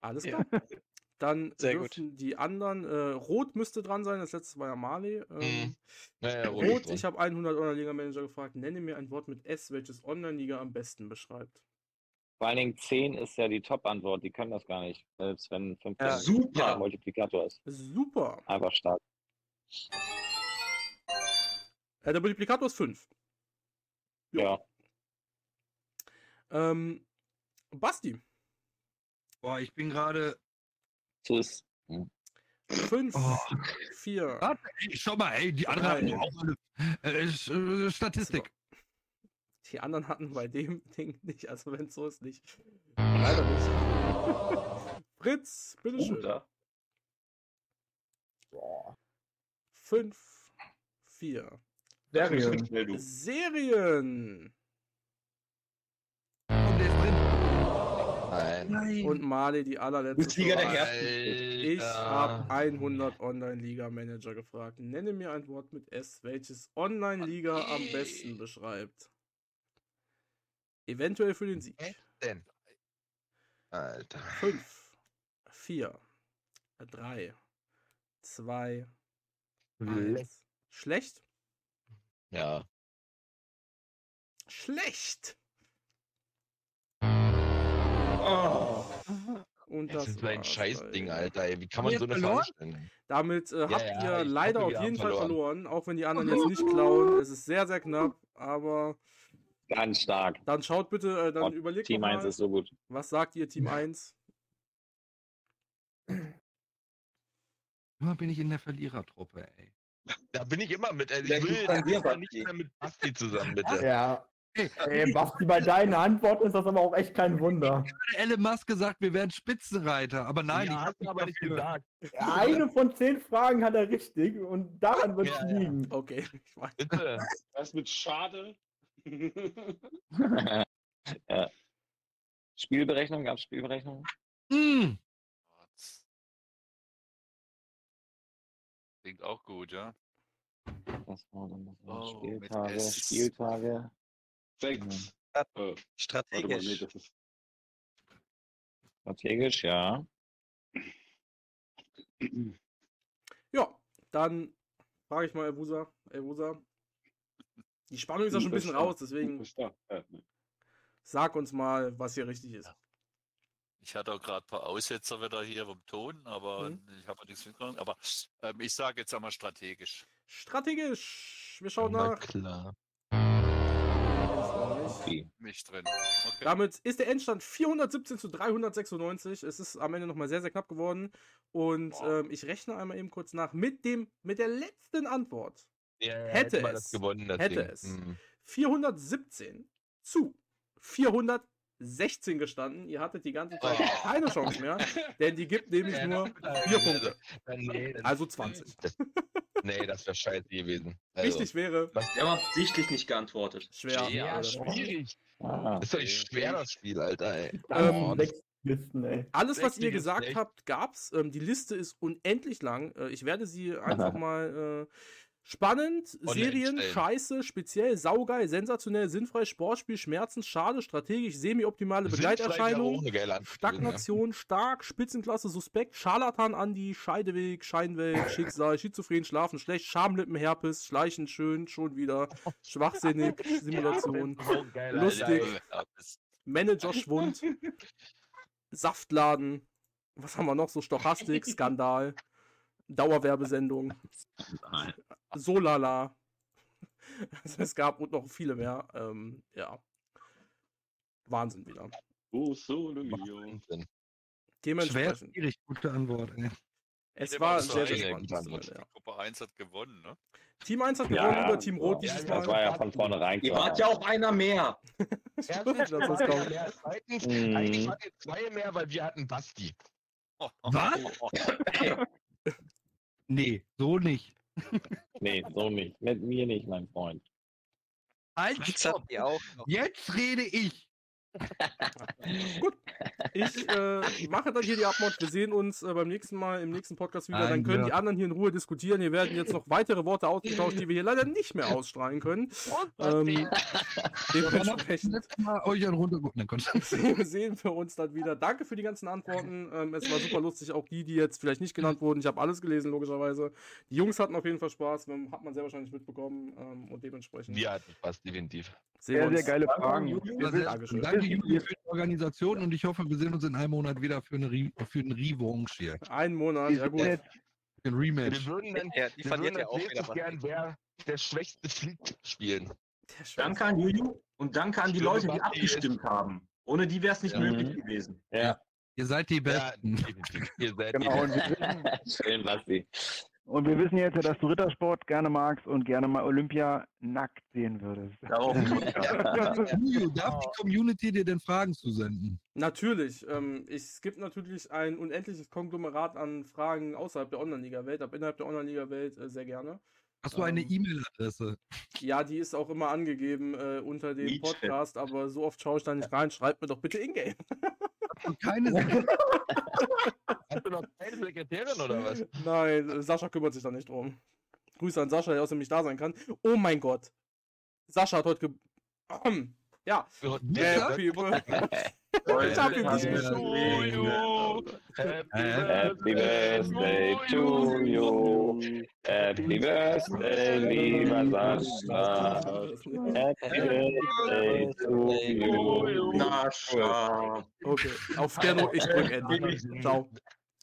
Speaker 1: Alles
Speaker 5: Ja.
Speaker 1: klar. Dann
Speaker 5: Sehr gut.
Speaker 1: dürfen die anderen. Äh, Rot müsste dran sein. Das letzte war ja Marley. Ähm,
Speaker 7: Mhm. Naja,
Speaker 1: Rot,
Speaker 7: Rot,
Speaker 1: ich habe 100 Online-Liga-Manager gefragt. Nenne mir ein Wort mit S, welches Online-Liga am besten beschreibt.
Speaker 3: Vor allen Dingen 10 ist ja die Top-Antwort. Die können das gar nicht. Selbst wenn 15
Speaker 5: Ja.
Speaker 8: Super.
Speaker 3: Multiplikator ist.
Speaker 1: Super.
Speaker 3: Einfach stark.
Speaker 1: Äh, der Multiplikator ist 5.
Speaker 3: Ja.
Speaker 1: Ähm, Basti.
Speaker 4: Boah, ich bin gerade.
Speaker 3: So ist.
Speaker 1: 5,
Speaker 4: Oh.
Speaker 1: 4.
Speaker 4: Warte, ey, schau mal, ey, die anderen hatten auch alle. Äh, äh, Statistik.
Speaker 1: Die anderen hatten bei dem Ding nicht. Also, wenn es so ist, nicht. Leider nicht. Fritz, bitteschön.
Speaker 8: Oder?
Speaker 1: 5, 4,
Speaker 12: Serien.
Speaker 8: Schnell, du.
Speaker 1: Serien.
Speaker 4: Komm, der ist drin.
Speaker 7: Nein.
Speaker 1: Und Mali die allerletzte
Speaker 8: Bundesliga der. Herren.
Speaker 1: Ich habe
Speaker 7: Alter.
Speaker 1: 100 Online-Liga-Manager gefragt. Nenne mir ein Wort mit S, welches Online-Liga am besten beschreibt. Eventuell für den Sieg.
Speaker 7: Denn. Alter.
Speaker 1: 5, 4, 3, 2,
Speaker 7: Schlecht.
Speaker 1: 1. Schlecht?
Speaker 7: Ja.
Speaker 1: Schlecht!
Speaker 8: Oh.
Speaker 1: Und
Speaker 7: Das
Speaker 1: das
Speaker 7: ist ein
Speaker 1: war's,
Speaker 7: Scheißding. Alter. Ey. Wie kann man so eine
Speaker 4: verloren?
Speaker 7: Frage stellen?
Speaker 1: Damit äh,
Speaker 7: Ja,
Speaker 1: habt
Speaker 7: ja,
Speaker 1: ihr leider auf jeden Fall
Speaker 7: verloren.
Speaker 1: verloren, auch wenn die anderen jetzt nicht klauen. Es ist sehr, sehr knapp, aber
Speaker 3: Ganz stark.
Speaker 1: dann schaut bitte, äh, dann
Speaker 3: Und
Speaker 1: überlegt
Speaker 3: Team
Speaker 1: doch
Speaker 3: 1
Speaker 1: mal,
Speaker 3: ist so gut.
Speaker 1: was sagt ihr Team 1?
Speaker 4: Immer bin ich in der Verlierertruppe, ey.
Speaker 7: Da bin ich immer mit.
Speaker 8: Der
Speaker 7: ich will mal nicht mehr mit Basti zusammen, bitte.
Speaker 12: Ja. Ey, Basti, bei deinen Antworten ist das aber auch echt kein Wunder.
Speaker 4: Elon Musk gesagt, wir werden Spitzenreiter. Aber nein,
Speaker 7: ja,
Speaker 4: ich
Speaker 7: hast
Speaker 4: hab
Speaker 7: du aber nicht gesagt.
Speaker 12: Eine von zehn Fragen hat er richtig und daran wird es
Speaker 7: Ja, ja.
Speaker 12: liegen.
Speaker 1: Okay, ich weiß.
Speaker 7: Bitte.
Speaker 11: Was mit Schade?
Speaker 3: ja. Spielberechnung, gab es Spielberechnung?
Speaker 4: Hm,
Speaker 2: Klingt auch gut, ja.
Speaker 3: Das war dann
Speaker 2: Oh, mit
Speaker 3: Spieltage. Spieltage.
Speaker 11: Sechs.
Speaker 3: Ja.
Speaker 11: Äh, warte mal, nee,
Speaker 5: Strategisch.
Speaker 11: das ist
Speaker 3: Strategisch, ja.
Speaker 1: Ja, dann frage ich mal Elvusa. Elvusa. Die Spannung ist ja schon ein bisschen raus, deswegen sag uns mal, was hier richtig ist.
Speaker 2: Ich hatte auch gerade ein paar Aussetzer wieder hier vom Ton, aber
Speaker 1: Mhm.
Speaker 2: ich habe nichts mitgenommen. Aber ähm, ich sage jetzt einmal strategisch.
Speaker 1: Strategisch. Wir schauen
Speaker 7: Na
Speaker 1: nach.
Speaker 7: klar.
Speaker 3: Okay.
Speaker 2: Nicht drin. Okay.
Speaker 1: Damit ist der Endstand 417 zu 396. Es ist am Ende nochmal sehr, sehr knapp geworden. Und ähm, ich rechne einmal eben kurz nach mit dem, mit der letzten Antwort.
Speaker 7: Ja,
Speaker 1: Hätte
Speaker 7: man
Speaker 1: es.
Speaker 7: das gewonnen, das
Speaker 1: Hätte
Speaker 7: Ding.
Speaker 1: es.
Speaker 7: Mhm.
Speaker 1: 417 zu 416 gestanden. Ihr hattet die ganze Zeit
Speaker 7: Oh.
Speaker 1: keine Chance mehr, denn die gibt nämlich
Speaker 7: Ja,
Speaker 1: nur
Speaker 7: das-
Speaker 1: vier Punkte.
Speaker 7: Äh, Nee, das,
Speaker 1: Also 20.
Speaker 7: das, nee, das wäre scheiße gewesen. Also,
Speaker 1: Richtig wäre
Speaker 7: Was?
Speaker 8: Wir haben absichtlich nicht geantwortet.
Speaker 1: schwer.
Speaker 7: Ja,
Speaker 1: das Spiel.
Speaker 7: schwierig.
Speaker 3: Ah,
Speaker 7: Das ist doch nicht schwer, das Spiel, Alter, ey.
Speaker 1: Ähm,
Speaker 12: Listen, ey.
Speaker 1: Alles, was ihr gesagt habt, gab's. Ähm, die Liste ist unendlich lang. Äh, ich werde sie einfach mal äh, spannend,
Speaker 7: Online
Speaker 1: Serien,
Speaker 7: stellen.
Speaker 1: scheiße, speziell, saugeil, sensationell, sinnfrei, Sportspiel, Schmerzen, schade, strategisch, semi-optimale Begleiterscheinung, Stagnation, stark, Spitzenklasse, suspekt, Scharlatan, Andi, Scheideweg, Scheinwelt, Schicksal, Schizophren, Schlafen, schlecht, Schamlippen, Herpes, Schleichen, schön, schon wieder, schwachsinnig, Simulation,
Speaker 7: ja.
Speaker 1: Lustig.
Speaker 2: Ja, das-
Speaker 1: Managerschwund, Saftladen, was haben wir noch so? Stochastik, Skandal, Dauerwerbesendung, Solala. Also es gab und noch viele mehr. Ähm, ja. Wahnsinn wieder.
Speaker 11: Oh, so.
Speaker 7: Wahnsinn.
Speaker 4: schwer,
Speaker 1: Dementsprechend.
Speaker 4: schwierig, gute Antwort. Ey.
Speaker 1: Es war sehr, sehr spannend. Ja.
Speaker 2: Gruppe 1 hat gewonnen, ne?
Speaker 1: Team 1 hat
Speaker 3: Ja,
Speaker 1: gewonnen über Team Rot
Speaker 3: ja,
Speaker 1: dieses
Speaker 3: Das
Speaker 1: Mal.
Speaker 3: war ja von vornherein
Speaker 8: Ihr
Speaker 3: klar.
Speaker 8: wart ja auch einer mehr.
Speaker 7: Erstens,
Speaker 1: Das ist
Speaker 7: war mehr. Zweitens,
Speaker 3: Mhm.
Speaker 7: eigentlich waren wir zwei mehr, weil wir hatten Basti.
Speaker 4: Was? Nee, so nicht.
Speaker 3: Nee, so nicht. Mit mir nicht, mein Freund.
Speaker 4: Halt,
Speaker 5: Jetzt
Speaker 4: stopp. Jetzt rede ich.
Speaker 1: Gut. Ich äh, mache dann hier die Abmod. Wir sehen uns äh, beim nächsten Mal im nächsten Podcast wieder. Dann können die anderen hier in Ruhe diskutieren. Hier werden jetzt noch weitere Worte ausgetauscht, die wir hier leider nicht mehr ausstrahlen können. Ähm, dementsprechend
Speaker 4: euch einen runtergucken.
Speaker 1: Sehen wir uns dann wieder. Danke für die ganzen Antworten. Ähm, es war super lustig. Auch die, die jetzt vielleicht nicht genannt wurden. Ich habe alles gelesen, logischerweise. Die Jungs hatten auf jeden Fall Spaß. Hat man sehr wahrscheinlich mitbekommen. Ähm, und dementsprechend
Speaker 7: Wir hatten Basti, definitiv.
Speaker 12: Sehr, sehr geile Fragen.
Speaker 4: Danke, Die Organisation und ich hoffe, wir sehen uns in einem Monat wieder für, eine Re für einen Revanche hier.
Speaker 1: Einen Monat, ja gut.
Speaker 4: Ein
Speaker 7: Wir
Speaker 4: Rematch.
Speaker 7: würden dann,
Speaker 5: Ja, die
Speaker 7: wir würden
Speaker 5: ja auch wieder.
Speaker 7: gern wer der schwächste fliegt spielen.
Speaker 8: Danke an Juju und danke an die Leute, die abgestimmt haben. Ohne die wäre es nicht
Speaker 3: Ja.
Speaker 8: möglich gewesen.
Speaker 3: Ja,
Speaker 4: Ihr seid die
Speaker 7: Ja,
Speaker 4: Besten.
Speaker 7: definitiv. Ihr seid
Speaker 6: Genau,
Speaker 7: die
Speaker 6: wir, wissen,
Speaker 3: schön, Basti.
Speaker 6: Und wir wissen jetzt ja, dass du Rittersport gerne magst und gerne mal Olympia nackt sehen würdest.
Speaker 8: Darauf
Speaker 4: Julio, darf die Community dir denn Fragen zusenden?
Speaker 1: Natürlich. Ähm, ich, es gibt natürlich ein unendliches Konglomerat an Fragen außerhalb der Online-Liga-Welt, aber innerhalb der Online-Liga-Welt äh, sehr gerne.
Speaker 4: Hast du eine
Speaker 1: Ähm,
Speaker 4: E-Mail-Adresse?
Speaker 1: Ja, die ist auch immer angegeben äh, unter dem. Podcast, aber so oft schaue ich da nicht rein. Schreibt mir doch bitte Ingame.
Speaker 4: Und keine
Speaker 7: Hast du noch keine Sekretärin oder was?
Speaker 1: Nein, äh, Sascha kümmert sich da nicht drum. Grüße an Sascha, der außerdem nicht da sein kann. Oh mein Gott. Sascha hat heute ge. Ja. Happy Birthday. Nicht geschrieben.
Speaker 3: Happy Birthday to you. Happy Birthday, lieber Sascha. Happy Birthday to you.
Speaker 8: Sascha.
Speaker 1: Okay, auf der Not, ich drück Ende. Ciao.